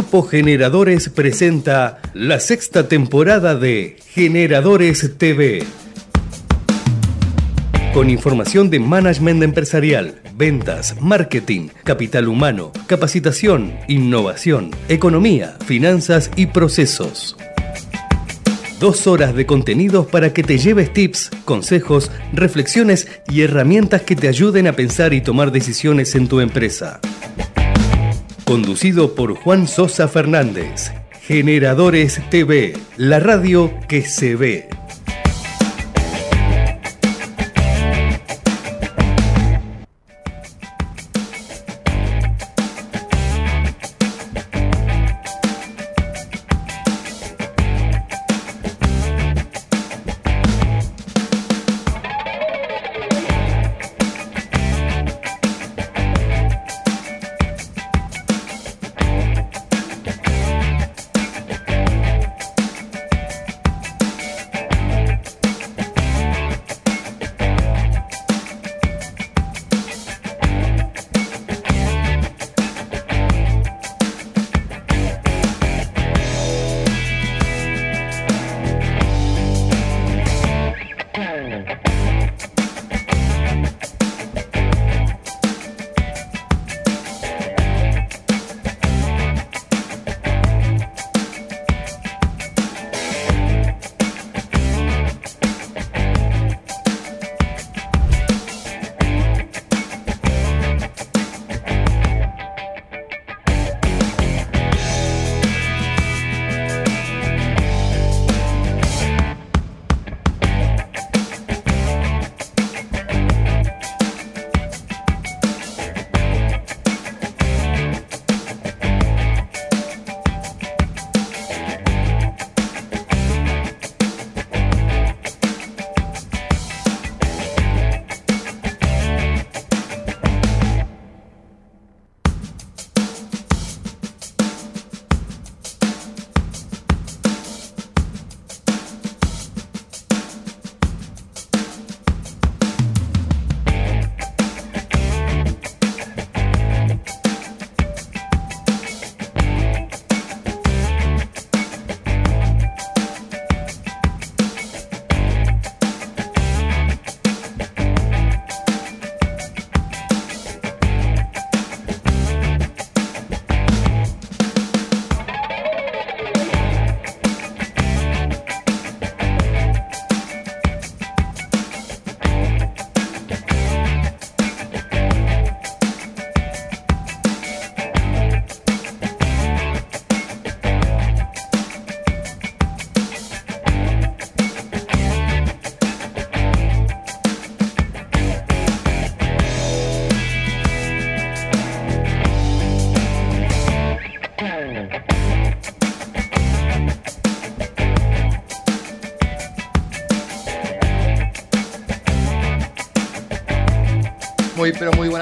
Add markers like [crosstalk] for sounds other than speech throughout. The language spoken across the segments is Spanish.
Grupo Generadores presenta la sexta temporada de Generadores TV. Con información de management empresarial, ventas, marketing, capital humano, capacitación, innovación, economía, finanzas y procesos. Dos horas de contenidos para que te lleves tips, consejos, reflexiones y herramientas que te ayuden a pensar y tomar decisiones en tu empresa. Conducido por Juan Sosa Fernández. Generadores TV, la radio que se ve.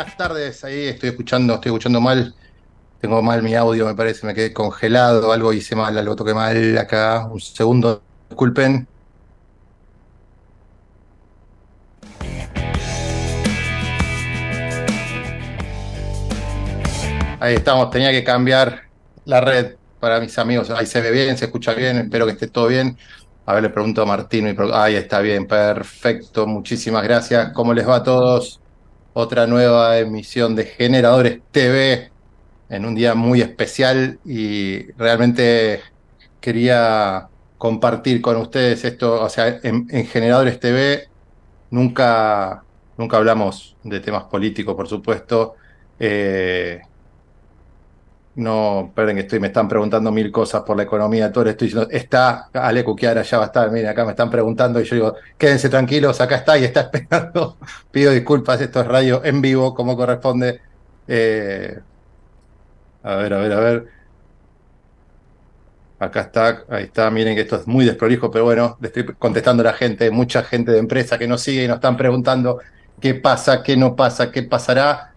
Buenas tardes. Ahí estoy escuchando, estoy escuchando mal. Tengo mal mi audio, me parece, me quedé congelado, algo hice mal, algo toqué mal acá. Un segundo, disculpen. Ahí estamos, tenía que cambiar la red para mis amigos. Ahí se ve bien, se escucha bien, espero que esté todo bien. A ver, le pregunto a Martín. Ahí está bien, perfecto. Muchísimas gracias. ¿Cómo les va a todos? Otra nueva emisión de Generadores TV en un día muy especial y realmente quería compartir con ustedes esto, o sea, en, Generadores TV nunca, nunca hablamos de temas políticos, por supuesto. Eh, no, perdón que estoy, me están preguntando mil cosas por la economía, todo estoy diciendo, está Ale Cuquiara, ya va a estar, miren, acá me están preguntando y yo digo, quédense tranquilos, acá está y está [laughs] esperando. Pido disculpas, esto es radio en vivo, como corresponde. Eh, a ver, a ver, a ver. Acá está, ahí está, miren que esto es muy desprolijo, pero bueno, le estoy contestando a la gente, mucha gente de empresa que nos sigue y nos están preguntando qué pasa, qué no pasa, qué pasará.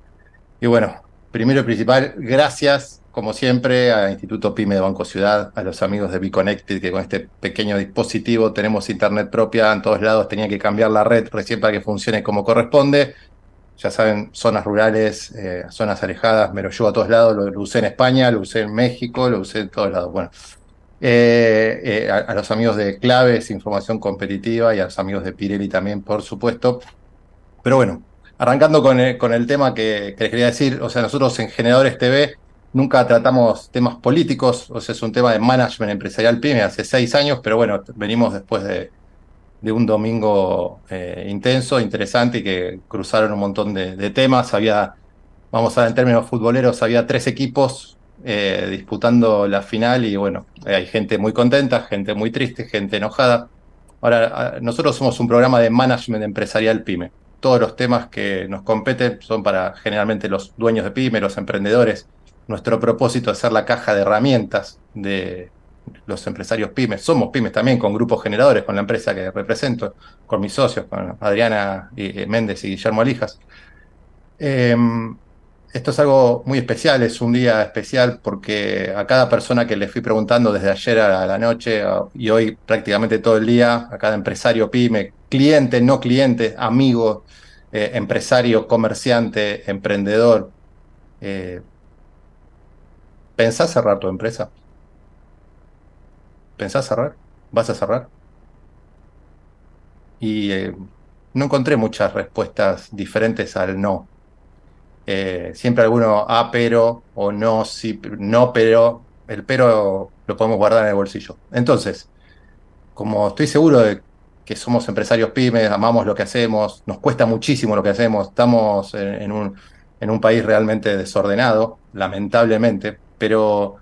Y bueno, primero y principal, gracias como siempre, a Instituto PYME de Banco Ciudad, a los amigos de BeConnected, que con este pequeño dispositivo tenemos internet propia en todos lados, tenía que cambiar la red recién para que funcione como corresponde. ya saben, zonas rurales, eh, zonas alejadas, me lo llevo a todos lados, lo, usé en España, lo usé en México, lo usé en todos lados. Bueno, eh, eh, a, los amigos de Claves, Información Competitiva y a los amigos de Pirelli también, por supuesto. Pero bueno, arrancando con el, con el tema que, les quería decir, o sea, nosotros en Generadores TV nunca tratamos temas políticos, o sea, es un tema de management empresarial PYME hace seis años, pero bueno, venimos después de, un domingo eh, intenso, interesante y que cruzaron un montón de, temas. Había, vamos a ver, en términos futboleros, había tres equipos eh, disputando la final y bueno, hay gente muy contenta, gente muy triste, gente enojada. Ahora, nosotros somos un programa de management empresarial PyME. Todos los temas que nos competen son para generalmente los dueños de PyME, los emprendedores. Nuestro propósito es ser la caja de herramientas de, los empresarios pymes, somos pymes también con grupos generadores, con la empresa que represento, con mis socios, con Adriana y, Méndez y Guillermo Alijas. Em, esto es algo muy especial, es un día especial porque a cada persona que le fui preguntando desde ayer a la noche y hoy prácticamente todo el día, a cada empresario pyme, cliente, no cliente, amigo, eh, empresario, comerciante, emprendedor, eh, ¿pensás cerrar tu empresa? ¿Pensás cerrar? ¿Vas a cerrar? Y eh, no encontré muchas respuestas diferentes al no. Eh, siempre alguno, ah, pero, o no, sí, no, pero, el pero lo podemos guardar en el bolsillo. Entonces, como estoy seguro de que somos empresarios pymes, amamos lo que hacemos, nos cuesta muchísimo lo que hacemos, estamos en un, en un país realmente desordenado, lamentablemente, pero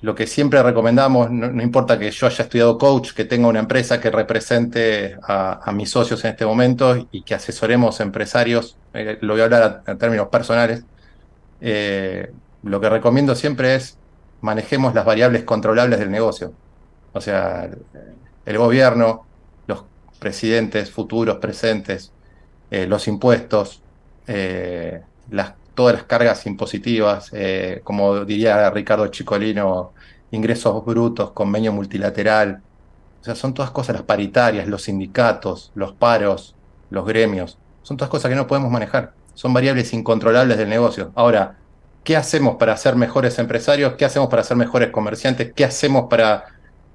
lo que siempre recomendamos, no, importa que yo haya estudiado coach, que tenga una empresa que represente a, mis socios en este momento y que asesoremos empresarios, eh, lo voy a hablar en términos personales, eh, lo que recomiendo siempre es manejemos las variables controlables del negocio. O sea, el gobierno, los presidentes futuros, presentes, eh, los impuestos, las todas las cargas impositivas, eh, como diría Ricardo Chicolino, ingresos brutos, convenio multilateral. O sea, son todas cosas, las paritarias, los sindicatos, los paros, los gremios. Son todas cosas que no podemos manejar. Son variables incontrolables del negocio. Ahora, ¿qué hacemos para ser mejores empresarios? ¿Qué hacemos para ser mejores comerciantes? ¿Qué hacemos para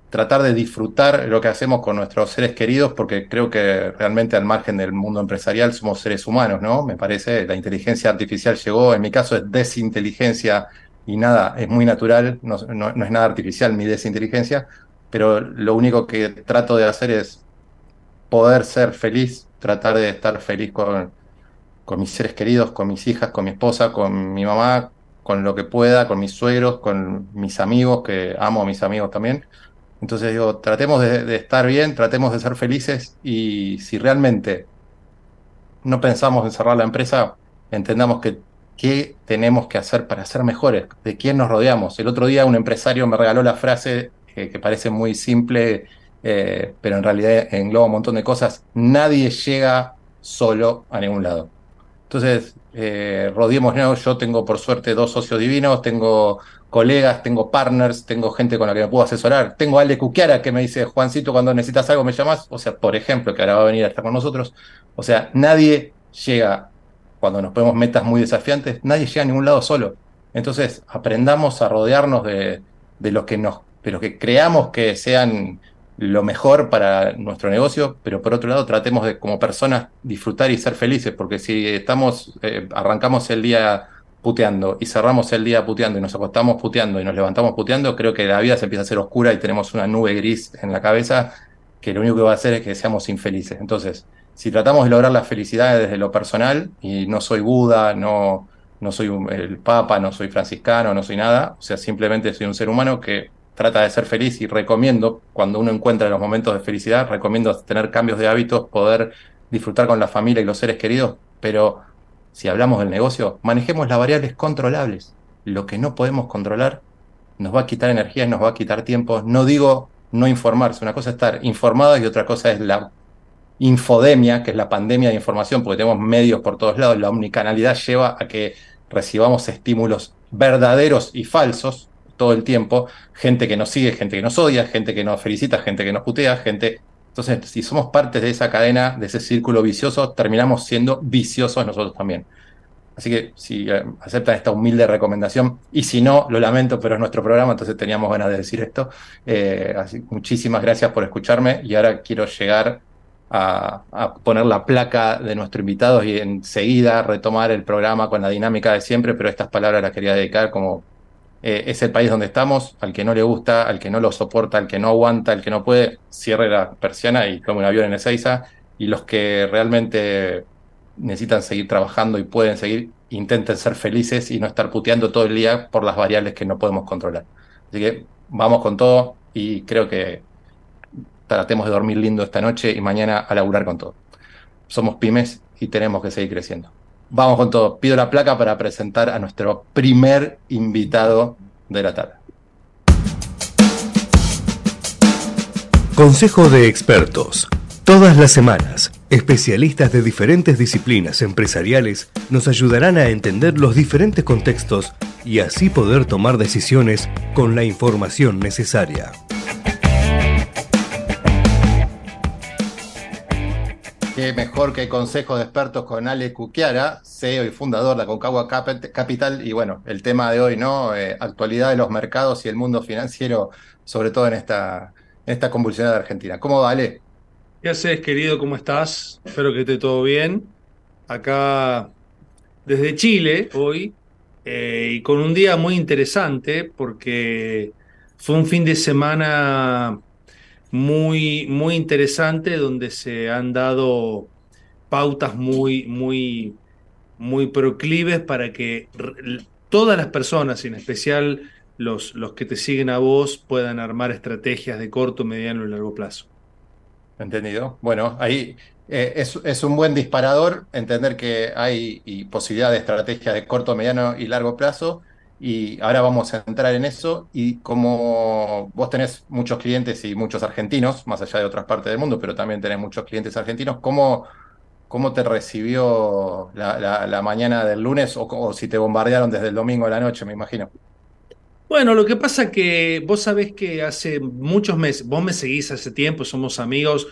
tratar de disfrutar lo que hacemos con nuestros seres queridos, porque creo que realmente al margen del mundo empresarial somos seres humanos, ¿no? Me parece, la inteligencia artificial llegó, en mi caso es desinteligencia y nada, es muy natural, no, es nada artificial mi desinteligencia, pero lo único que trato de hacer es poder ser feliz, tratar de estar feliz con, con mis seres queridos, con mis hijas, con mi esposa, con mi mamá, con lo que pueda, con mis suegros, con mis amigos, que amo a mis amigos también entonces digo, tratemos de, estar bien, tratemos de ser felices y si realmente no pensamos en cerrar la empresa, entendamos que qué tenemos que hacer para ser mejores, de quién nos rodeamos. El otro día un empresario me regaló la frase que parece muy simple, eh, pero en realidad engloba un montón de cosas. Nadie llega solo a ningún lado. Entonces, eh, rodeémonos. Yo tengo por suerte dos socios divinos, tengo colegas, tengo partners, tengo gente con la que me puedo asesorar. Tengo a Ale Cuquiara que me dice, Juancito, cuando necesitas algo me llamas. O sea, por ejemplo, que ahora va a venir a estar con nosotros. O sea, nadie llega, cuando nos ponemos metas muy desafiantes, nadie llega a ningún lado solo. Entonces, aprendamos a rodearnos de, de los que nos, de los que creamos que sean lo mejor para nuestro negocio, pero por otro lado tratemos de como personas disfrutar y ser felices, porque si estamos, eh, arrancamos el día puteando y cerramos el día puteando y nos acostamos puteando y nos levantamos puteando, creo que la vida se empieza a hacer oscura y tenemos una nube gris en la cabeza que lo único que va a hacer es que seamos infelices. Entonces, si tratamos de lograr la felicidad desde lo personal, y no soy Buda, no, no soy el Papa, no soy franciscano, no soy nada, o sea, simplemente soy un ser humano que trata de ser feliz y recomiendo, cuando uno encuentra los momentos de felicidad, recomiendo tener cambios de hábitos, poder disfrutar con la familia y los seres queridos, pero si hablamos del negocio, manejemos las variables controlables. Lo que no podemos controlar nos va a quitar energía nos va a quitar tiempo. No digo no informarse, una cosa es estar informada y otra cosa es la infodemia, que es la pandemia de información, porque tenemos medios por todos lados. La omnicanalidad lleva a que recibamos estímulos verdaderos y falsos todo el tiempo. Gente que nos sigue, gente que nos odia, gente que nos felicita, gente que nos putea, gente Entonces, si somos parte de esa cadena, de ese círculo vicioso, terminamos siendo viciosos nosotros también. Así que si eh, aceptan esta humilde recomendación, y si no, lo lamento, pero es nuestro programa, entonces teníamos ganas de decir esto. Eh, así, muchísimas gracias por escucharme y ahora quiero llegar a, poner la placa de nuestro invitado y enseguida retomar el programa con la dinámica de siempre, pero estas palabras las quería dedicar como eh, es el país donde estamos, al que no le gusta, al que no lo soporta, al que no aguanta, al que no puede, cierre la persiana y tome un avión en Ezeiza, y los que realmente necesitan seguir trabajando y pueden seguir, intenten ser felices y no estar puteando todo el día por las variables que no podemos controlar. Así que vamos con todo y creo que tratemos de dormir lindo esta noche y mañana a laburar con todo. Somos pymes y tenemos que seguir creciendo. Vamos con todo. Pido la placa para presentar a nuestro primer invitado de la tarde. Consejo de expertos Todas las semanas, especialistas de diferentes disciplinas empresariales nos ayudarán a entender los diferentes contextos y así poder tomar decisiones con la información necesaria. Qué mejor que Consejo de Expertos con Ale Cuquiara, CEO y fundador de la Concagua Capital. Y bueno, el tema de hoy, ¿no? Eh, actualidad de los mercados y el mundo financiero, sobre todo en esta, esta convulsionada Argentina. ¿Cómo va, Ale? ¿Qué haces, querido? ¿Cómo estás? Espero que esté todo bien. Acá desde Chile hoy eh, y con un día muy interesante porque fue un fin de semana muy, muy interesante donde se han dado pautas muy, muy, muy proclives para que todas las personas, en especial los, los que te siguen a vos, puedan armar estrategias de corto, mediano y largo plazo. Entendido. Bueno, ahí eh, es, un buen disparador entender que hay posibilidad de estrategias de corto, mediano y largo plazo. Y ahora vamos a entrar en eso. Y como vos tenés muchos clientes y muchos argentinos, más allá de otras partes del mundo, pero también tenés muchos clientes argentinos, ¿cómo, cómo te recibió la, mañana del lunes o, si te bombardearon desde el domingo a la noche, me imagino? Bueno, lo que pasa que vos sabés que hace muchos meses, vos me seguís hace tiempo, somos amigos,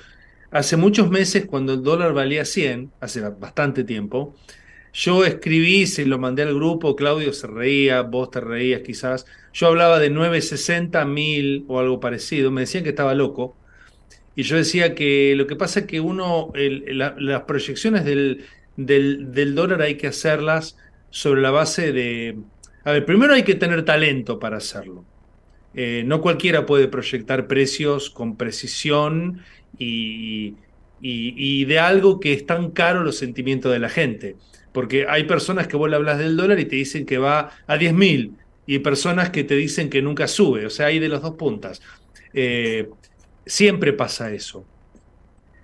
hace muchos meses cuando el dólar valía 100, hace bastante tiempo, yo escribí, se lo mandé al grupo, Claudio se reía, vos te reías quizás, yo hablaba de 960 mil o algo parecido, me decían que estaba loco, y yo decía que lo que pasa es que uno, las proyecciones del, del dólar hay que hacerlas sobre la base de a ver, primero hay que tener talento para hacerlo. Eh, no cualquiera puede proyectar precios con precisión y, de algo que es tan caro los sentimientos de la gente. Porque hay personas que vos le hablas del dólar y te dicen que va a 10 mil y hay personas que te dicen que nunca sube. O sea, hay de las dos puntas. Eh, siempre pasa eso.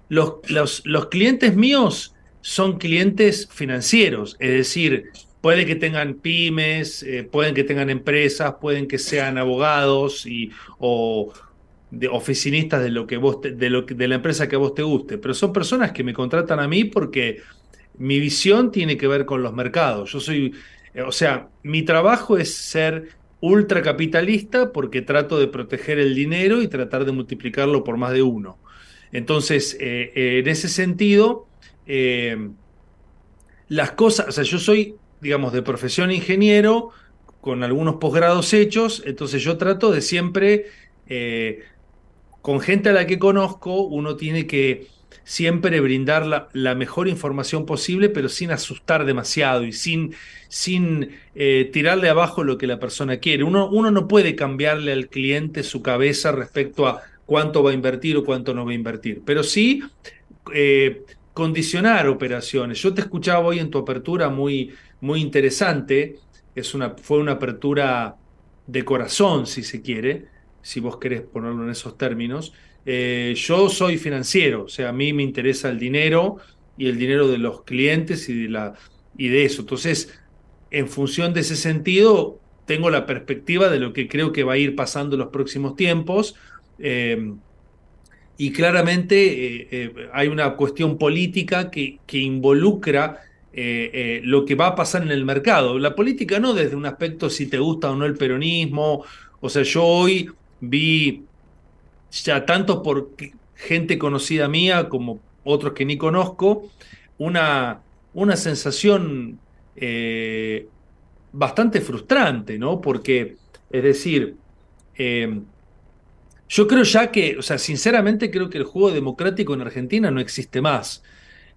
Los, los, los clientes míos son clientes financieros, es decir, Puede que tengan pymes, eh, pueden que tengan empresas, pueden que sean abogados y, o oficinistas de lo que vos de, lo, de la empresa que a vos te guste, pero son personas que me contratan a mí porque mi visión tiene que ver con los mercados. Yo soy, eh, o sea, mi trabajo es ser ultracapitalista porque trato de proteger el dinero y tratar de multiplicarlo por más de uno. Entonces, eh, en ese sentido, las cosas, o sea, yo soy digamos, de profesión ingeniero, con algunos posgrados hechos, entonces yo trato de siempre, eh, con gente a la que conozco, uno tiene que siempre brindar la, mejor información posible, pero sin asustar demasiado y sin, sin eh, tirarle abajo lo que la persona quiere. Uno, uno no puede cambiarle al cliente su cabeza respecto a cuánto va a invertir o cuánto no va a invertir, pero sí eh, condicionar operaciones. Yo te escuchaba hoy en tu apertura muy muy interesante. Es una, fue una apertura de corazón, si se quiere, si vos querés ponerlo en esos términos. Eh, yo soy financiero, o sea, a mí me interesa el dinero y el dinero de los clientes y de, la, y de eso. Entonces, en función de ese sentido, tengo la perspectiva de lo que creo que va a ir pasando en los próximos tiempos. Eh, y claramente eh, hay una cuestión política que, que involucra eh, eh, lo que va a pasar en el mercado. La política no desde un aspecto si te gusta o no el peronismo. O sea, yo hoy vi ya tanto por gente conocida mía como otros que ni conozco, una, una sensación eh, bastante frustrante, ¿no? Porque, es decir, eh, yo creo ya que, o sea, sinceramente creo que el juego democrático en Argentina no existe más.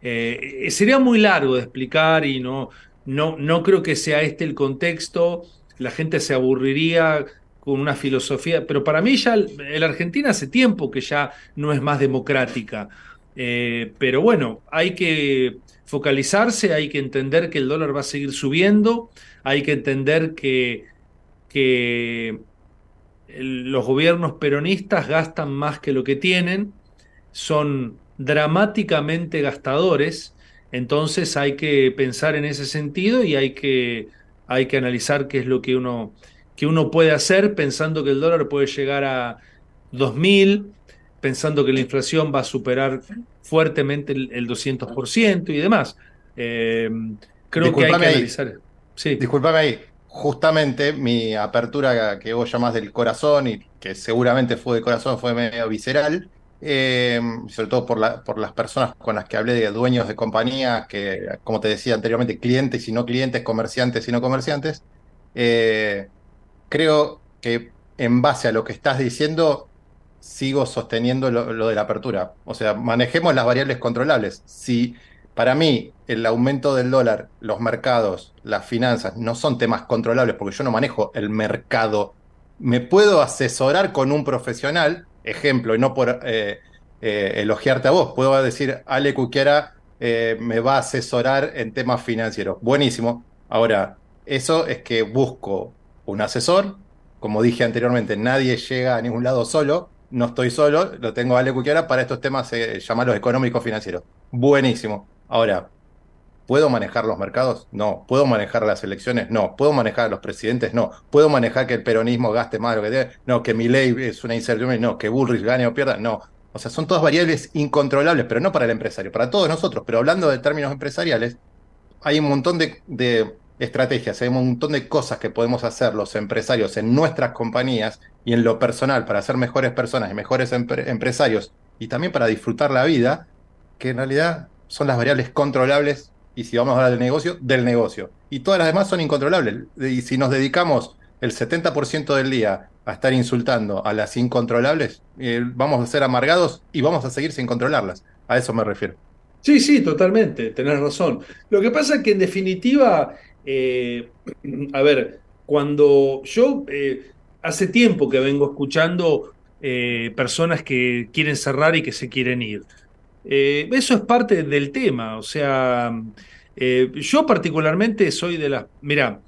Eh, sería muy largo de explicar y no, no, no creo que sea este el contexto. La gente se aburriría con una filosofía, pero para mí ya la Argentina hace tiempo que ya no es más democrática. pero bueno, hay que focalizarse, hay que entender que el dólar va a seguir subiendo, hay que entender que, que los gobiernos peronistas gastan más que lo que tienen, son dramáticamente gastadores, entonces hay que pensar en ese sentido y hay que, hay que analizar qué es lo que uno, que uno puede hacer pensando que el dólar puede llegar a 2.000, pensando que la inflación va a superar fuertemente el, 200% y demás. Eh, creo que hay que analizar. Sí. Disculpame ahí. Justamente mi apertura que vos llamás del corazón y que seguramente fue de corazón, fue medio visceral, eh, sobre todo por, por las personas con las que hablé de dueños de compañías, que como te decía anteriormente, clientes y no clientes, comerciantes y no comerciantes. Eh, creo que en base a lo que estás diciendo, sigo sosteniendo lo, de la apertura. O sea, manejemos las variables controlables. Si para mí el aumento del dólar, los mercados, las finanzas no son temas controlables porque yo no manejo el mercado, me puedo asesorar con un profesional, ejemplo, y no por eh, eh, elogiarte a vos, puedo decir, Ale Cuquiera eh, me va a asesorar en temas financieros. Buenísimo. Ahora, eso es que busco un asesor. Como dije anteriormente, nadie llega a ningún lado solo no estoy solo, lo tengo a Ale Cuquiara para estos temas, eh, llamarlos económicos financieros. Buenísimo. Ahora, ¿puedo manejar los mercados? No. ¿Puedo manejar las elecciones? No. ¿Puedo manejar a los presidentes? No. ¿Puedo manejar que el peronismo gaste más de lo que debe? No. ¿Que mi ley es una incertidumbre? No. ¿Que Bullrich gane o pierda? No. O sea, son todas variables incontrolables, pero no para el empresario, para todos nosotros. Pero hablando de términos empresariales, hay un montón de estrategias, hay un montón de cosas que podemos hacer los empresarios en nuestras compañías y en lo personal para ser mejores personas y mejores empresarios y también para disfrutar la vida, que en realidad son las variables controlables y si vamos a hablar del negocio, del negocio. Y todas las demás son incontrolables. Y si nos dedicamos el 70% del día a estar insultando a las incontrolables, eh, vamos a ser amargados y vamos a seguir sin controlarlas. A eso me refiero. Sí, sí, totalmente, tenés razón. Lo que pasa es que en definitiva eh, [clears throat] a ver, cuando yo eh, hace tiempo que vengo escuchando eh, personas que quieren cerrar y que se quieren ir. eso es parte del tema, o sea, yo particularmente soy de las... Mira,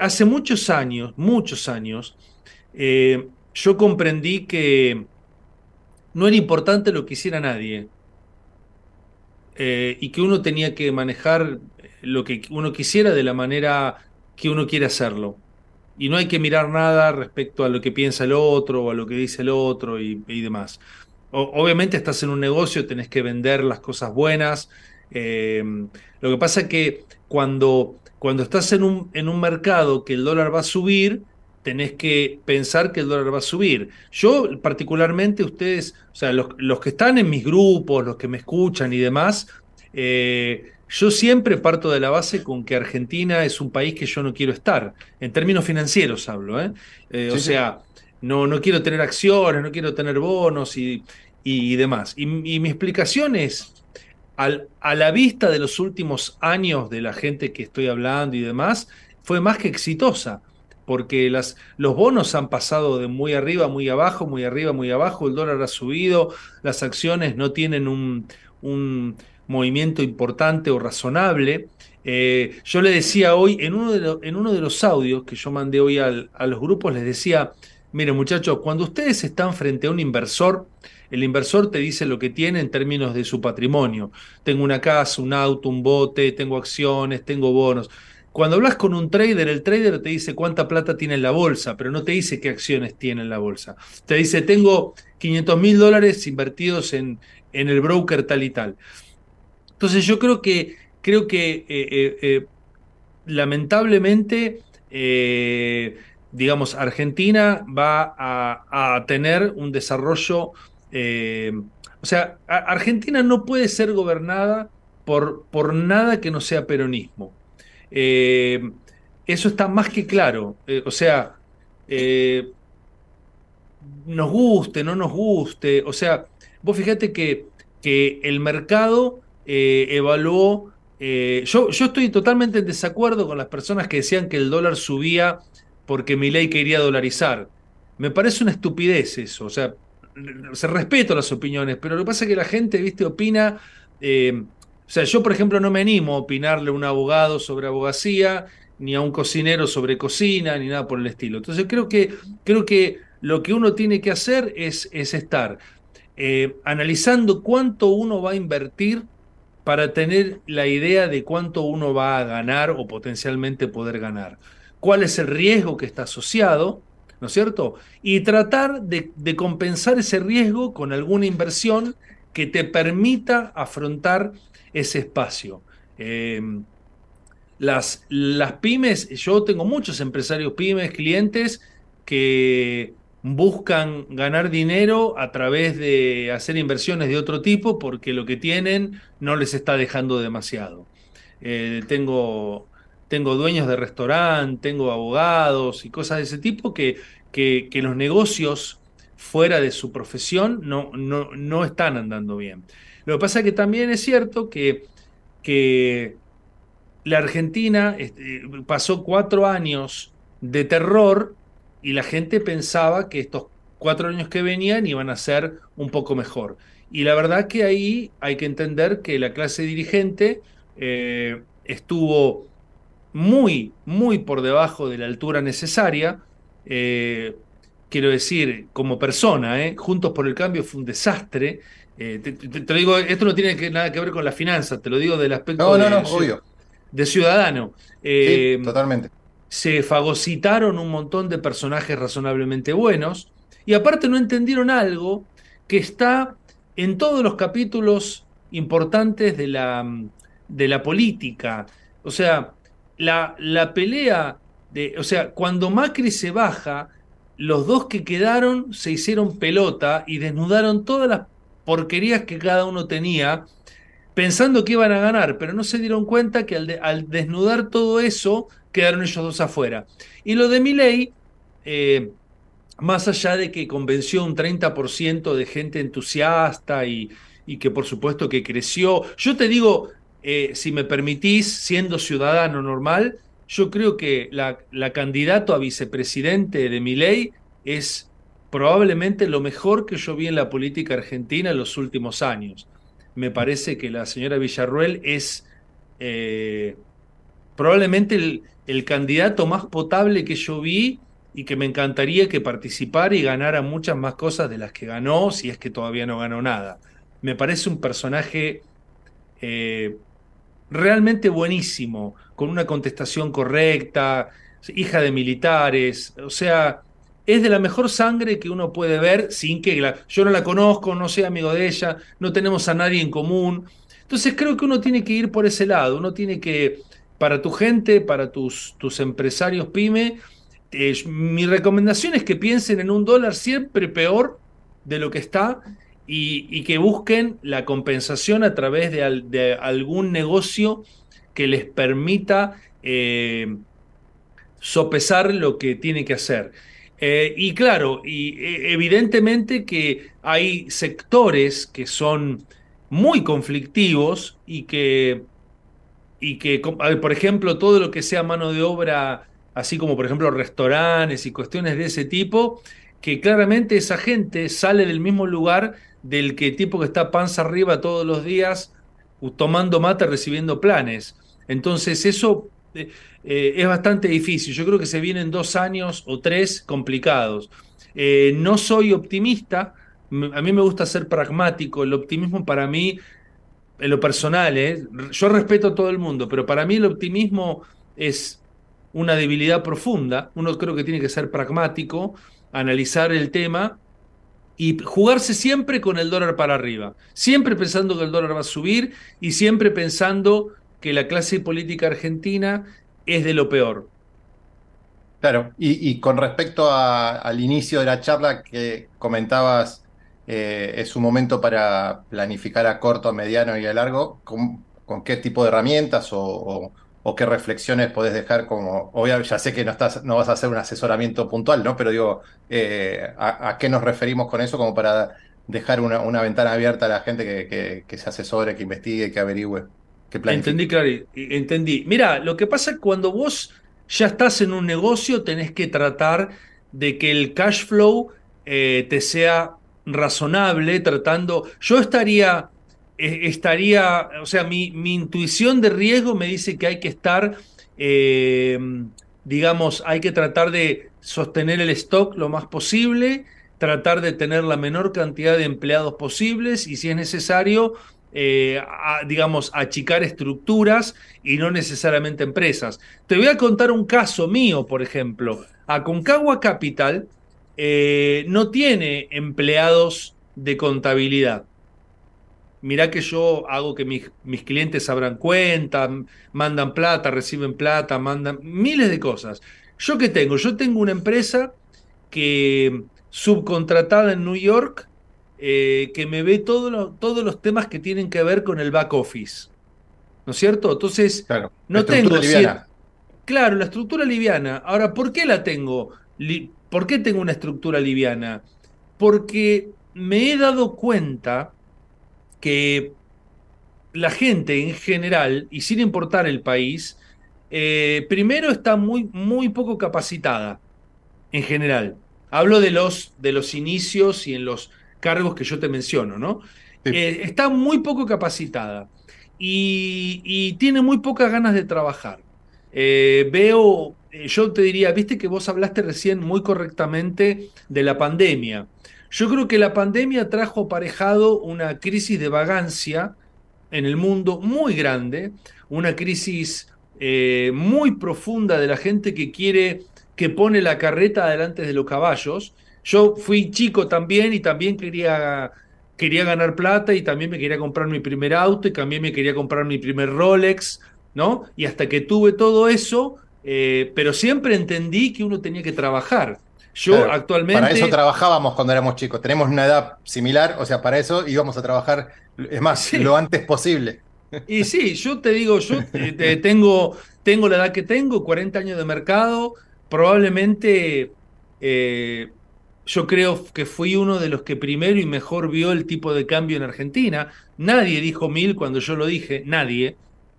hace muchos años, muchos años, yo comprendí que no era importante lo que hiciera nadie. y que uno tenía que manejar lo que uno quisiera de la manera que uno quiere hacerlo. Y no hay que mirar nada respecto a lo que piensa el otro o a lo que dice el otro y, demás. obviamente estás en un negocio, tenés que vender las cosas buenas. Eh, lo que pasa es que cuando, cuando estás en un, en un mercado que el dólar va a subir, tenés que pensar que el dólar va a subir. Yo particularmente, ustedes, o sea, los, los que están en mis grupos, los que me escuchan y demás, eh, yo siempre parto de la base con que Argentina es un país que yo no quiero estar, en términos financieros hablo, ¿eh? Eh, o sea, no, no quiero tener acciones, no quiero tener bonos y, demás. Y, mi explicación es, al, a la vista de los últimos años de la gente que estoy hablando y demás, fue más que exitosa, porque las, los bonos han pasado de muy arriba, muy abajo, muy arriba, muy abajo, el dólar ha subido, las acciones no tienen un movimiento importante o razonable. Eh, yo le decía hoy, en uno, de los audios que yo mandé hoy a los grupos, les decía, miren muchachos, cuando ustedes están frente a un inversor, el inversor te dice lo que tiene en términos de su patrimonio. Tengo una casa, un auto, un bote, tengo acciones, tengo bonos. Cuando hablas con un trader, el trader te dice cuánta plata tiene en la bolsa, pero no te dice qué acciones tiene en la bolsa. Te dice, tengo 500 mil dólares invertidos en el broker tal y tal. Entonces yo creo que, creo que eh, eh, eh, lamentablemente, digamos, Argentina va a, tener un desarrollo O sea, Argentina no puede ser gobernada por, por nada que no sea peronismo. Eso está más que claro. O sea, nos guste, no nos guste. O sea, vos fíjate que, que el mercado evaluó. yo, yo estoy totalmente en desacuerdo con las personas que decían que el dólar subía porque mi ley quería dolarizar. Me parece una estupidez eso. O sea, se respeto las opiniones, pero lo que pasa es que la gente, viste, opina. O sea, yo, por ejemplo, no me animo a opinarle a un abogado sobre abogacía, ni a un cocinero sobre cocina, ni nada por el estilo. Entonces, creo que, creo que lo que uno tiene que hacer es, es estar eh, analizando cuánto uno va a invertir para tener la idea de cuánto uno va a ganar o potencialmente poder ganar. ¿Cuál es el riesgo que está asociado? ¿No es cierto? Y tratar de, compensar ese riesgo con alguna inversión que te permita afrontar ese espacio. Eh, las, las pymes, yo tengo muchos empresarios pymes, clientes que buscan ganar dinero a través de hacer inversiones de otro tipo porque lo que tienen no les está dejando demasiado. Eh, tengo, tengo dueños de restaurante, tengo abogados y cosas de ese tipo que, que, los negocios fuera de su profesión no, no, no están andando bien. Lo que pasa es que también es cierto que, que la Argentina este, pasó cuatro años de terror y la gente pensaba que estos cuatro años que venían iban a ser un poco mejor. Y la verdad que ahí hay que entender que la clase dirigente eh, estuvo muy, muy por debajo de la altura necesaria. Eh, quiero decir, como persona, ¿eh? Juntos por el Cambio fue un desastre. Eh, te, lo digo, esto no tiene nada que ver con la finanza, te lo digo del aspecto de, ciudadano. Eh, totalmente. Se fagocitaron un montón de personajes razonablemente buenos y aparte no entendieron algo que está en todos los capítulos importantes de la, de la política. O sea, la, la pelea de, o sea, cuando Macri se baja, los dos que quedaron se hicieron pelota y desnudaron todas las porquerías que cada uno tenía, pensando que iban a ganar, pero no se dieron cuenta que al, desnudar todo eso, quedaron ellos dos afuera. Y lo de Milei, eh, más allá de que convenció un 30% de gente entusiasta y, que por supuesto que creció, yo te digo, eh, si me permitís, siendo ciudadano normal, yo creo que la, la candidato a vicepresidente de Milei es probablemente lo mejor que yo vi en la política argentina en los últimos años. Me parece que la señora Villarruel es eh, probablemente el, el, candidato más potable que yo vi y que me encantaría que participara y ganara muchas más cosas de las que ganó, si es que todavía no ganó nada. Me parece un personaje eh, realmente buenísimo, con una contestación correcta, hija de militares, o sea, es de la mejor sangre que uno puede ver sin que yo no la conozco, no soy amigo de ella, no tenemos a nadie en común. Entonces creo que uno tiene que ir por ese lado, uno tiene que, para tu gente, para tus, tus empresarios pyme, eh, mi recomendación es que piensen en un dólar siempre peor de lo que está y, que busquen la compensación a través de, algún negocio que les permita eh, sopesar lo que tiene que hacer. Eh, y claro, y evidentemente que hay sectores que son muy conflictivos y que, y que, por ejemplo, todo lo que sea mano de obra, así como por ejemplo restaurantes y cuestiones de ese tipo, que claramente esa gente sale del mismo lugar del que tipo que está panza arriba todos los días tomando mate recibiendo planes. Entonces eso eh, eh, es bastante difícil. Yo creo que se vienen dos años o tres complicados. Eh, no soy optimista, a mí me gusta ser pragmático. El optimismo para mí, en lo personal, yo respeto a todo el mundo, pero para mí el optimismo es una debilidad profunda. Uno creo que tiene que ser pragmático, analizar el tema y jugarse siempre con el dólar para arriba, siempre pensando que el dólar va a subir y siempre pensando que la clase política argentina es de lo peor. Claro, y, con respecto al inicio de la charla que comentabas eh, es un momento para planificar a corto, a mediano y a largo, ¿con, qué tipo de herramientas o, qué reflexiones podés dejar como, obviamente ya sé que no, estás, no vas a hacer un asesoramiento puntual, ¿no? Pero digo, eh, a, qué nos referimos con eso como para dejar una, ventana abierta a la gente que, se asesore, que investigue, que averigüe, que? Entendí, claro, entendí. Mira, lo que pasa es que cuando vos ya estás en un negocio, tenés que tratar de que el cash flow eh, te sea razonable, tratando. Yo estaría, eh, estaría, o sea, mi, mi, intuición de riesgo me dice que hay que estar, eh, digamos, hay que tratar de sostener el stock lo más posible, tratar de tener la menor cantidad de empleados posibles y si es necesario, digamos, achicar estructuras y no necesariamente empresas. Te voy a contar un caso mío, por ejemplo. Aconcagua Capital eh, no tiene empleados de contabilidad. Mirá que yo hago que mis, mis, clientes abran cuenta, mandan plata, reciben plata, mandan miles de cosas. ¿Yo qué tengo? Yo tengo una empresa que subcontratada en New York eh, que me ve todos los temas que tienen que ver con el back office. ¿No es cierto? Entonces, no tengo... Liviana. Claro, la estructura liviana. Ahora, ¿por qué la tengo? ¿Por qué tengo una estructura liviana? Porque me he dado cuenta que la gente en general, y sin importar el país, eh, primero está muy, muy poco capacitada, en general. Hablo de los, de los inicios y en los cargos que yo te menciono, ¿no? Eh, está muy poco capacitada y, tiene muy pocas ganas de trabajar. Eh, veo yo te diría, viste que vos hablaste recién muy correctamente de la pandemia. Yo creo que la pandemia trajo aparejado una crisis de vagancia en el mundo muy grande, una crisis eh, muy profunda de la gente que quiere, que pone la carreta delante de los caballos. Yo fui chico también y también quería, quería ganar plata y también me quería comprar mi primer auto y también me quería comprar mi primer Rolex, ¿no? Y hasta que tuve todo eso, eh, pero siempre entendí que uno tenía que trabajar. Yo actualmente... Para eso trabajábamos cuando éramos chicos. Tenemos una edad similar, o sea, para eso íbamos a trabajar, es más, lo antes posible. Y sí, yo te digo, yo eh, tengo, tengo la edad que tengo, 40 años de mercado, probablemente eh, yo creo que fui uno de los que primero y mejor vio el tipo de cambio en Argentina. Nadie dijo mil cuando yo lo dije, nadie.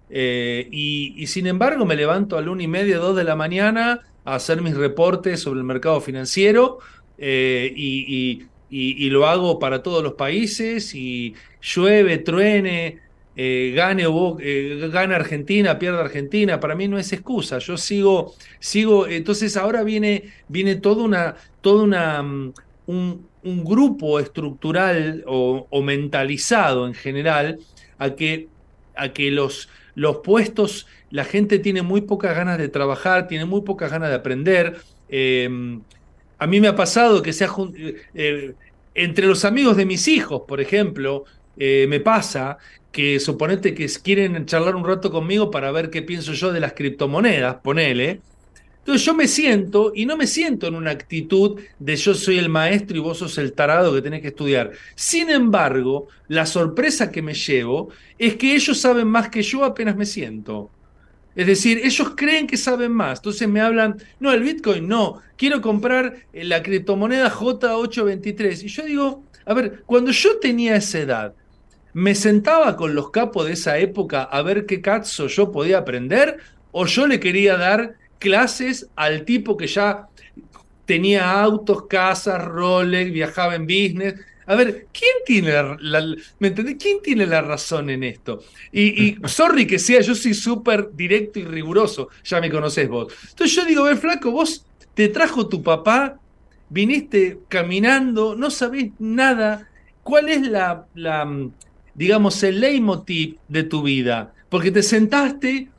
Eh, y, sin embargo me levanto a la una y media, dos de la mañana a hacer mis reportes sobre el mercado financiero eh, y, lo hago para todos los países y llueve, truene, eh, gane o gana Argentina, pierde Argentina, para mí no es excusa, yo sigo, sigo, entonces ahora viene, viene toda una, toda una, mm, un, grupo estructural o, o mentalizado en general a que, a que los los puestos, la gente tiene muy pocas ganas de trabajar, tiene muy pocas ganas de aprender. Em, a mí me ha pasado que sea eh, entre los amigos de mis hijos, por ejemplo, eh, me pasa que suponete que quieren charlar un rato conmigo para ver qué pienso yo de las criptomonedas, ponele, entonces yo me siento y no me siento en una actitud de yo soy el maestro y vos sos el tarado que tenés que estudiar. Sin embargo, la sorpresa que me llevo es que ellos saben más que yo apenas me siento. Es decir, ellos creen que saben más. Entonces me hablan, no, el Bitcoin no, quiero comprar eh, la criptomoneda J823. Y yo digo, a ver, cuando yo tenía esa edad, ¿me sentaba con los capos de esa época a ver qué cazzo yo podía aprender? ¿O yo le quería dar clases al tipo que ya tenía autos, casas, Rolex, viajaba en business. A ver, ¿quién tiene la, ¿me ¿Quién tiene la razón en esto? Y, [laughs] sorry que sea, yo soy súper directo y riguroso, ya me conocés vos. Entonces yo digo, ver, flaco, vos te trajo tu papá, viniste caminando, no sabés nada. ¿Cuál es la, la digamos, el leitmotiv de tu vida? Porque te sentaste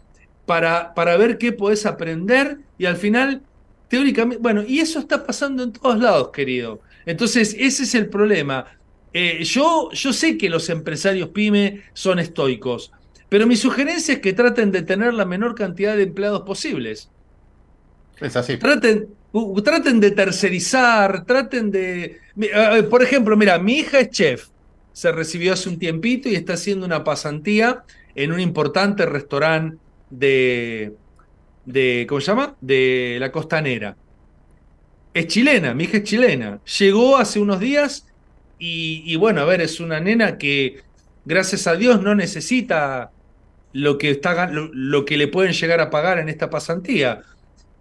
para, para ver qué podés aprender y al final, teóricamente, bueno, y eso está pasando en todos lados, querido. Entonces, ese es el problema. Eh, yo, yo sé que los empresarios pyme son estoicos, pero mi sugerencia es que traten de tener la menor cantidad de empleados posibles. Es así. Traten, traten de tercerizar, traten de... Por ejemplo, mira, mi hija es chef, se recibió hace un tiempito y está haciendo una pasantía en un importante restaurante de, de, ¿cómo se llama? De la costanera. Es chilena, mi hija es chilena. Llegó hace unos días y, bueno, a ver, es una nena que, gracias a Dios, no necesita lo que, está, lo, que le pueden llegar a pagar en esta pasantía.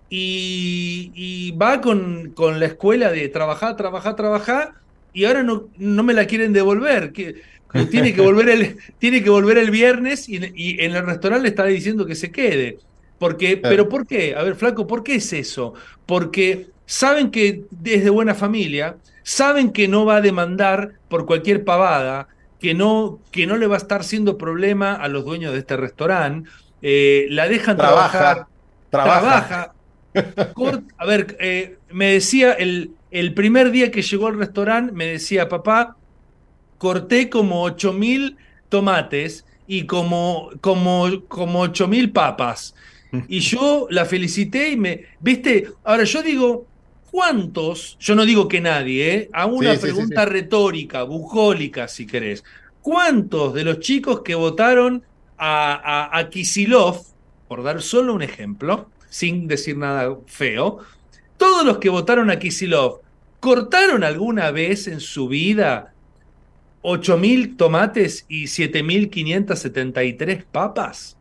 Y, va con, con, la escuela de trabajar, trabajar, trabajar, y ahora no, no me la quieren devolver. Que, tiene, que volver el, tiene que volver el viernes y, en el restaurante le está diciendo que se quede. Porque, Pero ¿por qué? A ver, flaco, ¿por qué es eso? Porque saben que es de buena familia, saben que no va a demandar por cualquier pavada, que no, que no le va a estar siendo problema a los dueños de este restaurante, eh, la dejan trabajar, trabaja. a ver, eh, me decía el, el primer día que llegó al restaurante, me decía, papá, corté como 8000 tomates y como, como, como 8000 papas. Y [laughs] yo la felicité y me, viste, ahora yo digo, ¿Cuántos, yo no digo que nadie, ¿eh? a una pregunta retórica, bucólica, si querés, ¿cuántos de los chicos que votaron a, a, Kisilov, por dar solo un ejemplo, sin decir nada feo, todos los que votaron a Kisilov, ¿cortaron alguna vez en su vida 8.000 tomates y 7.573 papas?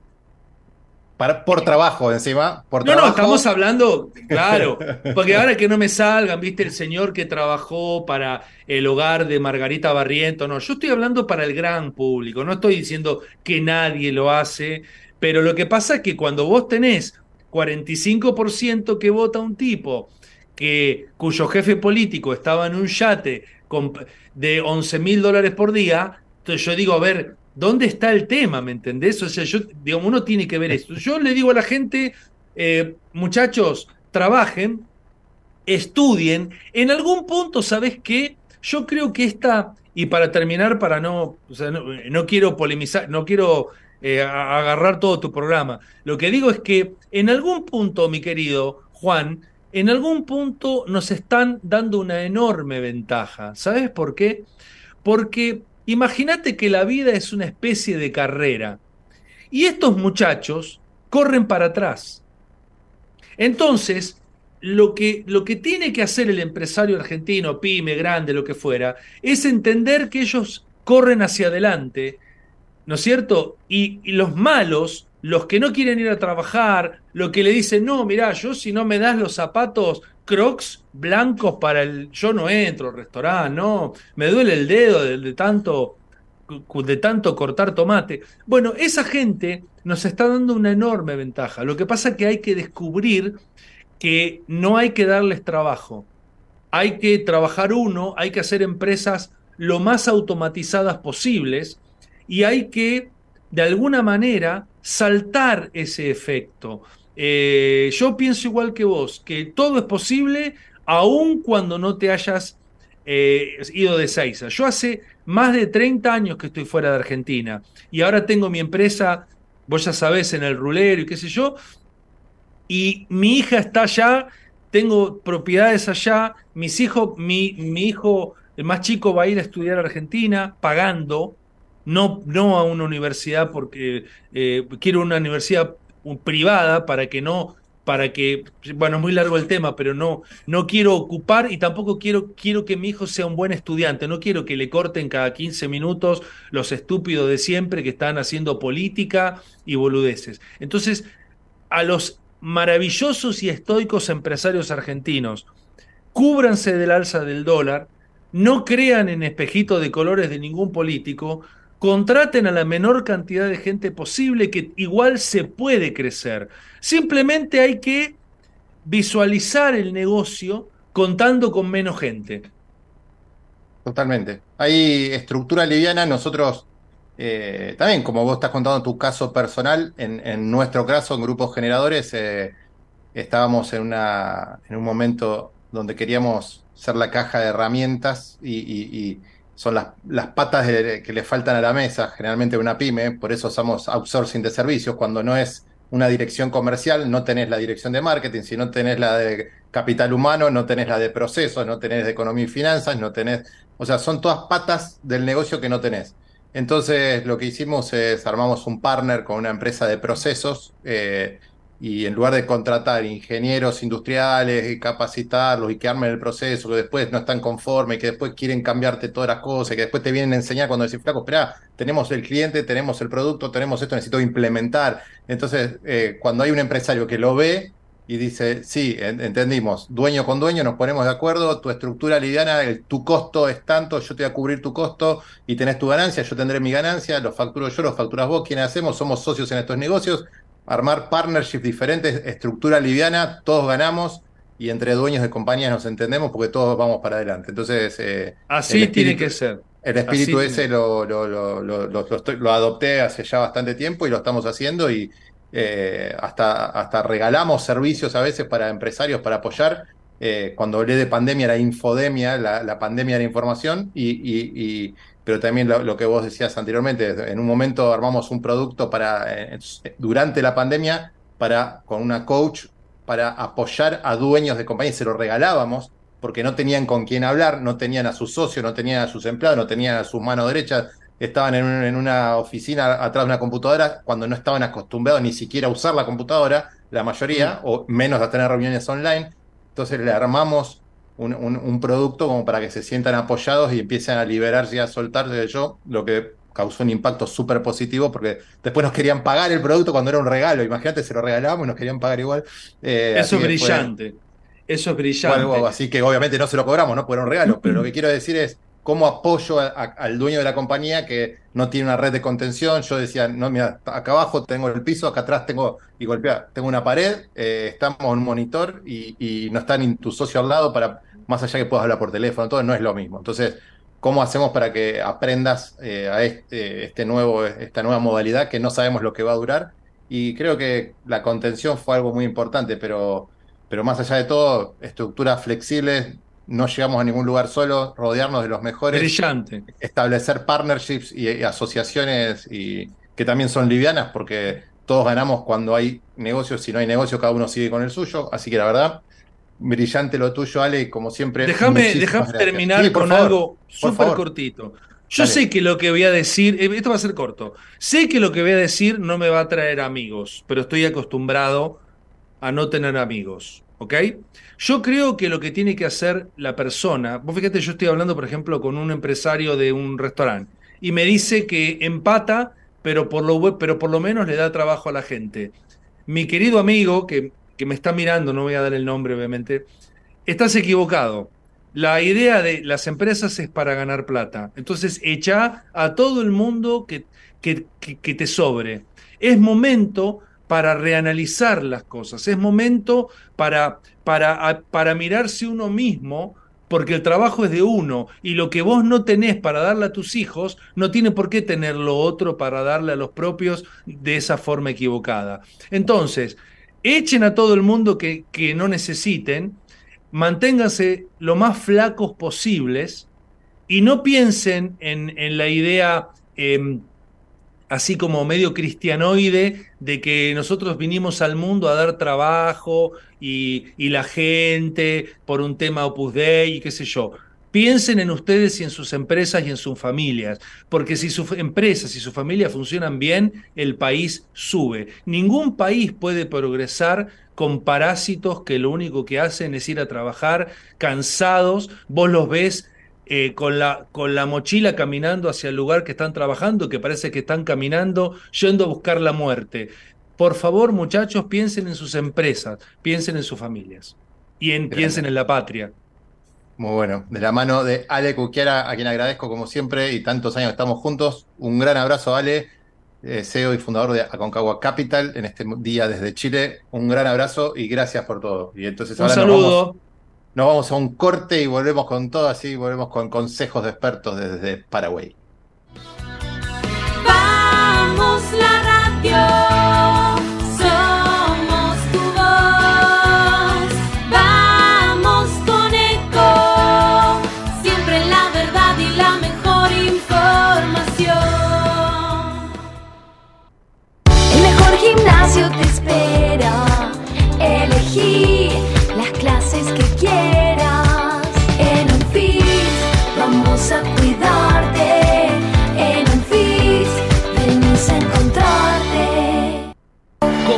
por trabajo encima. Por no, no, estamos hablando, claro, [laughs] porque ahora que no me salgan, viste, el señor que trabajó para el hogar de Margarita Barriento, no, yo estoy hablando para el gran público, no estoy diciendo que nadie lo hace, pero lo que pasa es que cuando vos tenés 45% que vota un tipo que, cuyo jefe político estaba en un yate de 11 mil dólares por día, entonces yo digo, a ver, ¿Dónde está el tema? ¿Me entendés? O sea, yo, digamos, uno tiene que ver esto. Yo le digo a la gente, eh, muchachos, trabajen, estudien. En algún punto, ¿sabes qué? Yo creo que esta, y para terminar, para no, no, quiero polemizar, no quiero eh, agarrar todo tu programa. Lo que digo es que en algún punto, mi querido Juan, en algún punto nos están dando una enorme ventaja. ¿Sabes por qué? Porque Imagínate que la vida es una especie de carrera y estos muchachos corren para atrás. Entonces, lo que, lo que tiene que hacer el empresario argentino, pyme, grande, lo que fuera, es entender que ellos corren hacia adelante, ¿no es cierto? Y, y los malos, los que no quieren ir a trabajar, los que le dicen, no, mirá, yo si no me das los zapatos crocs blancos para el. Yo no entro al restaurante, no. Me duele el dedo de, tanto de tanto cortar tomate. Bueno, esa gente nos está dando una enorme ventaja. Lo que pasa es que hay que descubrir que no hay que darles trabajo. Hay que trabajar uno, hay que hacer empresas lo más automatizadas posibles y hay que, de alguna manera, saltar ese efecto. Eh, yo pienso igual que vos, que todo es posible aun cuando no te hayas eh, ido de Seiza. Yo hace más de 30 años que estoy fuera de Argentina y ahora tengo mi empresa, vos ya sabés, en el rulero y qué sé yo, y mi hija está allá, tengo propiedades allá, mis hijos, mi, mi hijo, el más chico, va a ir a estudiar a Argentina pagando, no, no a una universidad porque eh, quiero una universidad privada para que no para que, bueno, es muy largo el tema, pero no, no quiero ocupar y tampoco quiero, quiero que mi hijo sea un buen estudiante, no quiero que le corten cada 15 minutos los estúpidos de siempre que están haciendo política y boludeces. Entonces, a los maravillosos y estoicos empresarios argentinos, cúbranse del alza del dólar, no crean en espejitos de colores de ningún político, contraten a la menor cantidad de gente posible que igual se puede crecer. Simplemente hay que visualizar el negocio contando con menos gente. Totalmente. Hay estructura liviana, nosotros eh, también, como vos estás contando tu caso personal, en, nuestro caso, en grupos generadores, eh, estábamos en, una, en un momento donde queríamos ser la caja de herramientas y son las, las patas que le faltan a la mesa, generalmente una pyme, por eso usamos outsourcing de servicios, cuando no es una dirección comercial, no tenés la dirección de marketing, si no tenés la de capital humano, no tenés la de procesos, no tenés de economía y finanzas, no tenés, o sea, son todas patas del negocio que no tenés. Entonces, lo que hicimos es armamos un partner con una empresa de procesos eh, y en lugar de contratar ingenieros industriales y capacitarlos y que armen el proceso, que después no están conformes, que después quieren cambiarte todas las cosas, que después te vienen a enseñar cuando decís, flaco, espera, tenemos el cliente, tenemos el producto, tenemos esto, necesito implementar. Entonces, eh, cuando hay un empresario que lo ve y dice, sí, entendimos, dueño con dueño, nos ponemos de acuerdo, tu estructura liviana, tu costo es tanto, yo te voy a cubrir tu costo y tenés tu ganancia, yo tendré mi ganancia, lo facturo yo, lo facturas vos, ¿quiénes hacemos? Somos socios en estos negocios, armar partnerships diferentes, estructura liviana, todos ganamos y entre dueños de compañías nos entendemos porque todos vamos para adelante. Entonces, eh, así tiene que ser. El espíritu ese lo, lo, lo, lo, adopté hace ya bastante tiempo y lo estamos haciendo y eh, hasta, hasta regalamos servicios a veces para empresarios para apoyar. Eh, cuando hablé de pandemia era infodemia, la, pandemia de la información y, y pero también lo, que vos decías anteriormente, en un momento armamos un producto para, eh, durante la pandemia, para, con una coach, para apoyar a dueños de compañías, se lo regalábamos, porque no tenían con quién hablar, no tenían a sus socios, no tenían a sus empleados, no tenían a sus manos derechas, estaban en, una oficina atrás de una computadora cuando no estaban acostumbrados ni siquiera a usar la computadora, la mayoría, mm. o menos a tener reuniones online. Entonces le armamos un, producto como para que se sientan apoyados y empiecen a liberarse y a soltarse de yo, lo que causó un impacto súper positivo porque después nos querían pagar el producto cuando era un regalo. Imagínate, se lo regalábamos y nos querían pagar igual. Eh, Eso es brillante. Eso es brillante. así que obviamente no se lo cobramos, ¿no? Por un regalo, pero lo que [clears throat] quiero decir es cómo apoyo al dueño de la compañía que no tiene una red de contención. Yo decía, no, mira, acá abajo tengo el piso, acá atrás tengo, y golpea, tengo una pared, eh, estamos en un monitor y, y, no está ni tu socio al lado para más allá que puedas hablar por teléfono, todo no es lo mismo. Entonces, ¿cómo hacemos para que aprendas eh, a este, este, nuevo, esta nueva modalidad que no sabemos lo que va a durar? Y creo que la contención fue algo muy importante, pero, pero más allá de todo, estructuras flexibles, no llegamos a ningún lugar solo, rodearnos de los mejores. Brillante. Establecer partnerships y, asociaciones y, que también son livianas porque todos ganamos cuando hay negocios, si no hay negocio cada uno sigue con el suyo, así que la verdad brillante lo tuyo, Ale, como siempre. Déjame terminar con algo súper cortito. Yo sé que lo que voy a decir, eh, esto va a ser corto, sé que lo que voy a decir no me va a traer amigos, pero estoy acostumbrado a no tener amigos, ¿ok? Yo creo que lo que tiene que hacer la persona, vos fíjate, yo estoy hablando, por ejemplo, con un empresario de un restaurante y me dice que empata, pero por lo, pero por lo menos le da trabajo a la gente. Mi querido amigo, que que me está mirando, no voy a dar el nombre obviamente, estás equivocado. La idea de las empresas es para ganar plata. Entonces, echa a todo el mundo que, que, que, te sobre. Es momento para reanalizar las cosas, es momento para, para, para mirarse uno mismo, porque el trabajo es de uno y lo que vos no tenés para darle a tus hijos, no tiene por qué tener lo otro para darle a los propios de esa forma equivocada. Entonces, echen a todo el mundo que, que no necesiten, manténganse lo más flacos posibles y no piensen en, en la idea em, así como medio cristianoide de que nosotros vinimos al mundo a dar trabajo y, y la gente por un tema opus dei y qué sé yo. Piensen en ustedes y en sus empresas y en sus familias, porque si sus empresas y su familia funcionan bien, el país sube. Ningún país puede progresar con parásitos que lo único que hacen es ir a trabajar cansados, vos los ves eh, con, la, con la mochila caminando hacia el lugar que están trabajando, que parece que están caminando yendo a buscar la muerte. Por favor, muchachos, piensen en sus empresas, piensen en sus familias y en, piensen en la patria. Muy bueno. De la mano de Ale Cuquiara, a quien agradezco como siempre y tantos años estamos juntos. Un gran abrazo, Ale, eh, CEO y fundador de Aconcagua Capital en este día desde Chile. Un gran abrazo y gracias por todo. Y entonces un saludo. nos vamos a un corte y volvemos con todo así, volvemos con consejos de expertos desde Paraguay. Vamos la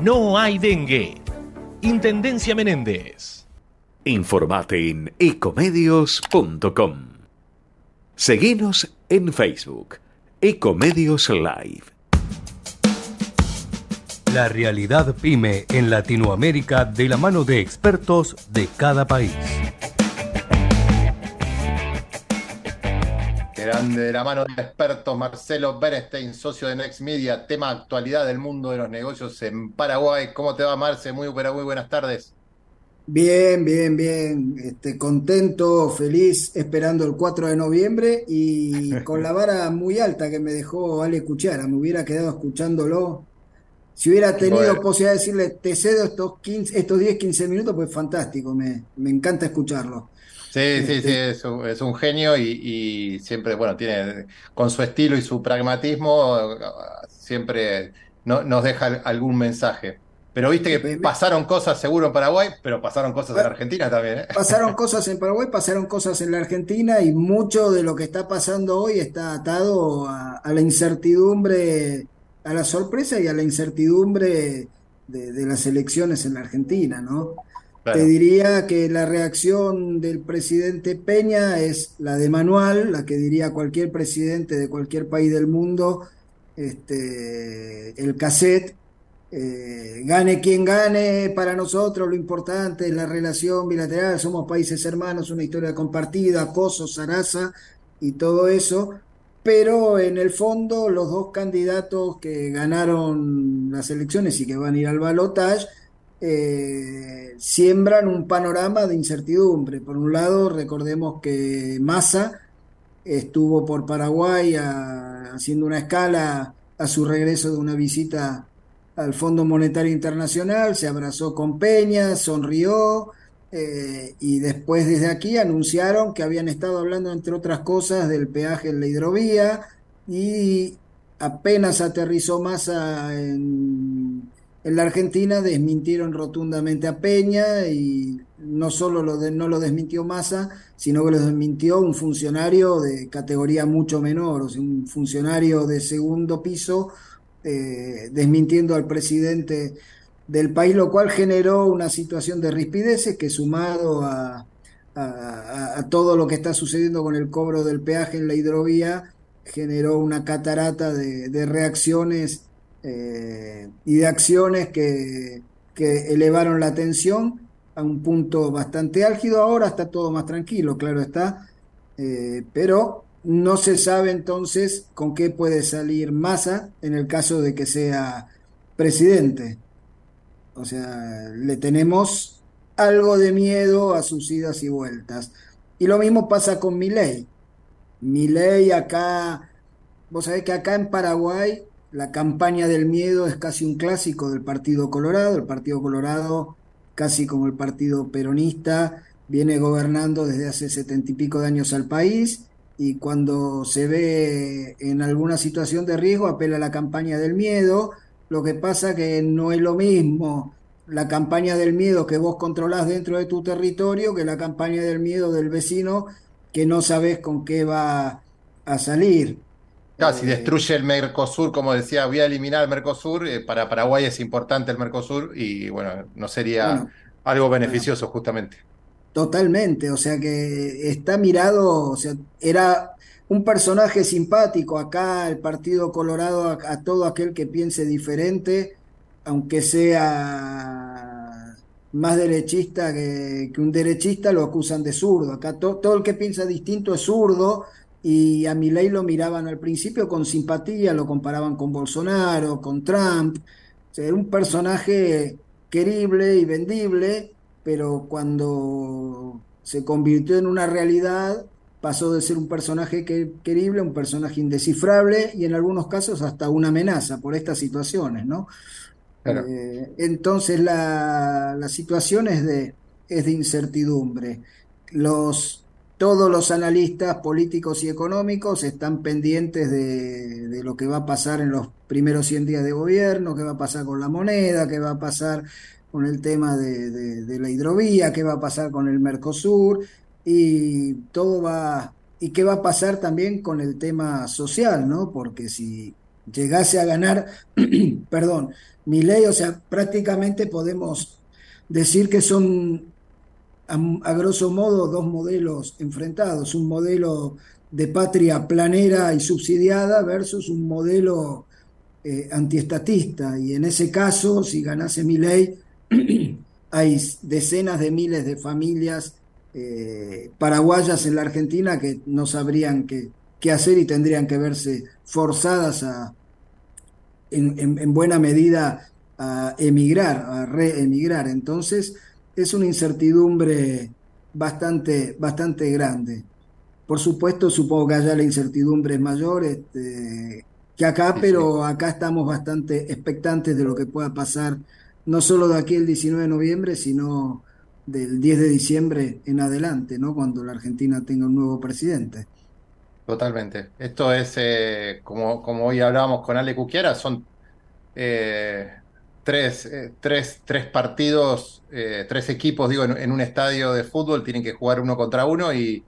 no hay dengue. Intendencia Menéndez. Informate en ecomedios.com. Seguinos en Facebook, Ecomedios Live. La realidad pyme en Latinoamérica de la mano de expertos de cada país. Grande de la mano de expertos, Marcelo Bernstein, socio de Next Media, tema actualidad del mundo de los negocios en Paraguay. ¿Cómo te va, Marce? Muy, pero muy buenas tardes. Bien, bien, bien. Este, contento, feliz, esperando el 4 de noviembre y [laughs] con la vara muy alta que me dejó Ale Cuchara. Me hubiera quedado escuchándolo. Si hubiera tenido Bueno. posibilidad de decirle, te cedo estos 15, estos 10, 15 minutos, pues fantástico. Me, me encanta escucharlo. Sí, sí, Este- sí, es un, es un genio y, y siempre, bueno, tiene con su estilo y su pragmatismo, siempre no- nos deja algún mensaje. Pero viste que me- pasaron cosas seguro en Paraguay, pero pasaron cosas en Argentina también, ¿eh? Pasaron [laughs] cosas en Paraguay, pasaron cosas en la Argentina y mucho de lo que está pasando hoy está atado a, a la incertidumbre, a la sorpresa y a la incertidumbre de, de las elecciones en la Argentina, ¿no? Te diría que la reacción del presidente Peña es la de manual, la que diría cualquier presidente de cualquier país del mundo, este, el cassette, eh, gane quien gane, para nosotros lo importante es la relación bilateral, somos países hermanos, una historia compartida, acoso, zaraza y todo eso, pero en el fondo los dos candidatos que ganaron las elecciones y que van a ir al balotaje eh, siembran un panorama de incertidumbre. Por un lado, recordemos que Massa estuvo por Paraguay haciendo una escala a su regreso de una visita al Fondo Monetario Internacional, se abrazó con Peña, sonrió, eh, y después desde aquí anunciaron que habían estado hablando, entre otras cosas, del peaje en la hidrovía, y apenas aterrizó Massa en, en la Argentina, desmintieron rotundamente a Peña, y no solo no lo desmintió Massa, sino que lo desmintió un funcionario de categoría mucho menor, o sea, un funcionario de segundo piso, eh, desmintiendo al presidente del país, lo cual generó una situación de rispideces que sumado a, todo lo que está sucediendo con el cobro del peaje en la hidrovía, generó una catarata de reacciones y de acciones que, que elevaron la tensión a un punto bastante álgido. Ahora está todo más tranquilo, claro está, eh, pero no se sabe entonces con qué puede salir Massa en el caso de que sea presidente. O sea, le tenemos algo de miedo a sus idas y vueltas. Y lo mismo pasa con Milei. Milei acá, vos sabés que acá en Paraguay la campaña del miedo es casi un clásico del Partido Colorado. El Partido Colorado, casi como el Partido Peronista, viene gobernando desde hace setenta y pico de años al país y cuando se ve en alguna situación de riesgo apela a la campaña del miedo. Lo que pasa que no es lo mismo la campaña del miedo que vos controlás dentro de tu territorio que la campaña del miedo del vecino que no sabes con qué va a salir. Casi Eh, destruye el Mercosur, como decía, voy a eliminar el Mercosur. eh, para Paraguay es importante el Mercosur y bueno, no sería Bueno, algo beneficioso justamente. Totalmente, o sea que está mirado, o sea, era un personaje simpático acá, el Partido Colorado, a, a todo aquel que piense diferente, aunque sea más derechista que, que un derechista, lo acusan de zurdo. Acá to- todo el que piensa distinto es zurdo y a Milei lo miraban al principio con simpatía, lo comparaban con Bolsonaro, con Trump. O sea, era un personaje querible y vendible, pero cuando se convirtió en una realidad, pasó de ser un personaje que- querible a un personaje indescifrable y en algunos casos hasta una amenaza por estas situaciones, ¿no? Claro. Eh, entonces la, la situación es de, es de incertidumbre. Los, todos los analistas políticos y económicos están pendientes de, lo que va a pasar en los primeros 100 días de gobierno, qué va a pasar con la moneda, qué va a pasar con el tema de, de- la hidrovía, qué va a pasar con el Mercosur y todo va, y qué va a pasar también con el tema social, ¿no? Porque si llegase a ganar, [clears throat] perdón, Milei, o sea, prácticamente podemos decir que son a, grosso modo dos modelos enfrentados, un modelo de patria planera y subsidiada versus un modelo eh, antiestatista. Y en ese caso, si ganase Milei, [clears throat] hay decenas de miles de familias eh, paraguayas en la Argentina que no sabrían qué, qué hacer y tendrían que verse forzadas a, en- en buena medida a emigrar, a reemigrar. Entonces, es una incertidumbre bastante, bastante grande. Por supuesto, supongo que allá la incertidumbre es mayor este, que acá, pero acá estamos bastante expectantes de lo que pueda pasar, no solo de aquí el 19 de noviembre, sino del 10 de diciembre en adelante, ¿no? Cuando la Argentina tenga un nuevo presidente. Totalmente. Esto es, eh, como, como hoy hablábamos con Ale Cuquiara, son eh, tres, eh, tres, tres partidos, eh, tres equipos, digo, en, un estadio de fútbol, tienen que jugar uno contra uno y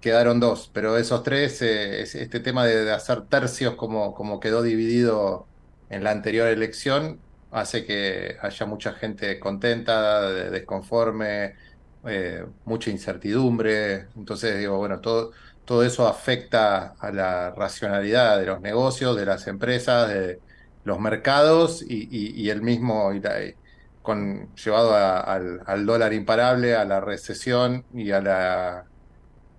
quedaron dos. Pero esos tres, eh, es- este tema de, hacer tercios como, como quedó dividido en la anterior elección, hace que haya mucha gente contenta, de- desconforme, mucha incertidumbre. Entonces, digo, bueno, todo todo eso afecta a la racionalidad de los negocios, de las empresas, de los mercados y, y- y el mismo, con, llevado a- al, dólar imparable, a la recesión y a la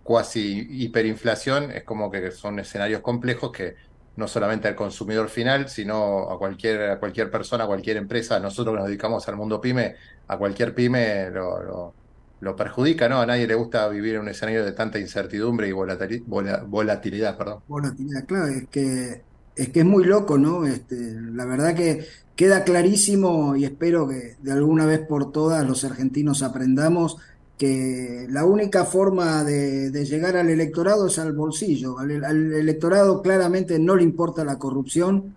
cuasi hiperinflación, es como que son escenarios complejos que no solamente al consumidor final, sino a cualquier, a cualquier persona, a cualquier empresa, nosotros que nos dedicamos al mundo pyme, a cualquier pyme lo, lo- perjudica, ¿no? A nadie le gusta vivir en un escenario de tanta incertidumbre y volatili- vola- volatilidad, perdón. Volatilidad, claro, es que es que es muy loco, ¿no? Este, la verdad que queda clarísimo y espero que de alguna vez por todas los argentinos aprendamos que la única forma de, llegar al electorado es al bolsillo. Al, al electorado claramente no le importa la corrupción.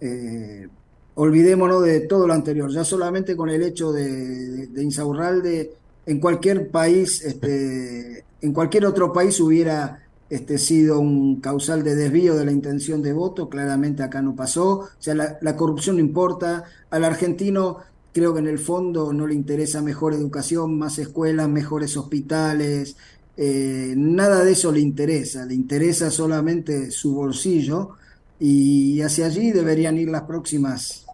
Eh, olvidémonos de todo lo anterior, ya solamente con el hecho de, de, de Insaurralde, en cualquier país, este, en cualquier otro país hubiera este, sido un causal de desvío de la intención de voto, claramente acá no pasó, o sea, la, la corrupción no importa, al argentino creo que en el fondo no le interesa mejor educación, más escuelas, mejores hospitales, eh, nada de eso le interesa, le interesa solamente su bolsillo y hacia allí deberían ir las próximas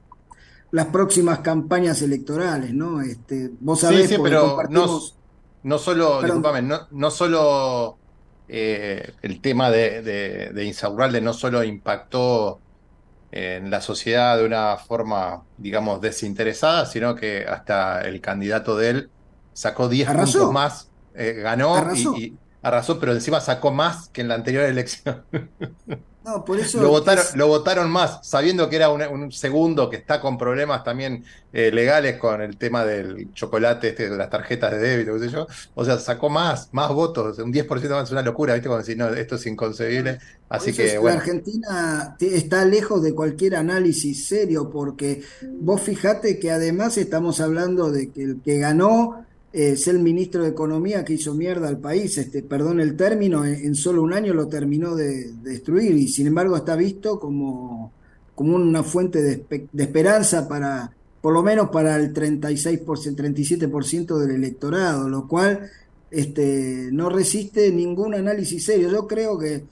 las próximas campañas electorales, ¿no? Este, vos Sí, sabés, sí, porque pero no, no solo, no, no solo eh, el tema de, de, de Insaurralde no solo impactó en la sociedad de una forma, digamos, desinteresada, sino que hasta el candidato de él sacó 10 puntos más, eh, ganó y arrasó, pero encima sacó más que en la anterior elección. [laughs] No, por Lo votaron, es, lo votaron más, sabiendo que era un, un segundo que está con problemas también eh, legales con el tema del chocolate, este, de las tarjetas de débito, qué sé yo. O sea, sacó más, más votos, un 10% más, es una locura, ¿viste? Cuando decís, no, esto es inconcebible. Así que, es, la bueno, Argentina está lejos de cualquier análisis serio, porque vos fijate que además estamos hablando de que el que ganó es el ministro de Economía que hizo mierda al país, este, perdón el término, en, en solo un año lo terminó de, de destruir y sin embargo está visto como, como una fuente de, de esperanza para, por lo menos para el 36%, 37% del electorado, lo cual este, no resiste ningún análisis serio. Yo creo que,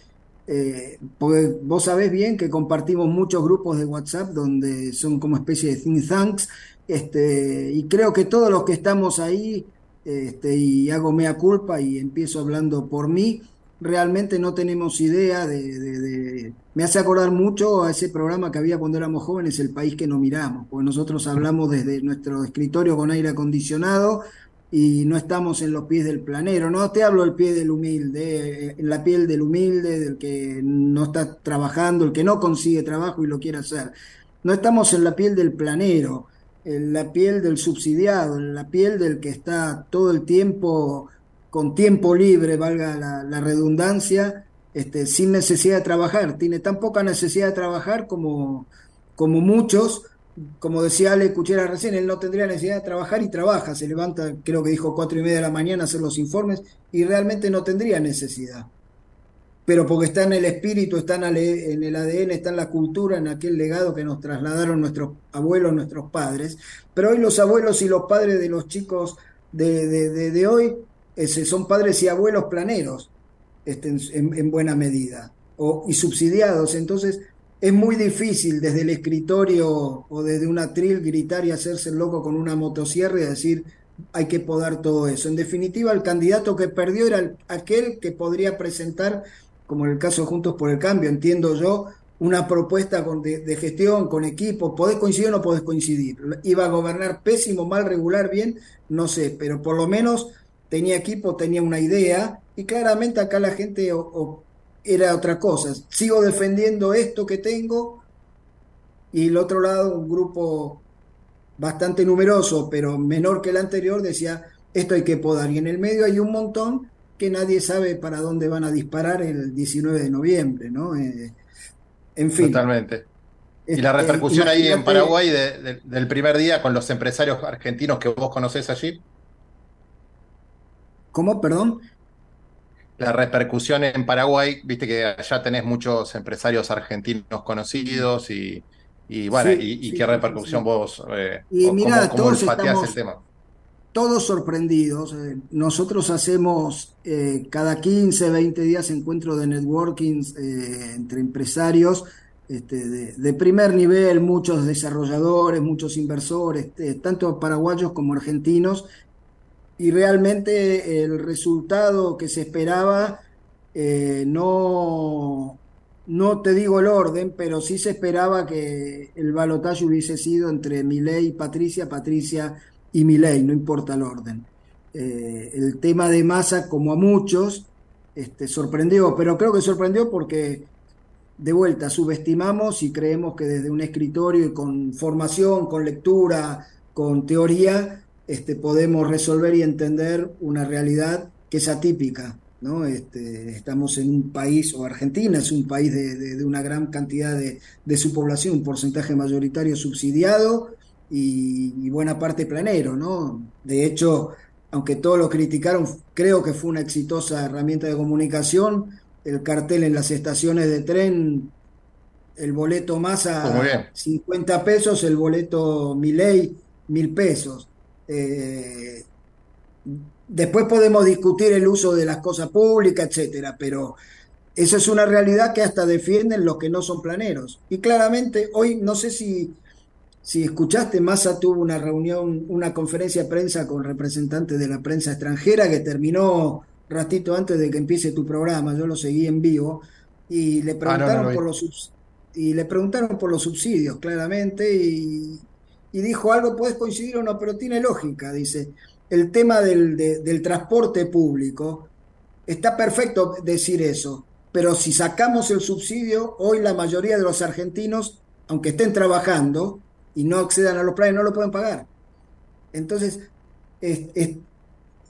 eh, porque vos sabés bien que compartimos muchos grupos de WhatsApp donde son como especie de think tanks, este, y creo que todos los que estamos ahí, este, y hago mea culpa y empiezo hablando por mí, realmente no tenemos idea de, Me hace acordar mucho a ese programa que había cuando éramos jóvenes, El País que no miramos, porque nosotros hablamos desde nuestro escritorio con aire acondicionado y no estamos en los pies del planero. No te hablo del pie del humilde, en la piel del humilde, del que no está trabajando, el que no consigue trabajo y lo quiere hacer. no estamos en la piel del planero, en la piel del subsidiado, en la piel del que está todo el tiempo con tiempo libre, valga la, redundancia, este, sin necesidad de trabajar. Tiene tan poca necesidad de trabajar como, como muchos. Como decía Ale Cuchera recién, él no tendría necesidad de trabajar y trabaja. Se levanta, creo que dijo cuatro y media de la mañana a hacer los informes y realmente no tendría necesidad. Pero porque está en el espíritu, está en el ADN, está en la cultura, en aquel legado que nos trasladaron nuestros abuelos, nuestros padres. Pero hoy los abuelos y los padres de los chicos de, de, de, hoy son padres y abuelos planeros este, en, buena medida, o, y subsidiados. Entonces, es muy difícil desde el escritorio o desde un atril gritar y hacerse loco con una motosierra y decir hay que podar todo eso. En definitiva, el candidato que perdió era aquel que podría presentar, como en el caso de Juntos por el Cambio, entiendo yo, una propuesta de, gestión, con equipo. ¿Podés coincidir o no podés coincidir? ¿Iba a gobernar pésimo, mal, regular, bien? No sé, pero por lo menos tenía equipo, tenía una idea, y claramente acá la gente era otra cosa. Sigo defendiendo esto que tengo, y el otro lado, un grupo bastante numeroso, pero menor que el anterior, decía, esto hay que podar. Y en el medio hay un montón que nadie sabe para dónde van a disparar el 19 de noviembre, ¿no? Eh, en fin. Totalmente. Y la este, repercusión ahí en Paraguay del primer día con los empresarios argentinos que vos conocés allí. ¿Cómo? Perdón. La repercusión en Paraguay, viste que allá tenés muchos empresarios argentinos conocidos y, bueno, y, qué repercusión vos eh, y mira, todos estamos, el tema. Todos sorprendidos. Eh, nosotros hacemos eh, cada 15, 20 días encuentros de networking entre empresarios este, de, primer nivel, muchos desarrolladores, muchos inversores, tanto paraguayos como argentinos, y realmente el resultado que se esperaba eh, no, no te digo el orden, pero sí se esperaba que el balotaje hubiese sido entre Milei y Patricia, Patricia y Milei, no importa el orden. Eh, el tema de masa, como a muchos, este, sorprendió, pero creo que sorprendió porque de vuelta subestimamos y creemos que desde un escritorio y con formación, con lectura, con teoría, este, podemos resolver y entender una realidad que es atípica. ¿no? Este, estamos en un país, o Argentina es un país de, una gran cantidad de, su población, un porcentaje mayoritario subsidiado y, buena parte planero. ¿no? De hecho, aunque todos lo criticaron, creo que fue una exitosa herramienta de comunicación. El cartel en las estaciones de tren, el boleto más a 50 pesos, el boleto Miley, mil pesos. Eh, después podemos discutir el uso de las cosas públicas, etcétera, pero esa es una realidad que hasta defienden los que no son planeros. Y claramente, hoy no sé si, si escuchaste, Massa tuvo una reunión, una conferencia de prensa con representantes de la prensa extranjera que terminó ratito antes de que empiece tu programa, yo lo seguí en vivo, y le ah, preguntaron por los y le preguntaron por los subsidios, claramente, y, y dijo algo, puedes coincidir o no, pero tiene lógica, dice, el tema del, del transporte público, está perfecto decir eso, pero si sacamos el subsidio, hoy la mayoría de los argentinos, aunque estén trabajando y no accedan a los planes, no lo pueden pagar. Entonces,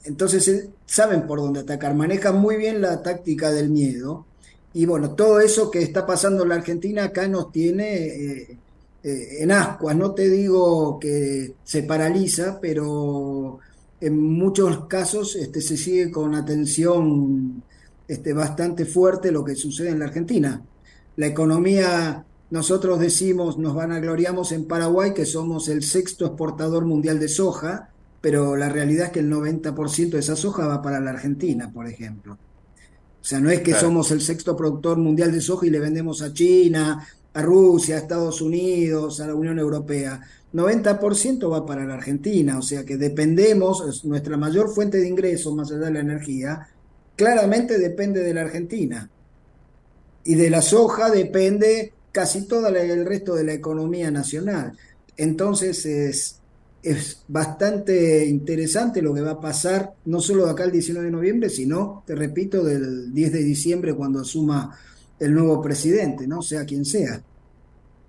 entonces saben por dónde atacar, manejan muy bien la táctica del miedo. Y bueno, todo eso que está pasando en la Argentina acá nos tiene eh, eh, en ascuas. No te digo que se paraliza, pero en muchos casos este, se sigue con atención este, bastante fuerte lo que sucede en la Argentina. La economía, nosotros decimos, nos van a gloriamos en Paraguay que somos el sexto exportador mundial de soja, pero la realidad es que el 90% de esa soja va para la Argentina, por ejemplo. O sea, no es que somos el sexto productor mundial de soja y le vendemos a China, a Rusia, a Estados Unidos, a la Unión Europea. 90% va para la Argentina, o sea que dependemos, es nuestra mayor fuente de ingresos más allá de la energía, claramente depende de la Argentina. Y de la soja depende casi todo el resto de la economía nacional. Entonces es, es bastante interesante lo que va a pasar, no solo de acá el 19 de noviembre, sino, te repito, del 10 de diciembre cuando asuma el nuevo presidente, ¿no? Sea quien sea.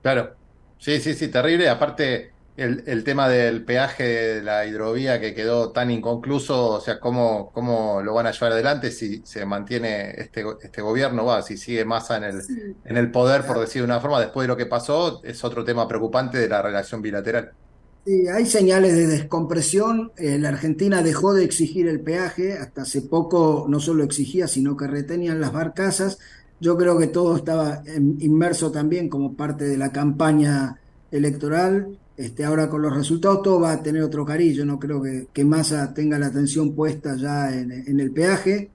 Claro. Sí, sí, sí, terrible. Aparte, el, el tema del peaje de la hidrovía que quedó tan inconcluso, o sea, ¿cómo, cómo lo van a llevar adelante si se mantiene este, este gobierno? Va, si sigue Massa en el, Sí. en el poder, por decir de una forma, después de lo que pasó, es otro tema preocupante de la relación bilateral. Sí, hay señales de descompresión. Eh, la Argentina dejó de exigir el peaje. Hasta hace poco no solo exigía, sino que retenían las barcazas. Yo creo que todo estaba inmerso también como parte de la campaña electoral. Este, ahora con los resultados todo va a tener otro cariz. No creo que, que Massa tenga la atención puesta ya en, en el peaje.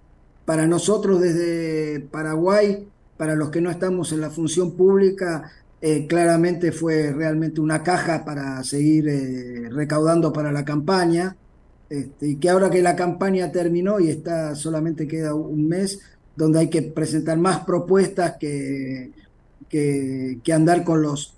Para nosotros desde Paraguay, para los que no estamos en la función pública, eh, claramente fue realmente una caja para seguir eh, recaudando para la campaña, este, y que ahora que la campaña terminó y está solamente queda un mes, donde hay que presentar más propuestas que, que andar con los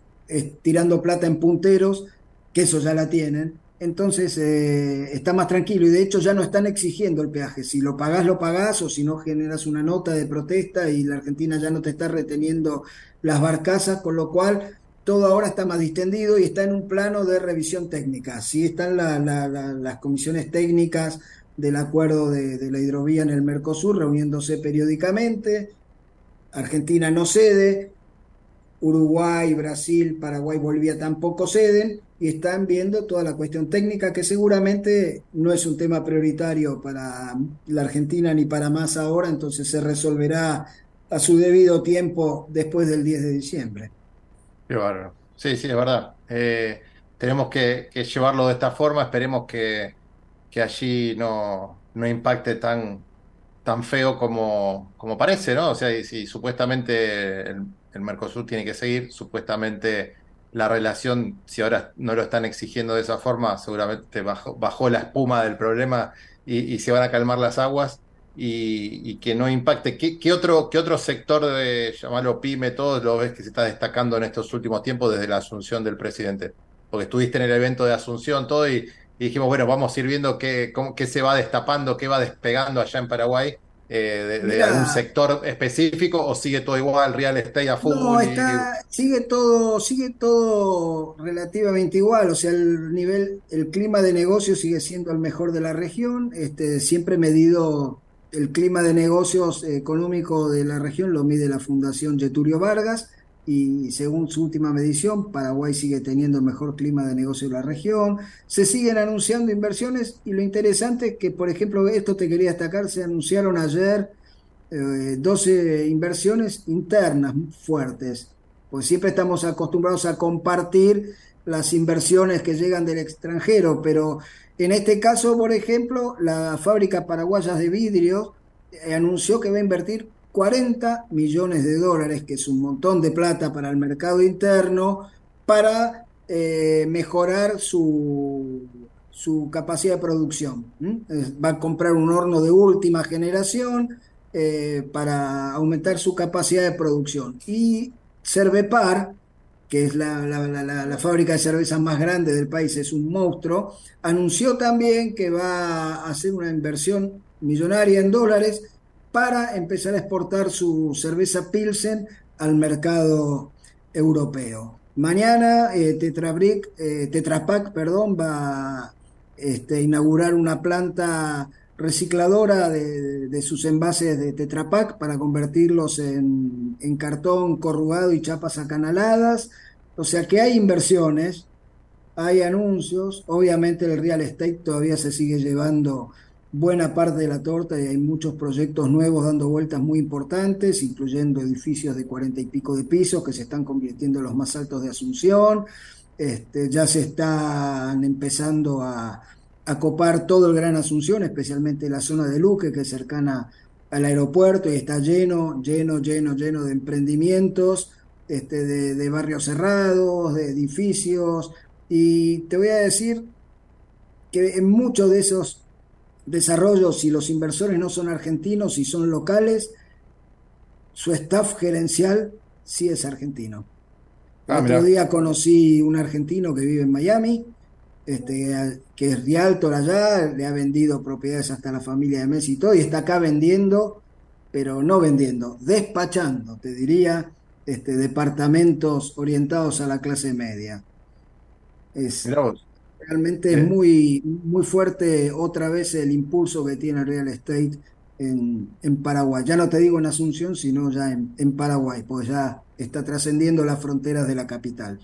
tirando plata en punteros, que eso ya la tienen. Entonces eh, está más tranquilo y de hecho ya no están exigiendo el peaje. Si lo pagás, lo pagás o si no generas una nota de protesta y la Argentina ya no te está reteniendo las barcazas, con lo cual todo ahora está más distendido y está en un plano de revisión técnica. Sí están la- la- la- las comisiones técnicas del acuerdo de, de la hidrovía en el Mercosur reuniéndose periódicamente. Argentina no cede, Uruguay, Brasil, Paraguay, Bolivia tampoco ceden y están viendo toda la cuestión técnica que seguramente no es un tema prioritario para la Argentina ni para más ahora, entonces se resolverá a su debido tiempo después del 10 de diciembre. Qué bárbaro. Sí, sí, es verdad. Eh, tenemos que, que llevarlo de esta forma. Esperemos que, que allí no, no impacte tan, tan feo como, como parece, ¿no? O sea, si supuestamente el, Mercosur tiene que seguir, supuestamente la relación, si ahora no lo están exigiendo de esa forma, seguramente bajó, bajó la espuma del problema y, se van a calmar las aguas y, que no impacte. ¿Qué, qué otro, qué otro sector de, llamarlo pyme, todo lo ves que se está destacando en estos últimos tiempos desde la asunción del presidente? Porque estuviste en el evento de Asunción, todo, y, y dijimos, bueno, vamos a ir viendo qué, cómo- qué se va destapando, qué va despegando allá en Paraguay, eh, de, algún sector específico, o sigue todo igual, real estate a full. No, y- está, sigue todo, sigue todo relativamente igual, o sea, el nivel, el clima de negocio sigue siendo el mejor de la región, este, siempre medido el clima de negocios económico de la región lo mide la Fundación Getulio Vargas y según su última medición, Paraguay sigue teniendo el mejor clima de negocio de la región. Se siguen anunciando inversiones y lo interesante es que, por ejemplo, esto te quería destacar, se anunciaron ayer eh, 12 inversiones internas fuertes, pues siempre estamos acostumbrados a compartir las inversiones que llegan del extranjero, pero en este caso, por ejemplo, la fábrica paraguayas de vidrios eh, anunció que va a invertir 40 millones de dólares, que es un montón de plata para el mercado interno, para eh, mejorar su, su capacidad de producción. Va a comprar un horno de última generación eh, para aumentar su capacidad de producción. Y Cervepar, que es la- la- la fábrica de cervezas más grande del país, es un monstruo, anunció también que va a hacer una inversión millonaria en dólares para empezar a exportar su cerveza Pilsen al mercado europeo. Mañana eh, eh, Tetra Pak, perdón, va a este, inaugurar una planta recicladora de, sus envases de Tetra Pak para convertirlos en cartón corrugado y chapas acanaladas. O sea que hay inversiones, hay anuncios, obviamente el real estate todavía se sigue llevando buena parte de la torta y hay muchos proyectos nuevos dando vueltas muy importantes, incluyendo edificios de cuarenta y pico de pisos que se están convirtiendo en los más altos de Asunción. Este, ya se están empezando a, a copar todo el Gran Asunción, especialmente la zona de Luque, que es cercana al aeropuerto y está lleno, lleno, lleno, lleno de emprendimientos, este, de, de barrios cerrados, de edificios. Y te voy a decir que en muchos de esos desarrollos, si los inversores no son argentinos y son locales, su staff gerencial sí es argentino. El Ah, otro mirá. día conocí un argentino que vive en Miami, este, que es realtor allá, le ha vendido propiedades hasta la familia de Messi y todo, y está acá vendiendo, pero no vendiendo, despachando, te diría, este, departamentos orientados a la clase media. Es, Mirá vos. Realmente es Eh. muy, muy fuerte otra vez el impulso que tiene el real estate en, en Paraguay. Ya no te digo en Asunción, sino ya en, en Paraguay, pues ya está trascendiendo las fronteras de la capital.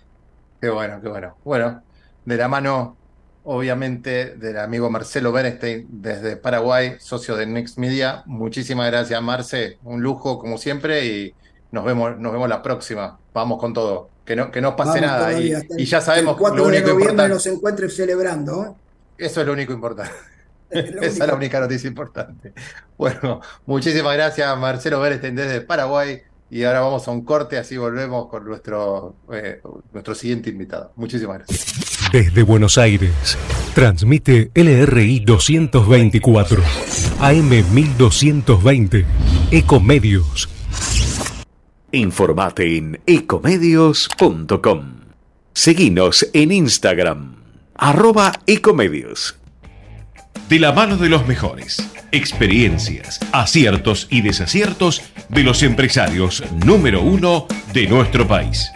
Qué bueno, qué bueno. Bueno, de la mano, obviamente, del amigo Marcelo Bernstein desde Paraguay, socio de Next Media. Muchísimas gracias, Marce. Un lujo, como siempre, y nos vemos, nos vemos la próxima. Vamos con todo. Que no, que no pase Vamos nada. Y, y ya sabemos el 4 lo de único noviembre importante. nos encuentres celebrando. ¿eh? Eso es lo único importante. [laughs] Es lo [laughs] Esa es la única noticia importante. Bueno, muchísimas gracias, Marcelo Bernstein desde Paraguay. Y ahora vamos a un corte, así volvemos con nuestro, eh, nuestro siguiente invitado. Muchísimas gracias. Desde Buenos Aires, transmite LRI 224, AM 1220, Ecomedios. Informate en ecomedios.com. Seguinos en Instagram, arroba ecomedios. De la mano de los mejores. Experiencias, aciertos y desaciertos de los empresarios número uno de nuestro país.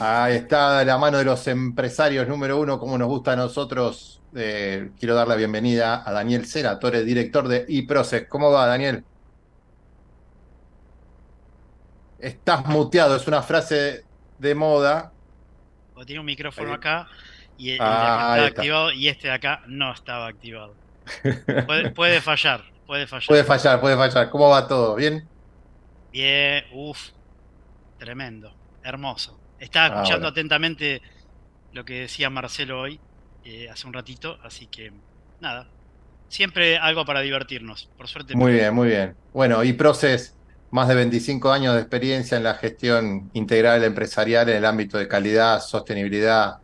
Ahí está, de la mano de los empresarios número uno, como nos gusta a nosotros. Eh, quiero dar la bienvenida a Daniel Senatore, director de eProcess. ¿Cómo va, Daniel? Estás muteado, es una frase de moda. Porque tiene un micrófono Ahí. acá y el, de Ah, acá estaba activado y este de acá no estaba activado. Puede, [laughs] puede fallar, puede fallar. Puede fallar, puede fallar. ¿Cómo va todo? ¿Bien? Bien, uff, tremendo, hermoso. Estaba Ah, escuchando bueno. atentamente lo que decía Marcelo hoy, eh, hace un ratito, así que nada, siempre algo para divertirnos. Por suerte, Muy bien, muy bien. Bueno, eProcess, más de 25 años de experiencia en la gestión integral empresarial en el ámbito de calidad, sostenibilidad,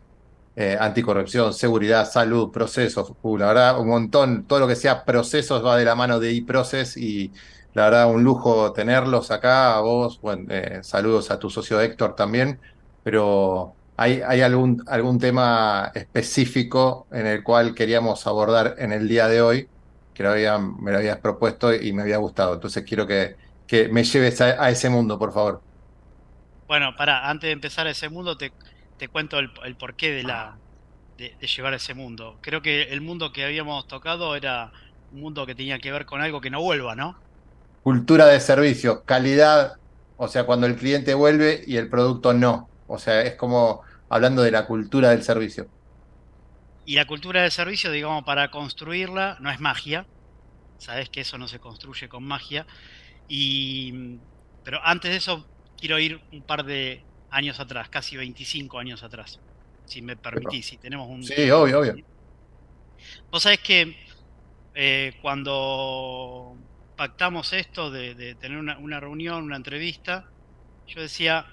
eh, anticorrupción, seguridad, salud, procesos. Uh, la verdad, un montón, todo lo que sea procesos va de la mano de eProcess y la verdad, un lujo tenerlos acá. A vos, bueno, eh, saludos a tu socio Héctor también, pero ¿hay, hay algún, algún tema específico en el cual queríamos abordar en el día de hoy? que lo había- me lo habías propuesto y me había gustado. Entonces quiero que, que me lleves a, a ese mundo, por favor. Bueno, para, antes de empezar ese mundo, te, te cuento el, el porqué de la de, de llevar a ese mundo. Creo que el mundo que habíamos tocado era un mundo que tenía que ver con algo que no vuelva, ¿no? Cultura de servicio, calidad, o sea, cuando el cliente vuelve y el producto no. O sea, es como hablando de la cultura del servicio. Y la cultura de servicio, digamos, para construirla no es magia. Sabes que eso no se construye con magia. Y, pero antes de eso, quiero ir un par de años atrás, casi 25 años atrás, si me permitís, si tenemos un... Sí, obvio, obvio. Vos sabés que eh, cuando pactamos esto de, de tener una, una reunión, una entrevista, yo decía,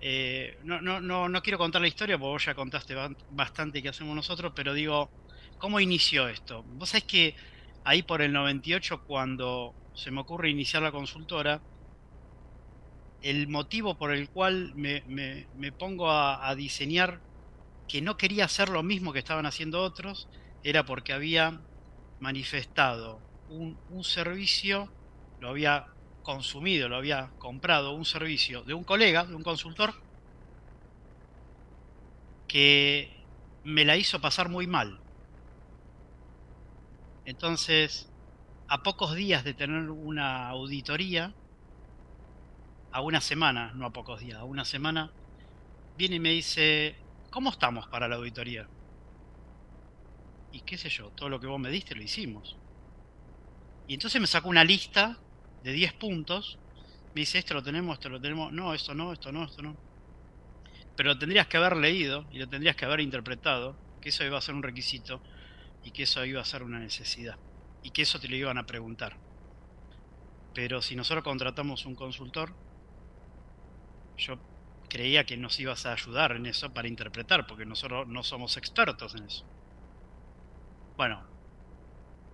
eh, no, no, no, no quiero contar la historia porque vos ya contaste ba- bastante que hacemos nosotros, pero digo, ¿cómo inició esto? Vos sabés que ahí por el 98, cuando se me ocurre iniciar la consultora, el motivo por el cual me, pongo a, diseñar que no quería hacer lo mismo que estaban haciendo otros, era porque había manifestado un servicio, lo había consumido, lo había comprado, un servicio de un colega, de un consultor, que me la hizo pasar muy mal. Entonces, a pocos días de tener una auditoría, a una semana, no a pocos días, a una semana, viene y me dice, ¿cómo estamos para la auditoría? Y qué sé yo, todo lo que vos me diste lo hicimos. Y entonces me sacó una lista de 10 puntos, me dice, esto lo tenemos, esto lo tenemos, no, esto no, esto no, esto no. Pero lo tendrías que haber leído y lo tendrías que haber interpretado, que eso iba a ser un requisito y que eso iba a ser una necesidad y que eso te lo iban a preguntar. Pero si nosotros contratamos un consultor, yo creía que nos ibas a ayudar en eso para interpretar, porque nosotros no somos expertos en eso. Bueno,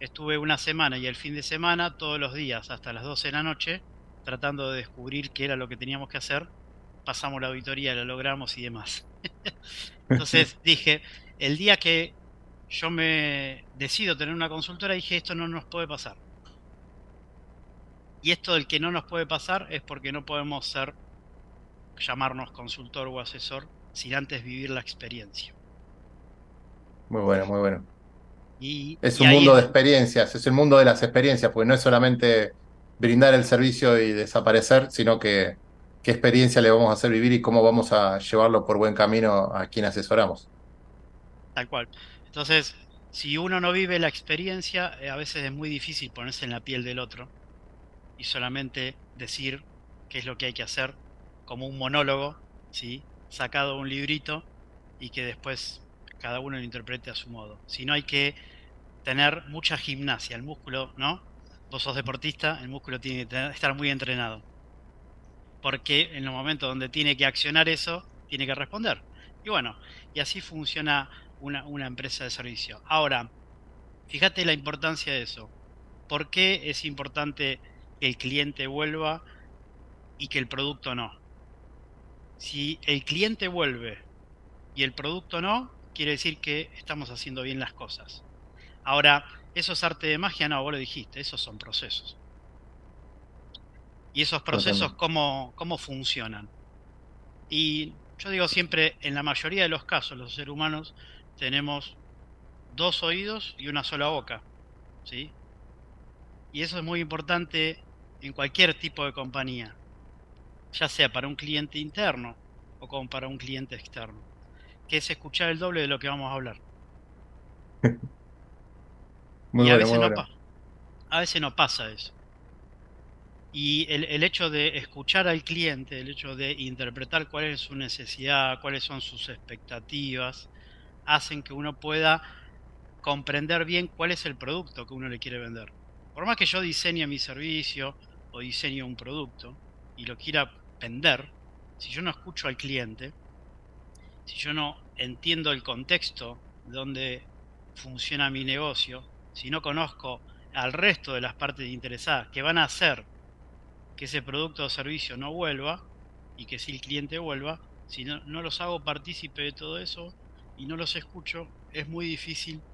estuve una semana y el fin de semana, todos los días, hasta las 12 de la noche, tratando de descubrir qué era lo que teníamos que hacer. Pasamos la auditoría, lo logramos y demás. [laughs] Entonces [laughs] dije, el día que yo me decido tener una consultora, dije, esto no nos puede pasar. Y esto del que no nos puede pasar es porque no podemos ser, llamarnos consultor o asesor sin antes vivir la experiencia. Muy bueno, muy bueno. Y, Es y un mundo de experiencias, es el mundo de las experiencias, porque no es solamente brindar el servicio y desaparecer, sino que qué experiencia le vamos a hacer vivir y cómo vamos a llevarlo por buen camino a quien asesoramos. Tal cual. Entonces, si uno no vive la experiencia, eh, a veces es muy difícil ponerse en la piel del otro y solamente decir qué es lo que hay que hacer, como un monólogo, ¿sí? sacado un librito y que después cada uno lo interprete a su modo. Si no hay que tener mucha gimnasia, el músculo, ¿no? Vos sos deportista, el músculo tiene que tener- estar muy entrenado. Porque en los momentos donde tiene que accionar eso, tiene que responder. Y bueno, y así funciona una, una empresa de servicio. Ahora, fíjate la importancia de eso. ¿Por qué es importante que el cliente vuelva y que el producto no? Si el cliente vuelve y el producto no, quiere decir que estamos haciendo bien las cosas. Ahora, ¿eso es arte de magia? No, vos lo dijiste, esos son procesos. Y esos procesos. ¿cómo, cómo funcionan? Y yo digo siempre, en la mayoría de los casos, los seres humanos tenemos dos oídos y una sola boca. ¿Sí? Y eso es muy importante en cualquier tipo de compañía, ya sea para un cliente interno o como para un cliente externo, que es escuchar el doble de lo que vamos a hablar. [laughs] Muy y a bueno, veces, muy no bueno. a veces no pasa eso. Y el, el hecho de escuchar al cliente, el hecho de interpretar cuál es su necesidad, cuáles son sus expectativas, hacen que uno pueda comprender bien cuál es el producto que uno le quiere vender. Por más que yo diseñe mi servicio o diseñe un producto y lo quiera vender, si yo no escucho al cliente, si yo no entiendo el contexto de donde funciona mi negocio, si no conozco al resto de las partes interesadas que van a hacer que ese producto o servicio no vuelva y que si el cliente vuelva, si no, no los hago partícipe de todo eso y no los escucho, es muy difícil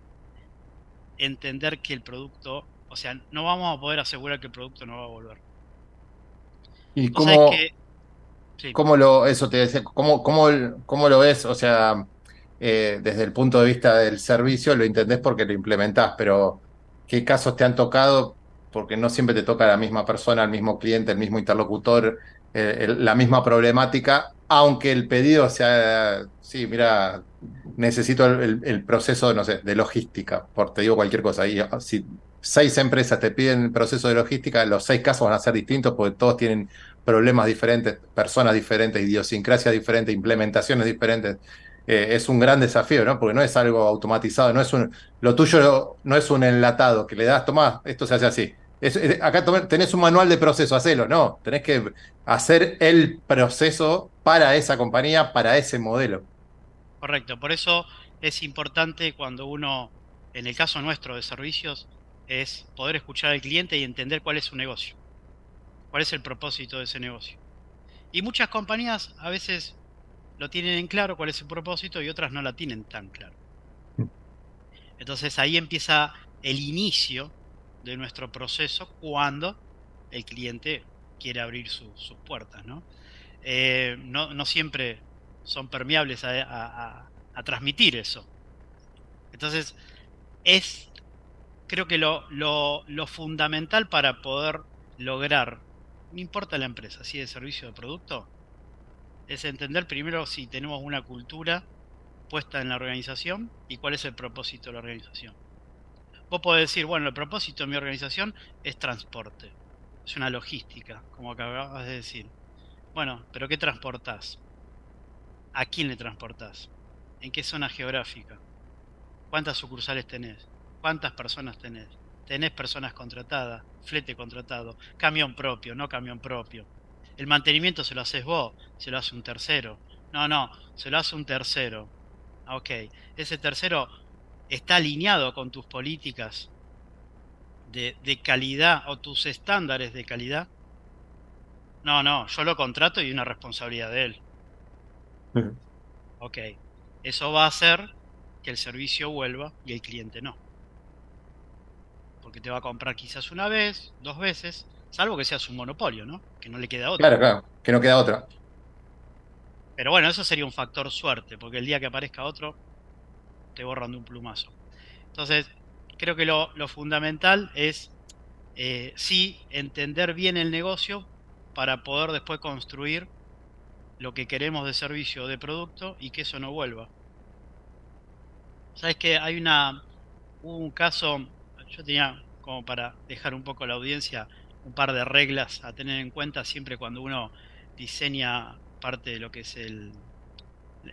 entender que el producto, o sea, no vamos a poder asegurar que el producto no va a volver. ¿Y cómo, que- sí. cómo lo, eso te decía, cómo, cómo, cómo lo ves? O sea, eh, desde el punto de vista del servicio lo entendés porque lo implementás, pero ¿qué casos te han tocado? Porque no siempre te toca la misma persona, el mismo cliente, el mismo interlocutor, eh, el- la misma problemática, aunque el pedido sea, sí, mira, necesito el, proceso, no sé, de logística, por te digo cualquier cosa. Y ah, si seis empresas te piden el proceso de logística, los seis casos van a ser distintos porque todos tienen problemas diferentes, personas diferentes, idiosincrasias diferentes, implementaciones diferentes. Eh, es un gran desafío, ¿no? Porque no es algo automatizado, no es un, lo tuyo no es un enlatado que le das, tomá, esto se hace así. Acá tenés un manual de proceso, hacelo, no, tenés que hacer el proceso para esa compañía, para ese modelo. Correcto, por eso es importante cuando uno, en el caso nuestro de servicios, es poder escuchar al cliente y entender cuál es su negocio, cuál es el propósito de ese negocio. Y muchas compañías a veces lo tienen en claro cuál es su propósito y otras no la tienen tan claro. Entonces ahí empieza el inicio de nuestro proceso cuando el cliente quiere abrir su- sus puertas, ¿no? Eh, no, no siempre son permeables a, transmitir eso. Entonces, es creo que lo, lo- lo fundamental para poder lograr, no importa la empresa, si de servicio o de producto, es entender primero si tenemos una cultura puesta en la organización y cuál es el propósito de la organización. Vos podés decir, bueno, el propósito de mi organización es transporte, es una logística, como acabas de decir. Bueno, pero ¿qué transportás? ¿A quién le transportás? ¿En qué zona geográfica? ¿Cuántas sucursales tenés? ¿Cuántas personas tenés? ¿Tenés personas contratadas? ¿Flete contratado? ¿Camión propio? ¿No camión propio? ¿El mantenimiento se lo haces vos? ¿Se lo hace un tercero? No, no, se lo hace un tercero. Ah, Ok, ese tercero está alineado con tus políticas de, de calidad o tus estándares de calidad. No, no, yo lo contrato y una responsabilidad de él. Ok, eso va a hacer que el servicio vuelva y el cliente no. Porque te va a comprar quizás una vez, dos veces, Salvo que seas un monopolio, ¿no? Que no le queda otra. Claro, claro, que no queda otra. Pero bueno, eso sería un factor suerte, porque el día que aparezca otro, te borran de un plumazo. Entonces, creo que lo, lo fundamental es eh, sí entender bien el negocio para poder después construir lo que queremos de servicio o de producto y que eso no vuelva. Sabes que hay una un caso, yo tenía como para dejar un poco a la audiencia un par de reglas a tener en cuenta siempre cuando uno diseña parte de lo que es el,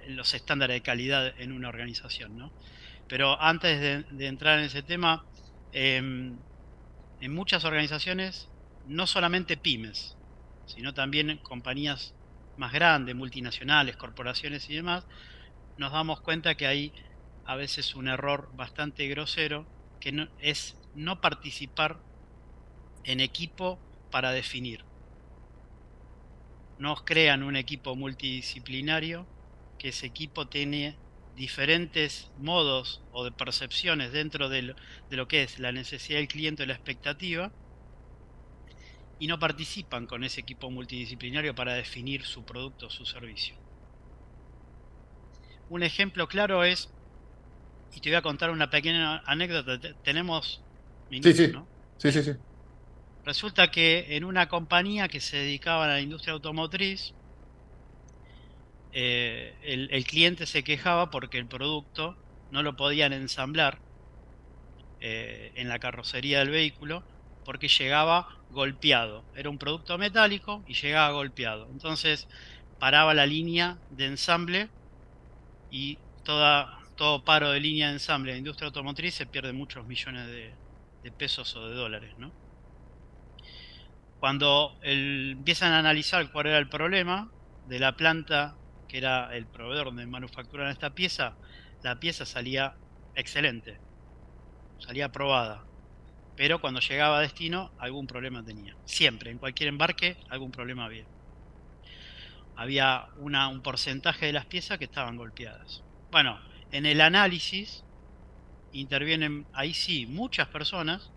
los estándares de calidad en una organización, ¿no? Pero antes de, entrar en ese tema, em, en muchas organizaciones, no solamente pymes, sino también compañías más grandes, multinacionales, corporaciones y demás, nos damos cuenta que hay a veces un error bastante grosero que es no participar en equipo para definir. Nos crean un equipo multidisciplinario, que ese equipo tiene diferentes modos o de percepciones dentro de lo, de lo que es la necesidad del cliente o la expectativa, y no participan con ese equipo multidisciplinario para definir su producto o su servicio. Un ejemplo claro es, y te voy a contar una pequeña anécdota, tenemos minutos, sí, sí. ¿no? Sí, sí, sí. Resulta que en una compañía que se dedicaba a la industria automotriz, eh, el, cliente se quejaba porque el producto no lo podían ensamblar eh, en la carrocería del vehículo porque llegaba golpeado. Era un producto metálico y llegaba golpeado. Entonces paraba la línea de ensamble y toda, todo paro de línea de ensamble de industria automotriz se pierde muchos millones de, pesos o de dólares. ¿no? Cuando empiezan a analizar cuál era el problema de la planta que era el proveedor de manufactura en esta pieza, la pieza salía excelente, salía aprobada. Pero cuando llegaba a destino, algún problema tenía. Siempre, en cualquier embarque, algún problema había. Había una, un porcentaje de las piezas que estaban golpeadas. Bueno, en el análisis intervienen ahí sí muchas personas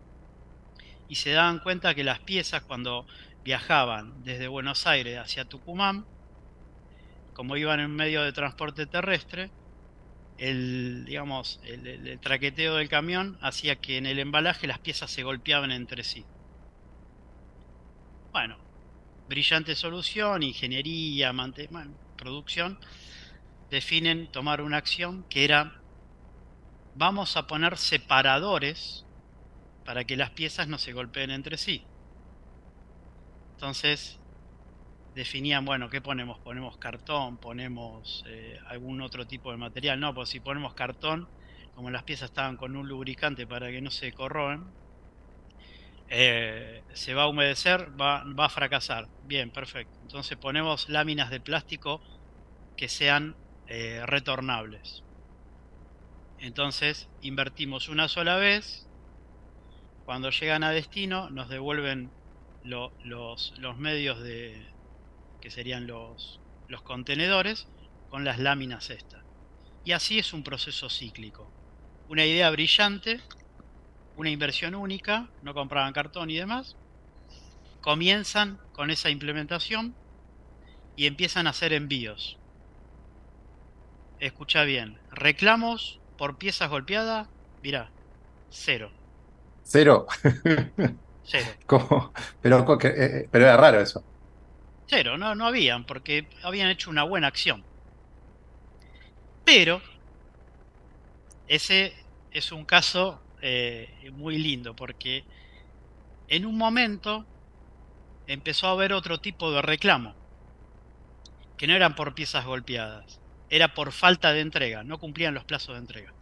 y se daban cuenta que las piezas cuando viajaban desde Buenos Aires hacia Tucumán, como iban en medio de transporte terrestre, el, digamos, el, traqueteo del camión hacía que en el embalaje las piezas se golpeaban entre sí. Bueno, brillante solución, ingeniería, producción, definen tomar una acción que era vamos a poner separadores para que las piezas no se golpeen entre sí. Entonces definían, bueno, ¿qué ponemos? Ponemos cartón, ponemos eh, algún otro tipo de material. No, pues si ponemos cartón, como las piezas estaban con un lubricante para que no se corroen, eh, se va a humedecer, va, va, a fracasar. Bien, perfecto. Entonces ponemos láminas de plástico que sean eh, retornables. Entonces invertimos una sola vez cuando llegan a destino nos devuelven los, los, medios de que serían los, los contenedores con las láminas estas. Y así es un proceso cíclico. Una idea brillante, una inversión única, no compraban cartón y demás. Comienzan con esa implementación y empiezan a hacer envíos. Escucha bien, reclamos por piezas golpeadas, mira, cero. Cero. [laughs] Cero. Pero, eh, eh, pero era raro eso. Cero, no, no habían, porque habían hecho una buena acción. Pero ese es un caso eh, muy lindo, porque en un momento empezó a haber otro tipo de reclamo, que no eran por piezas golpeadas, era por falta de entrega, no cumplían los plazos de entrega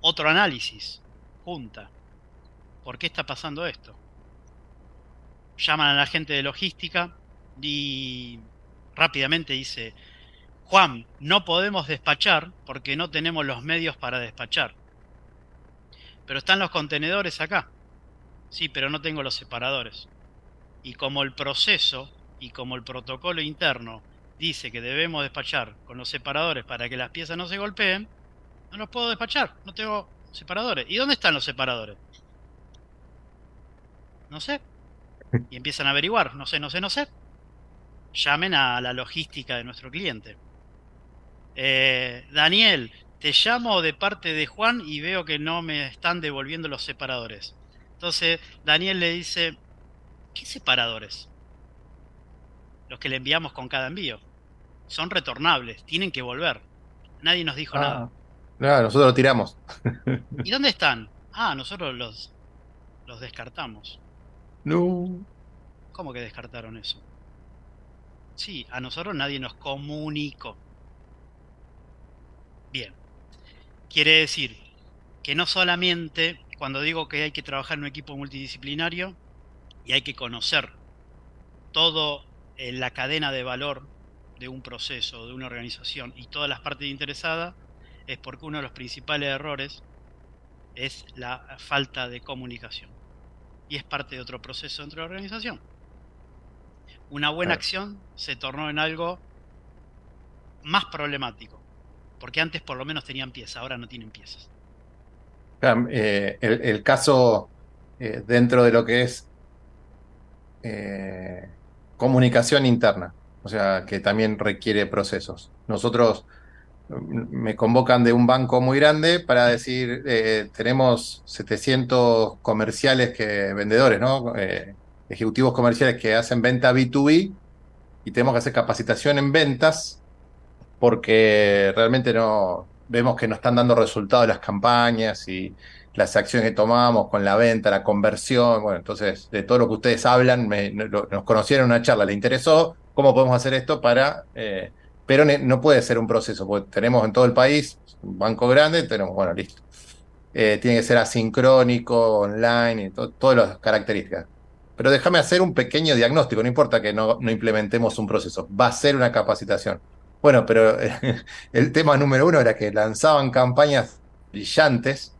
otro análisis, junta. ¿Por qué está pasando esto? Llaman a la gente de logística y rápidamente dice, Juan, no podemos despachar porque no tenemos los medios para despachar. Pero están los contenedores acá. Sí, pero no tengo los separadores. Y como el proceso y como el protocolo interno dice que debemos despachar con los separadores para que las piezas no se golpeen, no los puedo despachar, no tengo separadores. ¿Y dónde están los separadores? No sé. Y empiezan a averiguar, no sé, no sé, no sé. Llamen a la logística de nuestro cliente. Eh, Daniel, te llamo de parte de Juan y veo que no me están devolviendo los separadores. Entonces Daniel le dice, ¿qué separadores? Los que le enviamos con cada envío. Son retornables, tienen que volver. Nadie nos dijo nada. No, nosotros lo tiramos. ¿Y dónde están? Ah, nosotros los, los descartamos. No. ¿Cómo que descartaron eso? Sí, a nosotros nadie nos comunicó. Bien. Quiere decir que no solamente cuando digo que hay que trabajar en un equipo multidisciplinario y hay que conocer todo en la cadena de valor de un proceso, de una organización y todas las partes interesadas, es porque uno de los principales errores es la falta de comunicación. Y es parte de otro proceso dentro de la organización. Una buena Claro. acción se tornó en algo más problemático. Porque antes por lo menos tenían piezas, ahora no tienen piezas. Eh, el, el caso eh, dentro de lo que es eh, comunicación interna, o sea, que también requiere procesos. Nosotros me convocan de un banco muy grande para decir, eh, tenemos 700 comerciales que, vendedores, ¿no? Eh, ejecutivos comerciales que hacen venta B2B y tenemos que hacer capacitación en ventas porque realmente no vemos que no están dando resultados las campañas y las acciones que tomamos con la venta, la conversión. Bueno, entonces, de todo lo que ustedes hablan, me- nos conocieron en una charla, le interesó cómo podemos hacer esto para. eh, pero no puede ser un proceso, porque tenemos en todo el país un banco grande, tenemos, bueno, listo. Eh, tiene que ser asincrónico, online, y to- todas las características. Pero déjame hacer un pequeño diagnóstico, no importa que no, no implementemos un proceso, va a ser una capacitación. Bueno, pero [laughs] el tema número uno era que lanzaban campañas brillantes,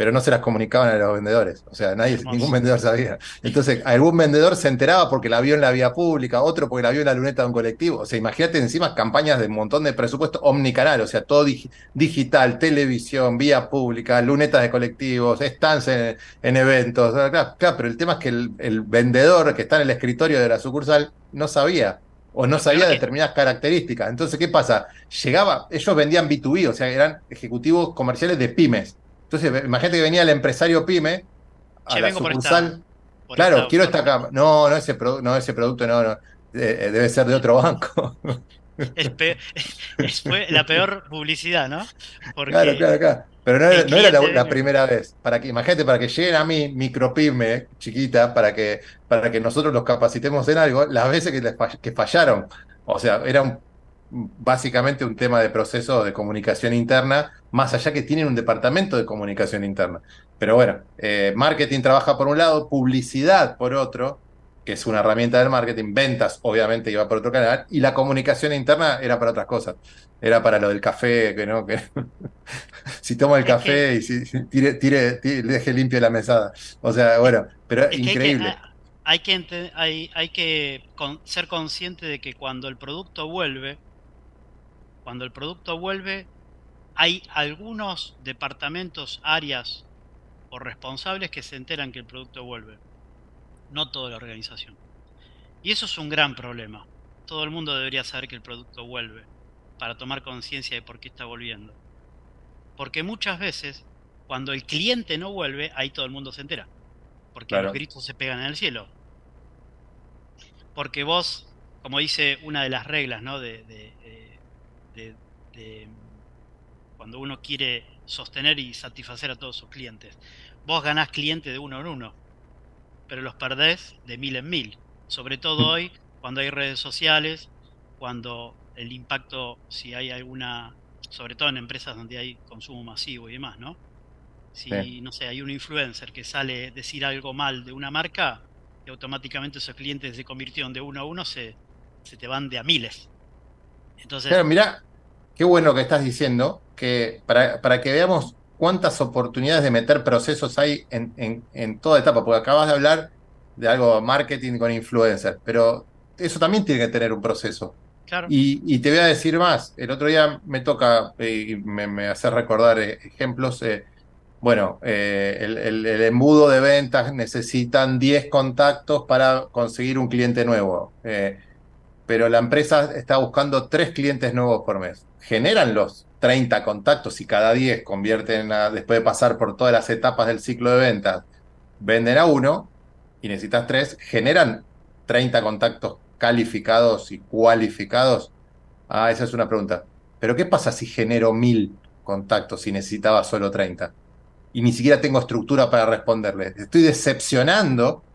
pero no se las comunicaban a los vendedores. O sea, nadie, Hermoso. ningún vendedor sabía. Entonces, algún vendedor se enteraba porque la vio en la vía pública, otro porque la vio en la luneta de un colectivo. O sea, imagínate encima campañas de un montón de presupuesto omnicanal, o sea, todo digi- digital, televisión, vía pública, lunetas de colectivos, stands en, en eventos. Claro, claro, pero el tema es que el, el vendedor que está en el escritorio de la sucursal no sabía o no sabía determinadas características. Entonces, ¿qué pasa? Llegaba, ellos vendían B2B, o sea, eran ejecutivos comerciales de pymes. Entonces, imagínate que venía el empresario pyme a Che, la por sucursal. esta- por claro, esta quiero esta cámara. No, no ese, produ- no, ese producto no, no. Eh, debe ser de otro banco. Es pe- es- fue la peor publicidad, ¿no? Porque Claro, claro, claro. Pero no era, el no era la, primera vez. Para que, imagínate, para que lleguen a mí, micropyme, chiquita, para que, para que nosotros los capacitemos en algo, las veces que, les fall- que fallaron. O sea, era un- básicamente un tema de proceso de comunicación interna, más allá que tienen un departamento de comunicación interna. Pero bueno, eh, marketing trabaja por un lado, publicidad por otro, que es una herramienta del marketing, ventas obviamente iba por otro canal, y la comunicación interna era para otras cosas. Era para lo del café, que no, que [laughs] si toma el Es que- café y si, tire, tire, tire- deje limpio la mesada. O sea, bueno, pero Es que hay que- increíble. hay que, ente- hay, hay que con- ser consciente de que cuando el producto vuelve, cuando el producto vuelve, hay algunos departamentos, áreas o responsables que se enteran que el producto vuelve. No toda la organización. Y eso es un gran problema. Todo el mundo debería saber que el producto vuelve para tomar conciencia de por qué está volviendo. Porque muchas veces, cuando el cliente no vuelve, ahí todo el mundo se entera. Porque Claro. los gritos se pegan en el cielo. Porque vos, como dice una de las reglas, ¿no? De, de- de- de- de- cuando uno quiere sostener y satisfacer a todos sus clientes. Vos ganás clientes de uno en uno, pero los perdés de mil en mil. Sobre todo hoy, cuando hay redes sociales, cuando el impacto, si hay alguna, sobre todo en empresas donde hay consumo masivo y demás, ¿no? Si, Sí. no sé, hay un influencer que sale a decir algo mal de una marca, y automáticamente esos clientes se convirtieron de uno a uno, se, se te van de a miles. Entonces, Claro, mirá, qué bueno que estás diciendo, que para, para que veamos cuántas oportunidades de meter procesos hay en, en, en toda etapa, porque acabas de hablar de algo marketing con influencer, pero eso también tiene que tener un proceso. claro, Y, y te voy a decir más, el otro día me toca, y me, me hace recordar eh, ejemplos, eh, bueno, eh, el, el- el embudo de ventas necesitan 10 contactos para conseguir un cliente nuevo. Eh, pero la empresa está buscando 3 clientes nuevos por mes. Generan los 30 contactos y cada 10 convierten a, después de pasar por todas las etapas del ciclo de ventas, venden a uno y necesitas 3, generan 30 contactos calificados y cualificados. Ah, esa es una pregunta. Pero ¿qué pasa si genero 1000 contactos y necesitaba solo 30? Y ni siquiera tengo estructura para responderles. Estoy decepcionando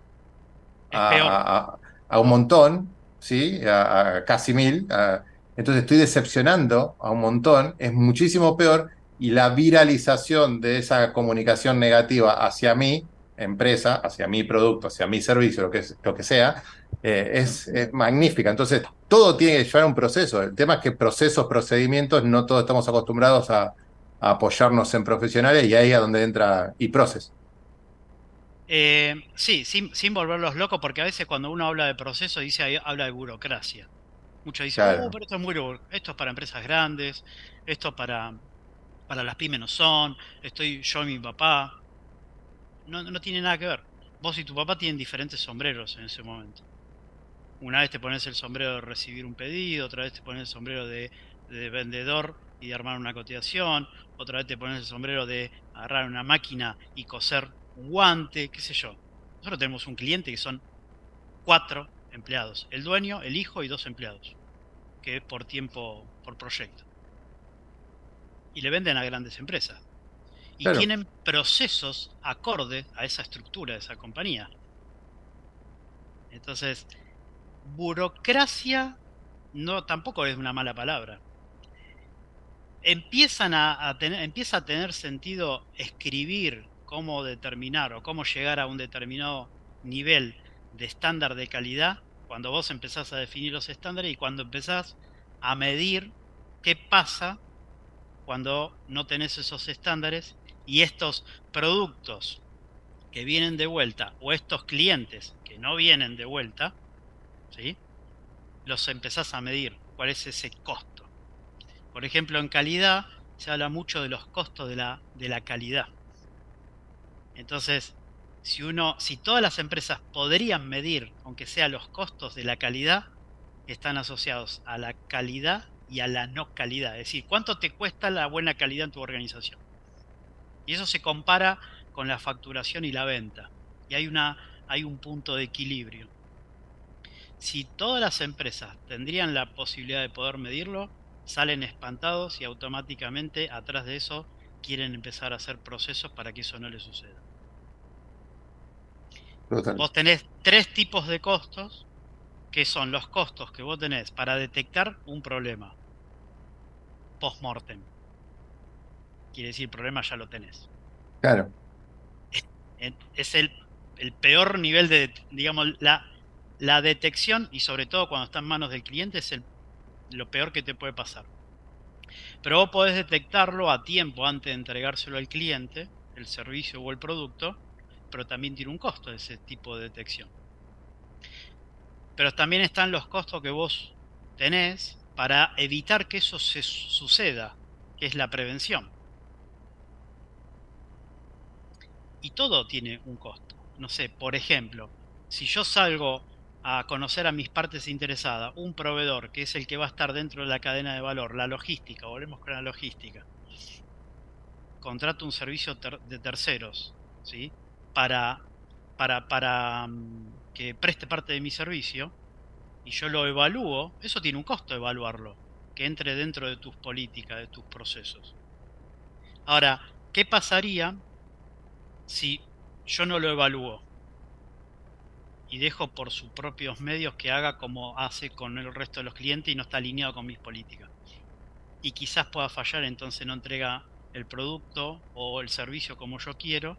Es a, peor. a- a un montón, ¿sí? A, a casi mil. a- entonces estoy decepcionando a un montón. Es muchísimo peor y la viralización de esa comunicación negativa hacia mi empresa, hacia mi producto, hacia mi servicio, lo que, es- lo que sea, eh, es, es magnífica. Entonces todo tiene que llevar un proceso. El tema es que procesos, procedimientos, no todos estamos acostumbrados a, a apoyarnos en profesionales y ahí es donde entra e-process. Eh, sí, sin, sin volverlos locos, porque a veces cuando uno habla de proceso dice habla de burocracia. Muchos dicen, Claro. "Uh, pero esto es muy esto es para empresas grandes, esto para, para las pymes no son, estoy yo y mi papá. No, no tiene nada que ver. Vos y tu papá tienen diferentes sombreros en ese momento. Una vez te pones el sombrero de recibir un pedido, otra vez te pones el sombrero de, de vendedor y de armar una cotización, otra vez te pones el sombrero de agarrar una máquina y coser un guante, qué sé yo. Nosotros tenemos un cliente que son cuatro empleados, el dueño, el hijo y dos empleados, que es por tiempo, por proyecto. Y le venden a grandes empresas. Y Claro. tienen procesos acorde a esa estructura de esa compañía. Entonces, burocracia no tampoco es una mala palabra. Empiezan a, a tener, empieza a tener sentido escribir cómo determinar o cómo llegar a un determinado nivel de estándar de calidad cuando vos empezás a definir los estándares y cuando empezás a medir qué pasa cuando no tenés esos estándares y estos productos que vienen de vuelta o estos clientes que no vienen de vuelta, ¿sí? los empezás a medir. ¿Cuál es ese costo? Por ejemplo, en calidad se habla mucho de los costos de la, de la calidad. Entonces, si uno, si todas las empresas podrían medir, aunque sea los costos de la calidad, están asociados a la calidad y a la no calidad. Es decir, cuánto te cuesta la buena calidad en tu organización. Y eso se compara con la facturación y la venta. Y hay una, hay un punto de equilibrio. Si todas las empresas tendrían la posibilidad de poder medirlo, salen espantados y automáticamente atrás de eso quieren empezar a hacer procesos para que eso no les suceda. Total. Vos tenés tres tipos de costos, que son los costos que vos tenés para detectar un problema post-mortem. Quiere decir, el problema ya lo tenés. Claro. Es el, el peor nivel de, digamos, la, la detección y sobre todo cuando está en manos del cliente es el, lo peor que te puede pasar. Pero vos podés detectarlo a tiempo antes de entregárselo al cliente, el servicio o el producto, pero también tiene un costo ese tipo de detección. Pero también están los costos que vos tenés para evitar que eso se su- suceda, que es la prevención. Y todo tiene un costo. No sé, por ejemplo, si yo salgo a conocer a mis partes interesadas, un proveedor que es el que va a estar dentro de la cadena de valor, la logística, volvemos con la logística, contrato un servicio de terceros, ¿sí? Para, para, para mm, que preste parte de mi servicio y yo lo evalúo, eso tiene un costo evaluarlo, que entre dentro de tus políticas, de tus procesos. Ahora, ¿qué pasaría si yo no lo evalúo y dejo por sus propios medios que haga como hace con el resto de los clientes y no está alineado con mis políticas? Y quizás pueda fallar, entonces no entrega el producto o el servicio como yo quiero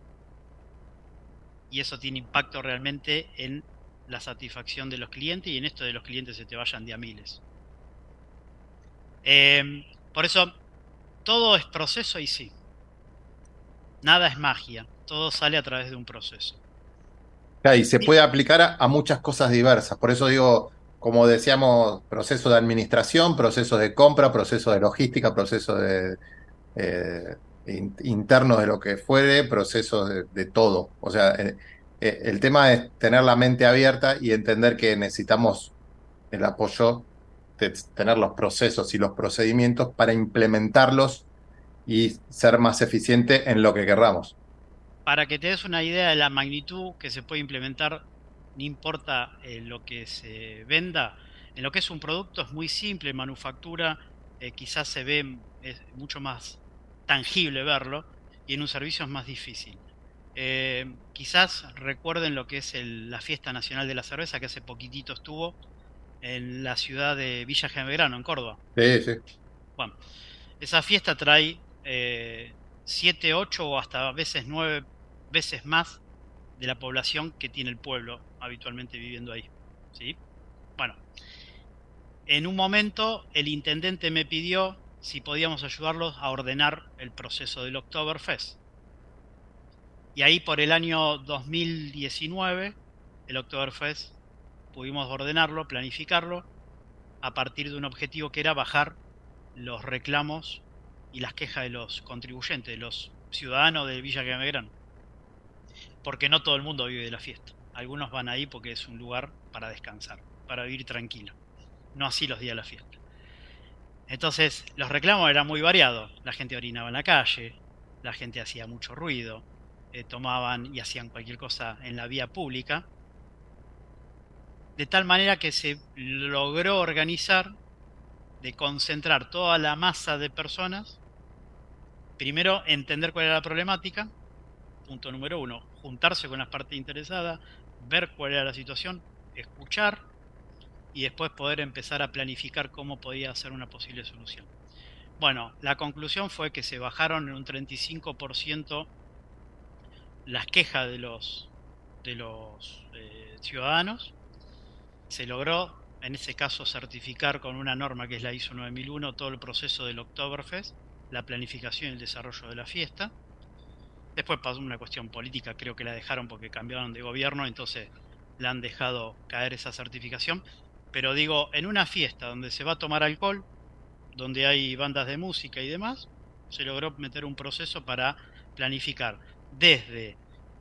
y eso tiene impacto realmente en la satisfacción de los clientes y en esto de los clientes se te vayan de a miles. Eh, por eso, todo es proceso y sí. Nada es magia. Todo sale a través de un proceso. Y se puede aplicar a, muchas cosas diversas. Por eso digo, como decíamos, proceso de administración, procesos de compra, proceso de logística, proceso de, eh, internos de lo que fuere, procesos de, todo. O sea, eh, eh, el tema es tener la mente abierta y entender que necesitamos el apoyo de tener los procesos y los procedimientos para implementarlos y ser más eficiente en lo que querramos. Para que te des una idea de la magnitud que se puede implementar, no importa lo que se venda, en lo que es un producto es muy simple, manufactura quizás se ve es mucho más tangible verlo y en un servicio es más difícil. Eh, quizás recuerden lo que es la Fiesta Nacional de la Cerveza que hace poquitito estuvo en la ciudad de Villa General, en Córdoba. Sí, sí. Bueno, esa fiesta trae eh, 7, 8 o hasta a veces 9 veces más de la población que tiene el pueblo habitualmente viviendo ahí. ¿sí? Bueno, en un momento el intendente me pidió si podíamos ayudarlos a ordenar el proceso del Oktoberfest. Y ahí por el año 2019, el Oktoberfest, pudimos ordenarlo, planificarlo, a partir de un objetivo que era bajar los reclamos y las quejas de los contribuyentes, de los ciudadanos de Villa Camegrán. Porque no todo el mundo vive de la fiesta. Algunos van ahí porque es un lugar para descansar, para vivir tranquilo. No así los días de la fiesta. Entonces, los reclamos eran muy variados. La gente orinaba en la calle, la gente hacía mucho ruido, eh, tomaban y hacían cualquier cosa en la vía pública. De tal manera que se logró organizar de concentrar toda la masa de personas. Primero, entender cuál era la problemática. Punto número uno, juntarse con las partes interesadas, ver cuál era la situación, escuchar y después poder empezar a planificar cómo podía ser una posible solución. Bueno, la conclusión fue que se bajaron en un 35% las quejas de los, de los eh, ciudadanos. Se logró, en ese caso, certificar con una norma que es la ISO 9001 todo el proceso del Oktoberfest, la planificación y el desarrollo de la fiesta. Después pasó una cuestión política, creo que la dejaron porque cambiaron de gobierno, entonces la han dejado caer esa certificación. Pero digo, en una fiesta donde se va a tomar alcohol, donde hay bandas de música y demás, se logró meter un proceso para planificar desde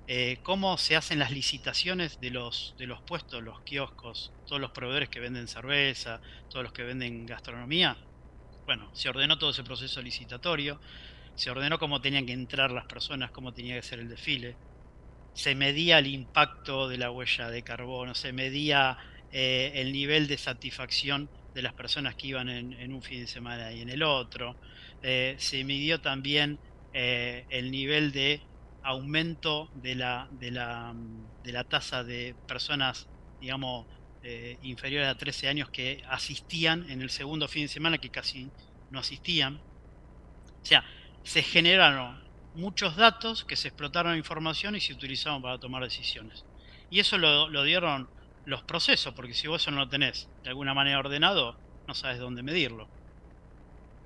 eh, cómo se hacen las licitaciones de los, de los puestos, los kioscos, todos los proveedores que venden cerveza, todos los que venden gastronomía. Bueno, se ordenó todo ese proceso licitatorio, se ordenó cómo tenían que entrar las personas, cómo tenía que ser el desfile, se medía el impacto de la huella de carbono, se medía eh, el nivel de satisfacción de las personas que iban en, un fin de semana y en el otro. Eh, se midió también eh, el nivel de aumento de la, de la, de la tasa de personas, digamos, inferiores a 13 años que asistían en el segundo fin de semana, que casi no asistían. O sea, se generaron muchos datos que se explotaron información y se utilizaron para tomar decisiones. Y eso lo, lo dieron los procesos, porque si vos eso no lo tenés de alguna manera ordenado, no sabes dónde medirlo.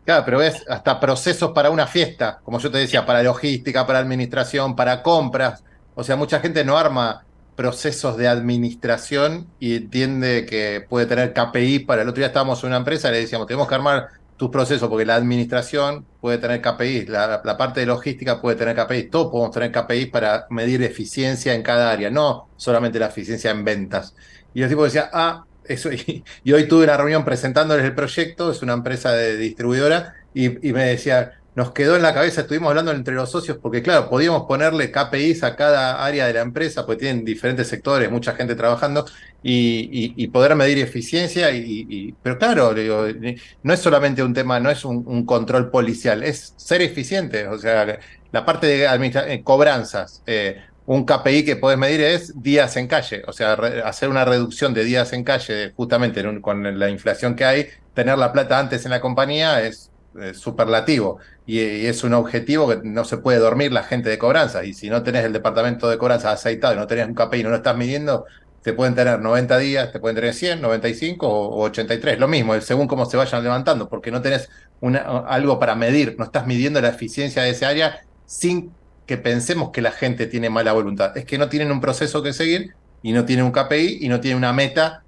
Claro, pero ves, hasta procesos para una fiesta, como yo te decía, para logística, para administración, para compras. O sea, mucha gente no arma procesos de administración y entiende que puede tener KPI para el otro día estábamos en una empresa y le decíamos, tenemos que armar tus procesos porque la administración puede tener KPI, la, parte de logística puede tener KPI, todos podemos tener KPI para medir eficiencia en cada área, no solamente la eficiencia en ventas. Y el tipo decía, ah, eso, [laughs] y, hoy tuve una reunión presentándoles el proyecto, es una empresa de distribuidora, y, y me decía, nos quedó en la cabeza, estuvimos hablando entre los socios, porque claro, podíamos ponerle KPIs a cada área de la empresa, porque tienen diferentes sectores, mucha gente trabajando, y, poder medir eficiencia, y, pero claro, no es solamente un tema, no es un, control policial, es ser eficiente, o sea, la parte de eh, cobranzas, eh, un KPI que puedes medir es días en calle, o sea, hacer una reducción de días en calle, justamente con la inflación que hay, tener la plata antes en la compañía es superlativo y, es un objetivo que no se puede dormir la gente de cobranza. Y si no tenés el departamento de cobranza aceitado y no tenés un KPI y no lo estás midiendo, te pueden tener 90 días, te pueden tener 100, 95 o, 83. Lo mismo, según cómo se vayan levantando, porque no tenés una, algo para medir, no estás midiendo la eficiencia de ese área sin que pensemos que la gente tiene mala voluntad. Es que no tienen un proceso que seguir y no tienen un KPI y no tienen una meta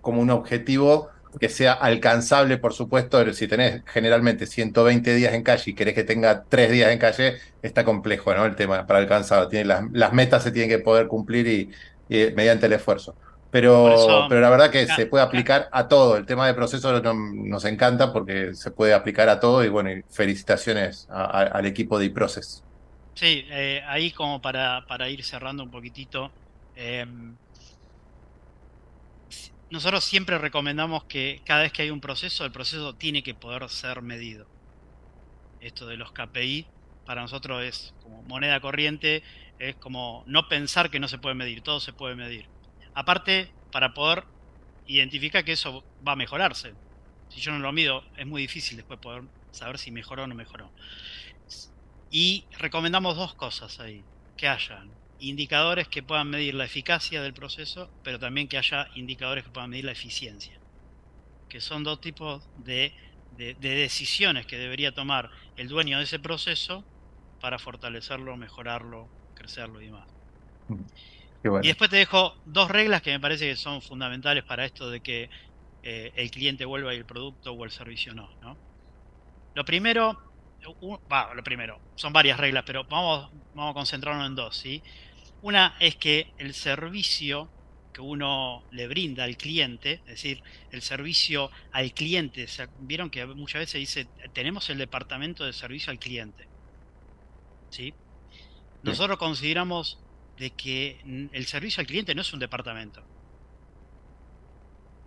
como un objetivo que sea alcanzable, por supuesto, si tenés generalmente 120 días en calle y querés que tenga 3 días en calle, está complejo, ¿no? El tema para alcanzarlo. Tiene las, las metas se tienen que poder cumplir y, y mediante el esfuerzo. Pero, eso, pero la verdad que se puede aplicar a todo. El tema de procesos no- nos encanta porque se puede aplicar a todo y bueno, y felicitaciones a- a- al equipo de iProcess. Sí, eh, ahí como para, para ir cerrando un poquitito, eh, nosotros siempre recomendamos que cada vez que hay un proceso, el proceso tiene que poder ser medido. Esto de los KPI para nosotros es como moneda corriente, es como no pensar que no se puede medir, todo se puede medir. Aparte, para poder identificar que eso va a mejorarse. Si yo no lo mido, es muy difícil después poder saber si mejoró o no mejoró. Y recomendamos dos cosas ahí. Que hayan indicadores que puedan medir la eficacia del proceso, pero también que haya indicadores que puedan medir la eficiencia. Que son dos tipos de, de- de decisiones que debería tomar el dueño de ese proceso para fortalecerlo, mejorarlo, crecerlo y demás. Bueno. Y después te dejo dos reglas que me parece que son fundamentales para esto de que eh, el cliente vuelva y el producto o el servicio no, ¿no? Lo primero, lo primero, son varias reglas, pero vamos, vamos a concentrarnos en dos, ¿sí? Una es que el servicio que uno le brinda al cliente, es decir, el servicio al cliente, ¿se- vieron que muchas veces dice, tenemos el departamento de servicio al cliente, ¿sí? Nosotros consideramos de que el servicio al cliente no es un departamento.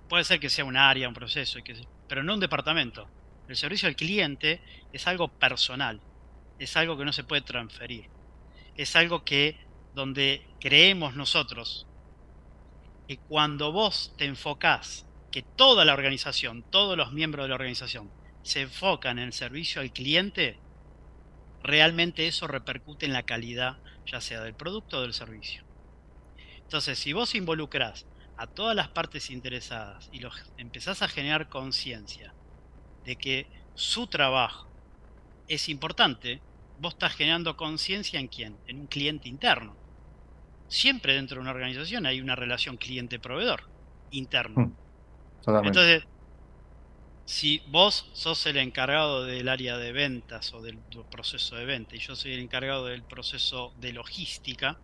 Puede ser que sea un área, un proceso, pero no un departamento. El servicio al cliente es algo personal, es algo que no se puede transferir, es algo que donde creemos nosotros que cuando vos te enfocás, que toda la organización, todos los miembros de la organización se enfocan en el servicio al cliente, realmente eso repercute en la calidad, ya sea del producto o del servicio. Entonces, si vos involucrás a todas las partes interesadas y los empezás a generar conciencia de que su trabajo es importante, vos estás generando conciencia en quién? En un cliente interno. Siempre dentro de una organización hay una relación cliente-proveedor interno. Mm, Totalmente. Entonces, si vos sos el encargado del área de ventas o del proceso de venta y yo soy el encargado del proceso de logística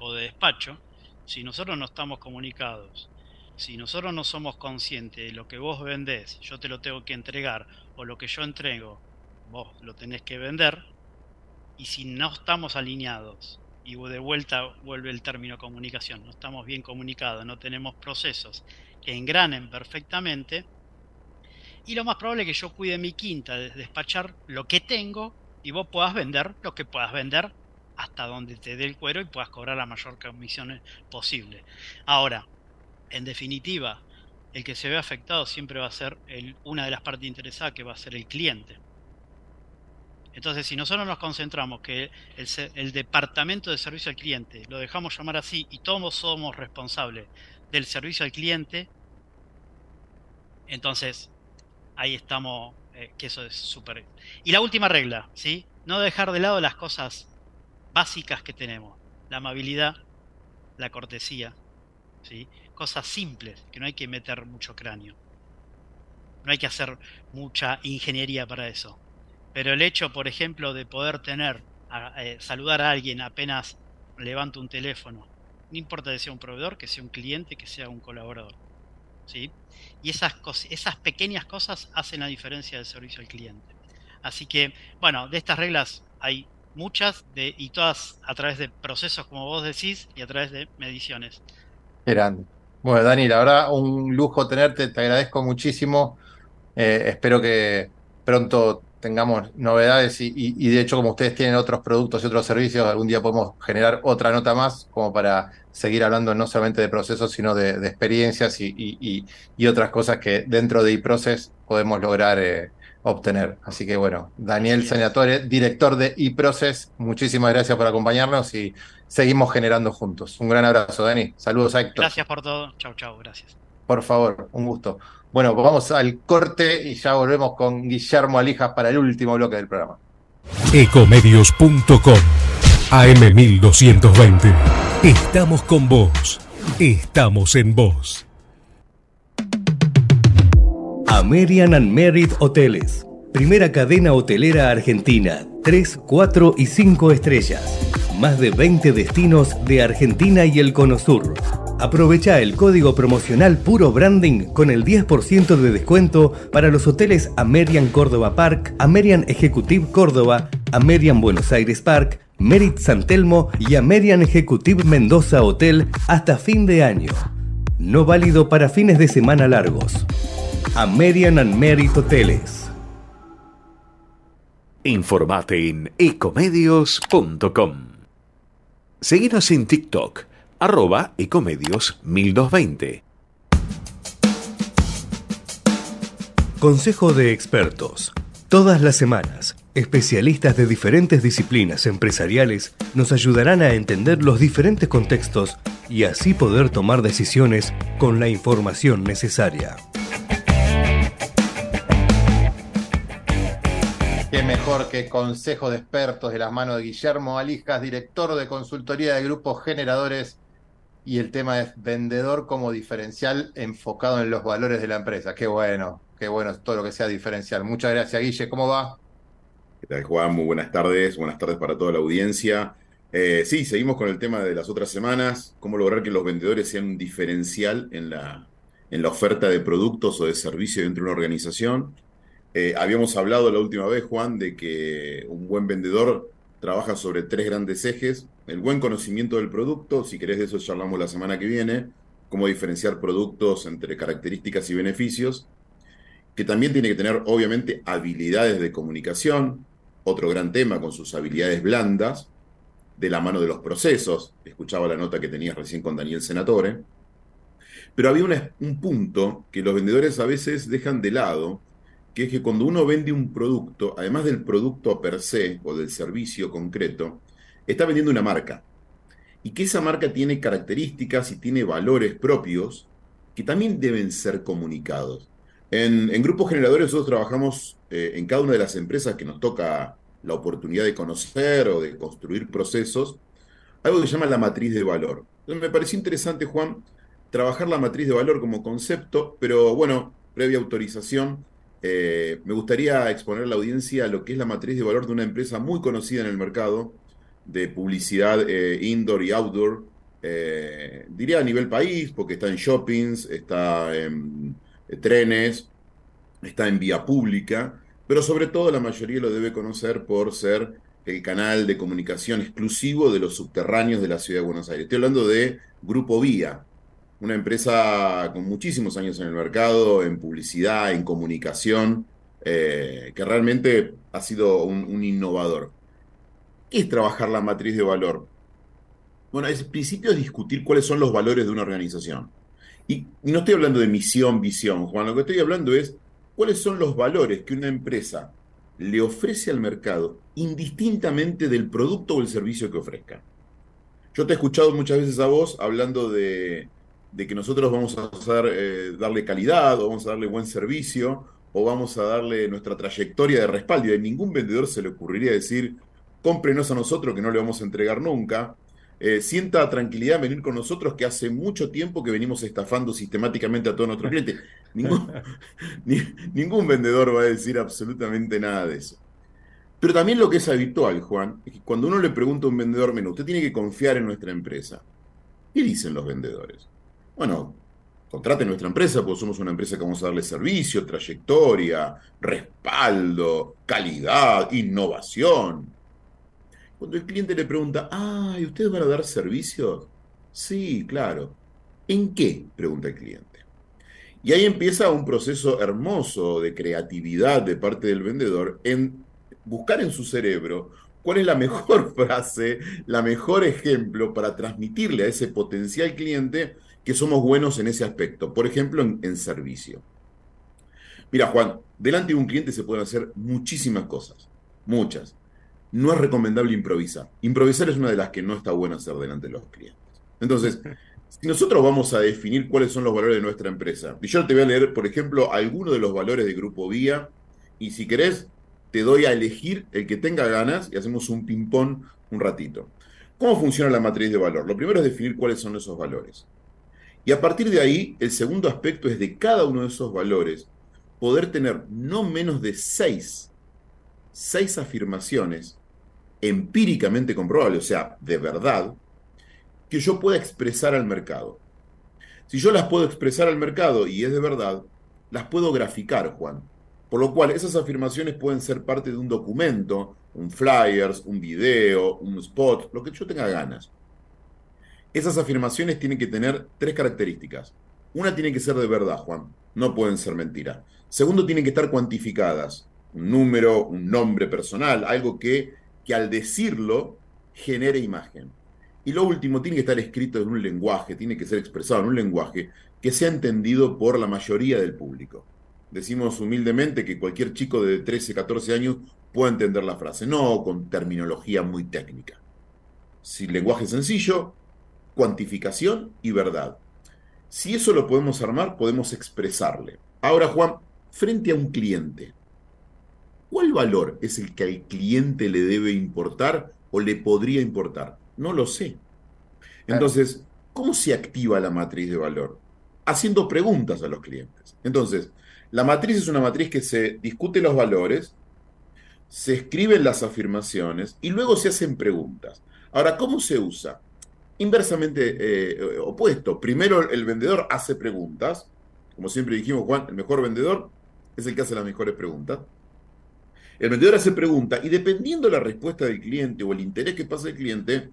o de despacho, si nosotros no estamos comunicados, si nosotros no somos conscientes de lo que vos vendés, yo te lo tengo que entregar, o lo que yo entrego, vos lo tenés que vender, y si no estamos alineados, y de vuelta vuelve el término comunicación, no estamos bien comunicados, no tenemos procesos que engranen perfectamente, y lo más probable es que yo cuide mi quinta de despachar lo que tengo y vos puedas vender lo que puedas vender hasta donde te dé el cuero y puedas cobrar la mayor comisión posible. Ahora, en definitiva, el que se ve afectado siempre va a ser el, una de las partes interesadas que va a ser el cliente. Entonces, si nosotros nos concentramos que el, el departamento de servicio al cliente lo dejamos llamar así y todos somos responsables del servicio al cliente, entonces ahí estamos, eh, que eso es súper. Y la última regla, ¿sí? No dejar de lado las cosas básicas que tenemos. La amabilidad, la cortesía, ¿sí? Cosas simples, que no hay que meter mucho cráneo. No hay que hacer mucha ingeniería para eso. Pero el hecho, por ejemplo, de poder tener, a- eh, saludar a alguien apenas levanto un teléfono, no importa que sea un proveedor, que sea un cliente, que sea un colaborador. ¿sí? Y esas, esas pequeñas cosas hacen la diferencia del servicio al cliente. Así que, bueno, de estas reglas hay muchas de, y todas a través de procesos, como vos decís, y a través de mediciones. Grande. Bueno, Dani, la verdad, un lujo tenerte, te agradezco muchísimo. Eh, espero que pronto tengamos novedades y, y- y de hecho, como ustedes tienen otros productos y otros servicios, algún día podemos generar otra nota más como para seguir hablando no solamente de procesos, sino de, de experiencias y, y- otras cosas que dentro de eProcess podemos lograr eh, obtener. Así que bueno, Daniel. Senatore, director de eProcess, muchísimas gracias por acompañarnos y seguimos generando juntos. Un gran abrazo, Dani. Saludos a Héctor. Gracias por todo. Chau, chau, gracias. Por favor, un gusto. Bueno, pues vamos al corte y ya volvemos con Guillermo Alijas para el último bloque del programa. Ecomedios.com AM1220. Estamos con vos. Estamos en vos. American and Merit Hoteles. Primera cadena hotelera argentina. 3, 4 y 5 estrellas. Más de 20 destinos de Argentina y el Cono Sur. Aprovecha el código promocional Puro Branding con el 10% de descuento para los hoteles American Córdoba Park, American Executive Córdoba, American Buenos Aires Park, Merit San Telmo y American Executive Mendoza Hotel hasta fin de año. No válido para fines de semana largos. American and Merit Hoteles. Informate en ecomedios.com. Seguinos en TikTok, arroba ecomedios 1220. Consejo de expertos. Todas las semanas, especialistas de diferentes disciplinas empresariales nos ayudarán a entender los diferentes contextos y así poder tomar decisiones con la información necesaria. Qué mejor que consejo de expertos de las manos de Guillermo Alijas, director de consultoría de grupos generadores. Y el tema es vendedor como diferencial enfocado en los valores de la empresa. Qué bueno, qué bueno todo lo que sea diferencial. Muchas gracias, Guille. ¿Cómo va? ¿Qué tal, Juan? Muy buenas tardes. Buenas tardes para toda la audiencia. Eh, sí, seguimos con el tema de las otras semanas. Cómo lograr que los vendedores sean un diferencial en la, en la oferta de productos o de servicios dentro de una organización. Eh, habíamos hablado la última vez, Juan, de que un buen vendedor trabaja sobre tres grandes ejes. El buen conocimiento del producto, si querés de eso charlamos la semana que viene, cómo diferenciar productos entre características y beneficios, que también tiene que tener obviamente habilidades de comunicación, otro gran tema con sus habilidades blandas, de la mano de los procesos. Escuchaba la nota que tenías recién con Daniel Senatore. Pero había un punto que los vendedores a veces dejan de lado, que es que cuando uno vende un producto, además del producto per se o del servicio concreto, está vendiendo una marca. Y que esa marca tiene características y tiene valores propios que también deben ser comunicados. En, grupos generadores nosotros trabajamos eh, en cada una de las empresas que nos toca la oportunidad de conocer o de construir procesos, algo que se llama la matriz de valor. Entonces me pareció interesante, Juan, trabajar la matriz de valor como concepto, pero bueno, previa autorización, eh, me gustaría exponer a la audiencia lo que es la matriz de valor de una empresa muy conocida en el mercado de publicidad eh, indoor y outdoor, eh, diría a nivel país, porque está en shoppings, está en eh, trenes, está en vía pública, pero sobre todo la mayoría lo debe conocer por ser el canal de comunicación exclusivo de los subterráneos de la ciudad de Buenos Aires. Estoy hablando de Grupo Vía, una empresa con muchísimos años en el mercado, en publicidad, en comunicación, que realmente ha sido un innovador. ¿Qué es trabajar la matriz de valor? Bueno, es principio es discutir cuáles son los valores de una organización. Y, no estoy hablando de misión, visión, Juan, lo que estoy hablando es cuáles son los valores que una empresa le ofrece al mercado indistintamente del producto o el servicio que ofrezca. Yo te he escuchado muchas veces a vos hablando de, que nosotros vamos a eh, darle calidad o vamos a darle buen servicio o vamos a darle nuestra trayectoria de respaldo. Y a ningún vendedor se le ocurriría decir, cómprenos a nosotros que no le vamos a entregar nunca. Eh, sienta tranquilidad en venir con nosotros que hace mucho tiempo que venimos estafando sistemáticamente a todos nuestros clientes. Ningún, [laughs] ni- ningún vendedor va a decir absolutamente nada de eso. Pero también lo que es habitual, Juan, es que cuando uno le pregunta a un vendedor, menú, usted tiene que confiar en nuestra empresa. ¿Qué dicen los vendedores? Bueno, contrate nuestra empresa porque somos una empresa que vamos a darle servicio, trayectoria, respaldo, calidad, innovación. Cuando el cliente le pregunta, ah, ¿y ustedes van a dar servicios? Sí, claro. ¿En qué? pregunta el cliente. Y ahí empieza un proceso hermoso de creatividad de parte del vendedor en buscar en su cerebro cuál es la mejor [laughs] frase, la mejor ejemplo para transmitirle a ese potencial cliente que somos buenos en ese aspecto, por ejemplo, en, en servicio. Mira, Juan, delante de un cliente se pueden hacer muchísimas cosas, muchas. No es recomendable improvisar. Improvisar es una de las que no está bueno hacer delante de los clientes. Entonces, [laughs] si nosotros vamos a definir cuáles son los valores de nuestra empresa, y yo te voy a leer, por ejemplo, algunos de los valores de Grupo Vía, y si querés, te doy a elegir el que tenga ganas y hacemos un ping-pong un ratito. ¿Cómo funciona la matriz de valor? Lo primero es definir cuáles son esos valores. Y a partir de ahí, el segundo aspecto es de cada uno de esos valores, poder tener no menos de seis, seis afirmaciones empíricamente comprobables, o sea, de verdad, que yo pueda expresar al mercado. Si yo las puedo expresar al mercado y es de verdad, las puedo graficar, Juan. Por lo cual, esas afirmaciones pueden ser parte de un documento, un flyers, un video, un spot, lo que yo tenga ganas. Esas afirmaciones tienen que tener tres características. Una tiene que ser de verdad, Juan. No pueden ser mentiras. Segundo, tienen que estar cuantificadas. Un número, un nombre personal, algo que, que al decirlo genere imagen. Y lo último, tiene que estar escrito en un lenguaje, tiene que ser expresado en un lenguaje que sea entendido por la mayoría del público. Decimos humildemente que cualquier chico de 13, 14 años puede entender la frase, no con terminología muy técnica. Si lenguaje sencillo, cuantificación y verdad. Si eso lo podemos armar, podemos expresarle. Ahora, Juan, frente a un cliente, ¿cuál valor es el que al cliente le debe importar o le podría importar? No lo sé. Entonces, ¿cómo se activa la matriz de valor? Haciendo preguntas a los clientes. Entonces, la matriz es una matriz que se discute los valores, se escriben las afirmaciones y luego se hacen preguntas. Ahora, ¿cómo se usa? Inversamente eh, opuesto. Primero el vendedor hace preguntas. Como siempre dijimos, Juan, el mejor vendedor es el que hace las mejores preguntas. El vendedor hace preguntas y dependiendo de la respuesta del cliente o el interés que pasa el cliente,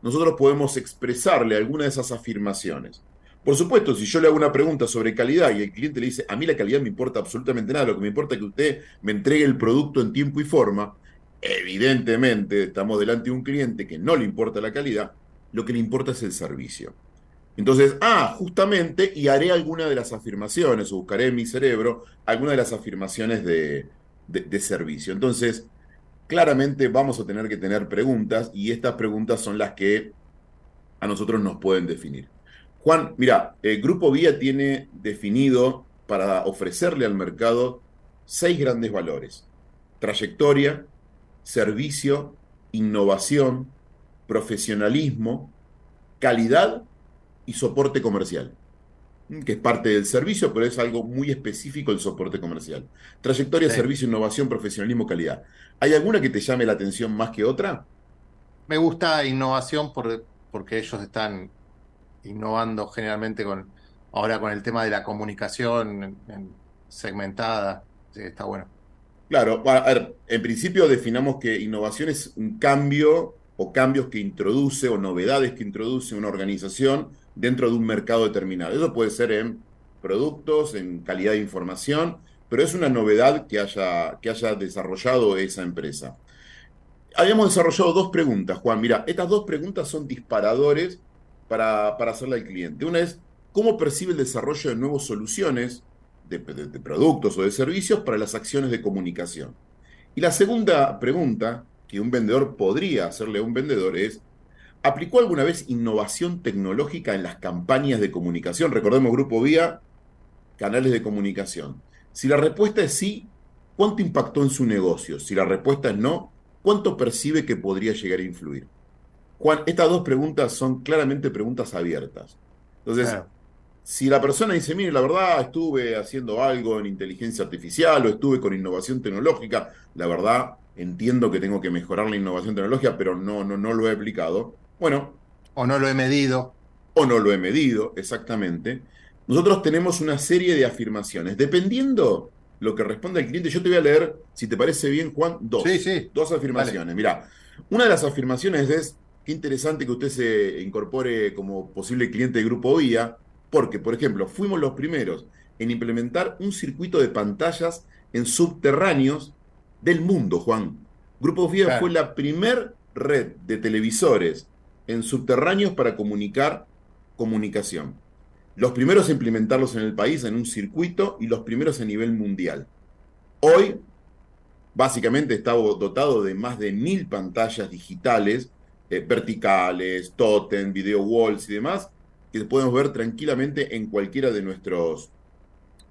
nosotros podemos expresarle alguna de esas afirmaciones. Por supuesto, si yo le hago una pregunta sobre calidad y el cliente le dice, a mí la calidad me importa absolutamente nada, lo que me importa es que usted me entregue el producto en tiempo y forma, evidentemente estamos delante de un cliente que no le importa la calidad, lo que le importa es el servicio. Entonces, ah, justamente, y haré alguna de las afirmaciones, o buscaré en mi cerebro alguna de las afirmaciones de, de servicio. Entonces, claramente vamos a tener que tener preguntas y estas preguntas son las que a nosotros nos pueden definir. Juan, mira, el Grupo Vía tiene definido para ofrecerle al mercado seis grandes valores. Trayectoria, servicio, innovación, profesionalismo, calidad y soporte comercial, que es parte del servicio, pero es algo muy específico el soporte comercial. Trayectoria, servicio, innovación, profesionalismo, calidad. ¿Hay alguna que te llame la atención más que otra? Me gusta innovación por, porque ellos están innovando generalmente con ahora con el tema de la comunicación segmentada. está bueno. Claro, a ver, en principio definamos que innovación es un cambio o cambios que introduce o novedades que introduce una organización dentro de un mercado determinado. Eso puede ser en productos, en calidad de información, pero es una novedad que haya, que haya desarrollado esa empresa. Habíamos desarrollado dos preguntas, Juan. Mira, estas dos preguntas son disparadores para, para hacerle al cliente. Una es, ¿cómo percibe el desarrollo de nuevas soluciones de, productos o de servicios para las acciones de comunicación? Y la segunda pregunta que un vendedor podría hacerle a un vendedor es, ¿aplicó alguna vez innovación tecnológica en las campañas de comunicación? Recordemos Grupo Vía, canales de comunicación. Si la respuesta es sí, ¿cuánto impactó en su negocio? Si la respuesta es no, ¿cuánto percibe que podría llegar a influir? Juan, estas dos preguntas son claramente preguntas abiertas. Entonces, si la persona dice, mire, la verdad estuve haciendo algo en inteligencia artificial o estuve con innovación tecnológica, la verdad entiendo que tengo que mejorar la innovación tecnológica, pero no, no, no lo he aplicado. Bueno. O no lo he medido. O no lo he medido, exactamente. Nosotros tenemos una serie de afirmaciones. Dependiendo lo que responda el cliente, yo te voy a leer, si te parece bien, Juan, dos. Sí, sí. Dos afirmaciones. Mira, una de las afirmaciones es qué interesante que usted se incorpore como posible cliente de Grupo VIA, porque, por ejemplo, fuimos los primeros en implementar un circuito de pantallas en subterráneos del mundo, Juan. Grupo VIA fue la primer red de televisores en subterráneos para comunicar comunicación. Los primeros a implementarlos en el país en un circuito y los primeros a nivel mundial. Hoy, básicamente, está dotado de más de mil pantallas digitales eh, verticales, totem, video walls y demás, que podemos ver tranquilamente en cualquiera de nuestros,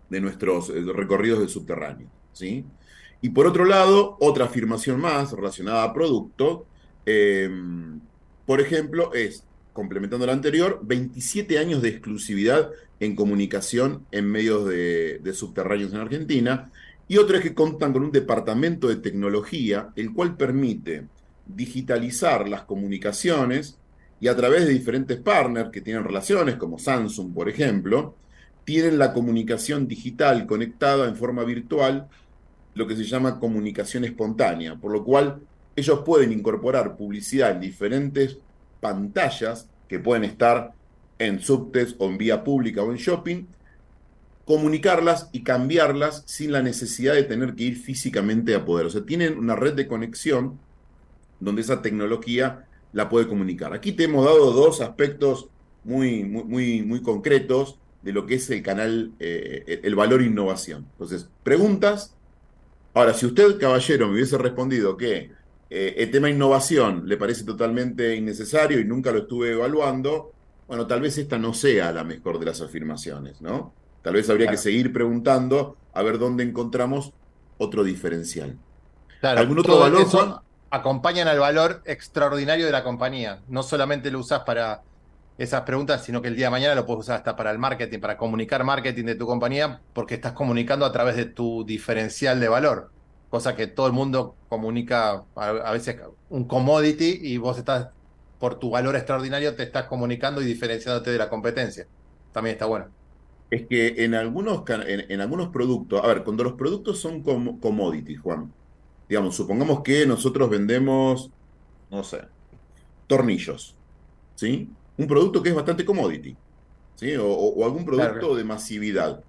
de nuestros eh, recorridos de subterráneo. ¿sí? Y por otro lado, otra afirmación más relacionada a producto, em, por ejemplo, es complementando lo anterior, 27 años de exclusividad en comunicación en medios de, de subterráneos en Argentina. Y otro es que contan con un departamento de tecnología, el cual permite digitalizar las comunicaciones y a través de diferentes partners que tienen relaciones, como Samsung, por ejemplo, tienen la comunicación digital conectada en forma virtual, lo que se llama comunicación espontánea, por lo cual ellos pueden incorporar publicidad en diferentes pantallas que pueden estar en subtes o en vía pública o en shopping, comunicarlas y cambiarlas sin la necesidad de tener que ir físicamente a poder. O sea, tienen una red de conexión donde esa tecnología la puede comunicar. Aquí te hemos dado dos aspectos muy, muy, muy, muy concretos de lo que es el canal, eh, el valor innovación. Entonces, preguntas. Ahora, si usted, caballero, me hubiese respondido que eh, el tema innovación le parece totalmente innecesario y nunca lo estuve evaluando, bueno, tal vez esta no sea la mejor de las afirmaciones, ¿no? Tal vez habría que seguir preguntando a ver dónde encontramos otro diferencial. Claro, ¿Algún otro valor? Eso acompañan al valor extraordinario de la compañía. No solamente lo usas para esas preguntas, sino que el día de mañana lo puedes usar hasta para el marketing, para comunicar marketing de tu compañía, porque estás comunicando a través de tu diferencial de valor cosa que todo el mundo comunica a, veces un commodity y vos estás, por tu valor extraordinario, te estás comunicando y diferenciándote de la competencia. También está bueno. Es que en algunos, en, algunos productos, a ver, cuando los productos son commodities, Juan, digamos, supongamos que nosotros vendemos, no sé, tornillos, ¿sí? Un producto que es bastante commodity, ¿sí? O, algún producto de masividad.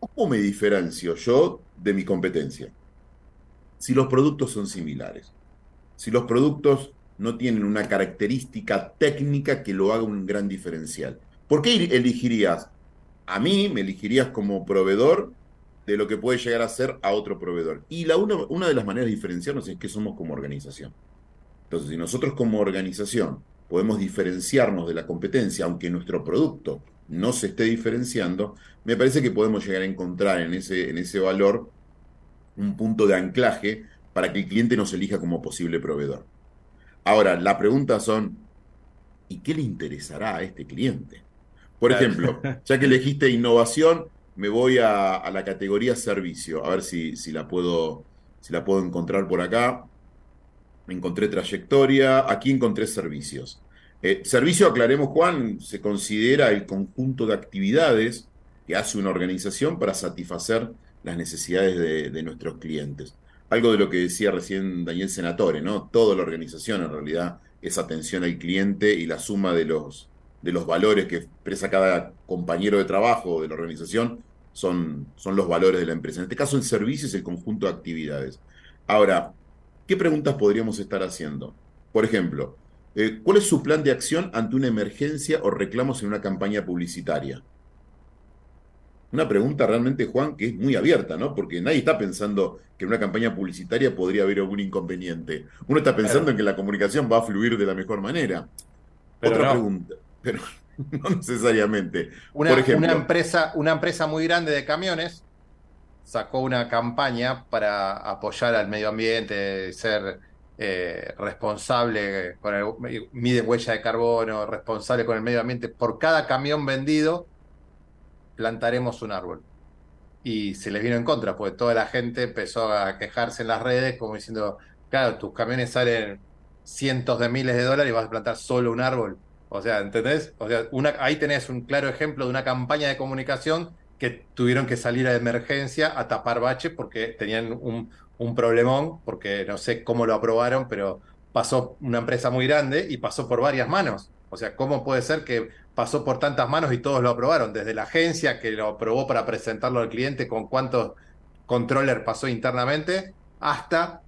¿Cómo me diferencio yo de mi competencia? Si los productos son similares, si los productos no tienen una característica técnica que lo haga un gran diferencial. ¿Por qué elegirías? A mí me elegirías como proveedor de lo que puede llegar a ser a otro proveedor. Y la una, una de las maneras de diferenciarnos es que somos como organización. Entonces, si nosotros como organización podemos diferenciarnos de la competencia, aunque nuestro producto no se esté diferenciando, me parece que podemos llegar a encontrar en ese, en ese valor un punto de anclaje para que el cliente nos elija como posible proveedor. Ahora, la pregunta son, ¿y qué le interesará a este cliente? Por ejemplo, ya que elegiste innovación, me voy a, la categoría servicio, a ver si, si, la puedo, si la puedo encontrar por acá. Encontré trayectoria, aquí encontré servicios. Eh, servicio, aclaremos Juan, se considera el conjunto de actividades que hace una organización para satisfacer las necesidades de, nuestros clientes. Algo de lo que decía recién Daniel Senatore, ¿no? Toda la organización en realidad es atención al cliente y la suma de los, de los valores que expresa cada compañero de trabajo de la organización son, son los valores de la empresa. En este caso, el servicio es el conjunto de actividades. Ahora, ¿qué preguntas podríamos estar haciendo? Por ejemplo, eh, ¿cuál es su plan de acción ante una emergencia o reclamos en una campaña publicitaria? Una pregunta realmente, Juan, que es muy abierta, ¿no? Porque nadie está pensando que en una campaña publicitaria podría haber algún inconveniente. Uno está pensando en que la comunicación va a fluir de la mejor manera. Otra pregunta, pero [laughs] no necesariamente. Una, Por ejemplo, una, empresa, una empresa muy grande de camiones sacó una campaña para apoyar al medio ambiente, ser eh, responsable con el, mide huella de carbono, responsable con el medio ambiente. Por cada camión vendido plantaremos un árbol. Y se les vino en contra, porque toda la gente empezó a quejarse en las redes como diciendo, claro, tus camiones salen cientos de miles de dólares y vas a plantar solo un árbol. O sea, ¿entendés? O sea, una, ahí tenés un claro ejemplo de una campaña de comunicación que tuvieron que salir a emergencia a tapar bache porque tenían un, un problemón, porque no sé cómo lo aprobaron, pero pasó una empresa muy grande y pasó por varias manos. O sea, ¿cómo puede ser que pasó por tantas manos y todos lo aprobaron? Desde la agencia que lo aprobó para presentarlo al cliente con cuántos controller pasó internamente, hasta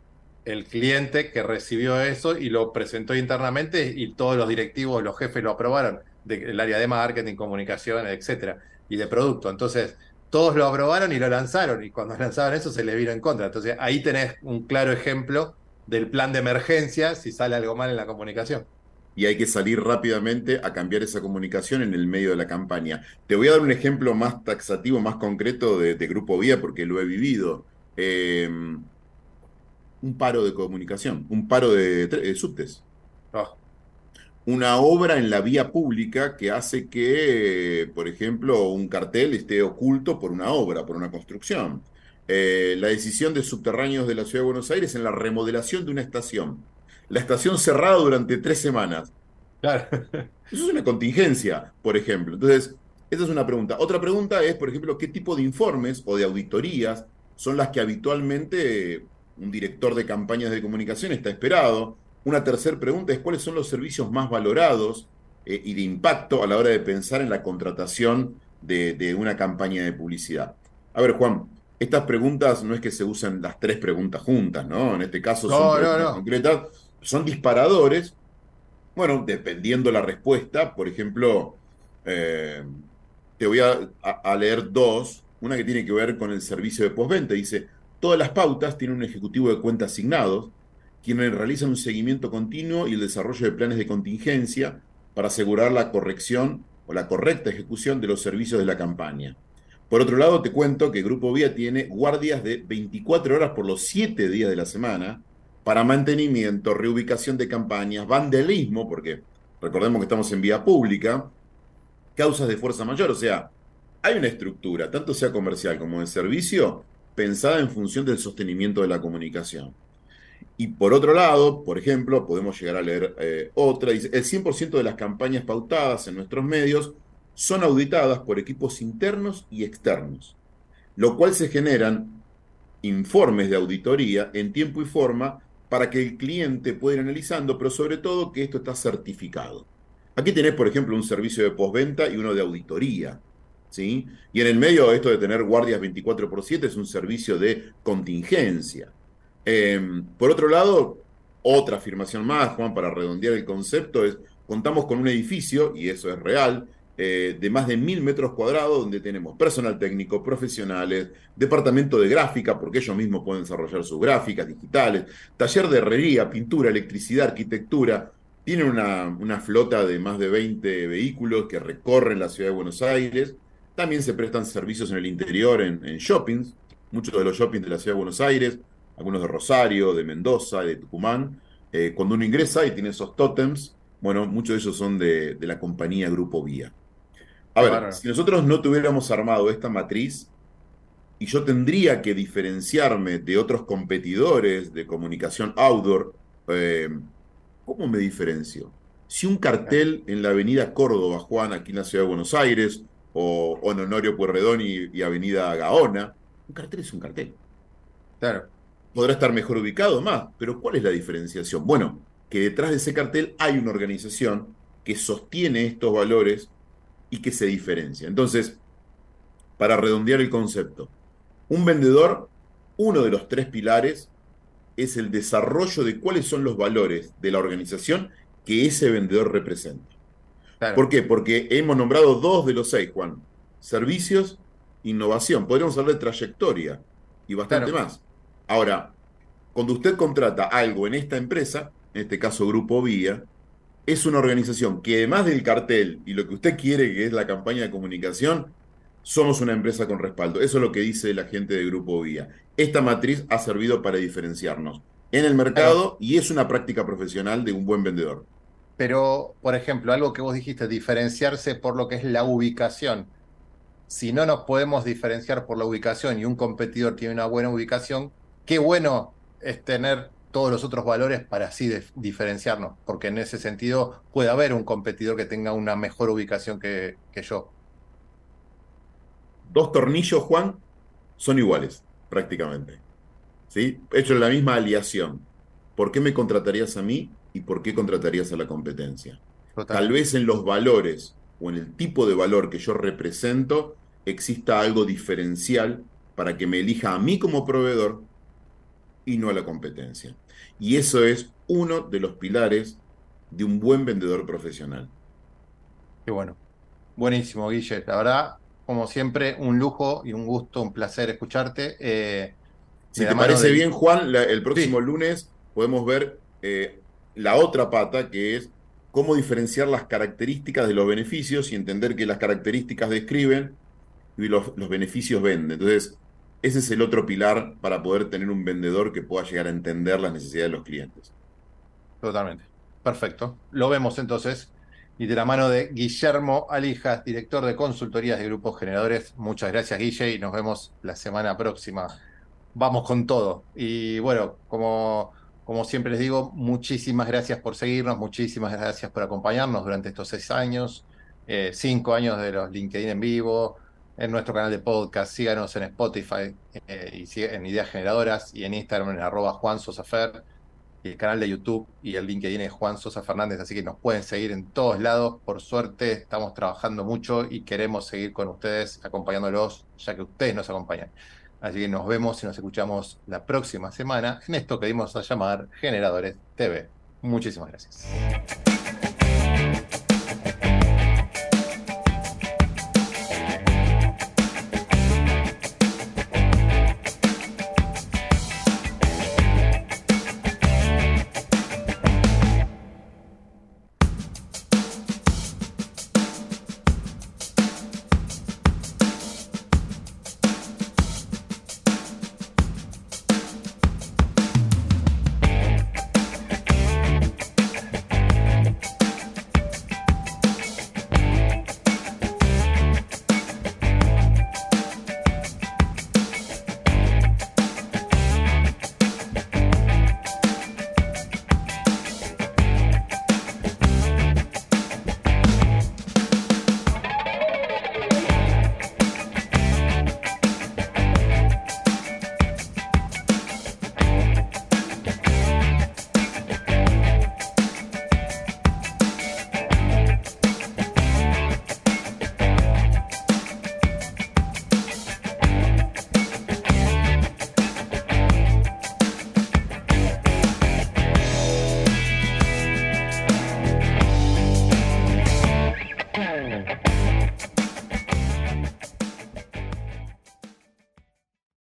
el cliente que recibió eso y lo presentó internamente y todos los directivos, los jefes lo aprobaron, del área de marketing, comunicación, etcétera, y de producto. Entonces, todos lo aprobaron y lo lanzaron, y cuando [laughs] lanzaron eso se le vino en contra. Entonces, ahí tenés un claro ejemplo del plan de emergencia si sale algo mal en la comunicación y hay que salir rápidamente a cambiar esa comunicación en el medio de la campaña. Te voy a dar un ejemplo más taxativo, más concreto de, Grupo Vía, porque lo he vivido. Em, un paro de comunicación, un paro de, subtes. Ah. una obra en la vía pública que hace que, por ejemplo, un cartel esté oculto por una obra, por una construcción. Eh, la decisión de subterráneos de la Ciudad de Buenos Aires en la remodelación de una estación. La estación cerrada durante tres semanas. Claro. Eso es una contingencia, por ejemplo. Entonces, esa es una pregunta. Otra pregunta es, por ejemplo, ¿qué tipo de informes o de auditorías son las que habitualmente un director de campañas de comunicación está esperado? Una tercera pregunta es cuáles son los servicios más valorados eh, y de impacto a la hora de pensar en la contratación de, de, una campaña de publicidad. A ver, Juan, estas preguntas no es que se usen las tres preguntas juntas, ¿no? En este caso son no, preguntas no. concretas, son disparadores. Bueno, dependiendo la respuesta, por ejemplo, eh, te voy a, leer dos. Una que tiene que ver con el servicio de postventa. Dice, todas las pautas tienen un ejecutivo de cuenta asignados, quienes realizan un seguimiento continuo y el desarrollo de planes de contingencia para asegurar la corrección o la correcta ejecución de los servicios de la campaña. Por otro lado, te cuento que Grupo Vía tiene guardias de 24 horas por los 7 días de la semana para mantenimiento, reubicación de campañas, vandalismo, porque recordemos que estamos en vía pública, causas de fuerza mayor, o sea, hay una estructura, tanto sea comercial como de servicio, pensada en función del sostenimiento de la comunicación. Y por otro lado, por ejemplo, podemos llegar a leer eh, otra, el 100% de las campañas pautadas en nuestros medios son auditadas por equipos internos y externos, lo cual se generan informes de auditoría en tiempo y forma para que el cliente pueda ir analizando, pero sobre todo que esto está certificado. Aquí tenés, por ejemplo, un servicio de postventa y uno de auditoría. ¿sí? Y en el medio esto de tener guardias 24 por 7 es un servicio de contingencia. Eh, por otro lado, otra afirmación más, Juan, para redondear el concepto, es contamos con un edificio, y eso es real, eh, de más de mil metros cuadrados, donde tenemos personal técnico, profesionales, departamento de gráfica, porque ellos mismos pueden desarrollar sus gráficas digitales, taller de herrería, pintura, electricidad, arquitectura. Tienen una, una flota de más de 20 vehículos que recorren la ciudad de Buenos Aires. También se prestan servicios en el interior, en, shoppings, muchos de los shoppings de la ciudad de Buenos Aires, algunos de Rosario, de Mendoza, de Tucumán. Eh, cuando uno ingresa y tiene esos tótems, bueno, muchos de ellos son de, de la compañía Grupo Vía. A ver, si nosotros no tuviéramos armado esta matriz y yo tendría que diferenciarme de otros competidores de comunicación outdoor, eh, ¿cómo me diferencio? Si un cartel en la avenida Córdoba, Juan, aquí en la ciudad de Buenos Aires, o, o en Honorio Pueyrredón y, y avenida Gaona, un cartel es un cartel. Claro. Podrá estar mejor ubicado más, pero ¿cuál es la diferenciación? Bueno, que detrás de ese cartel hay una organización que sostiene estos valores y que se diferencia. Entonces, para redondear el concepto, un vendedor, uno de los tres pilares es el desarrollo de cuáles son los valores de la organización que ese vendedor representa. Claro. ¿Por qué? Porque hemos nombrado dos de los seis, Juan. Servicios, innovación. Podríamos hablar de trayectoria y bastante Claro. más. Ahora, cuando usted contrata algo en esta empresa, en este caso Grupo Vía, es una organización que además del cartel y lo que usted quiere que es la campaña de comunicación, somos una empresa con respaldo. Eso es lo que dice la gente de Grupo Vía. Esta matriz ha servido para diferenciarnos en el mercado y es una práctica profesional de un buen vendedor. Pero, por ejemplo, algo que vos dijiste, diferenciarse por lo que es la ubicación. Si no nos podemos diferenciar por la ubicación y un competidor tiene una buena ubicación, qué bueno es tener todos los otros valores para así de- diferenciarnos, porque en ese sentido puede haber un competidor que tenga una mejor ubicación que, que yo. Dos tornillos, Juan, son iguales, prácticamente. ¿Sí? Hecho la misma aliación. ¿Por qué me contratarías a mí y por qué contratarías a la competencia? Tal vez en los valores o en el tipo de valor que yo represento exista algo diferencial para que me elija a mí como proveedor y no a la competencia. Y eso es uno de los pilares de un buen vendedor profesional. Qué bueno. Buenísimo, Guille. La verdad, como siempre, un lujo y un gusto, un placer escucharte. Eh, Si te parece de- bien, Juan, la- el próximo lunes podemos ver eh, la otra pata, que es cómo diferenciar las características de los beneficios y entender que las características describen y los, los beneficios venden. Entonces, ese es el otro pilar para poder tener un vendedor que pueda llegar a entender las necesidades de los clientes. Totalmente. perfecto. Lo vemos entonces. Y de la mano de Guillermo Alijas, director de consultorías de grupos generadores. Muchas gracias, Guille, y nos vemos la semana próxima. Vamos con todo. Y bueno, como, como siempre les digo, muchísimas gracias por seguirnos, muchísimas gracias por acompañarnos durante estos seis años, eh, cinco años de los LinkedIn en vivo, en nuestro canal de podcast, síganos en Spotify eh, y en Ideas Generadoras y en Instagram en arroba Juan Sosafer y el canal de YouTube y el LinkedIn es Juan Sosa Fernández, así que nos pueden seguir en todos lados. Por suerte, estamos trabajando mucho y queremos seguir con ustedes, acompañándolos, ya que ustedes nos acompañan. Así que nos vemos y nos escuchamos la próxima semana en esto que dimos a llamar Generadores TV. Muchísimas gracias.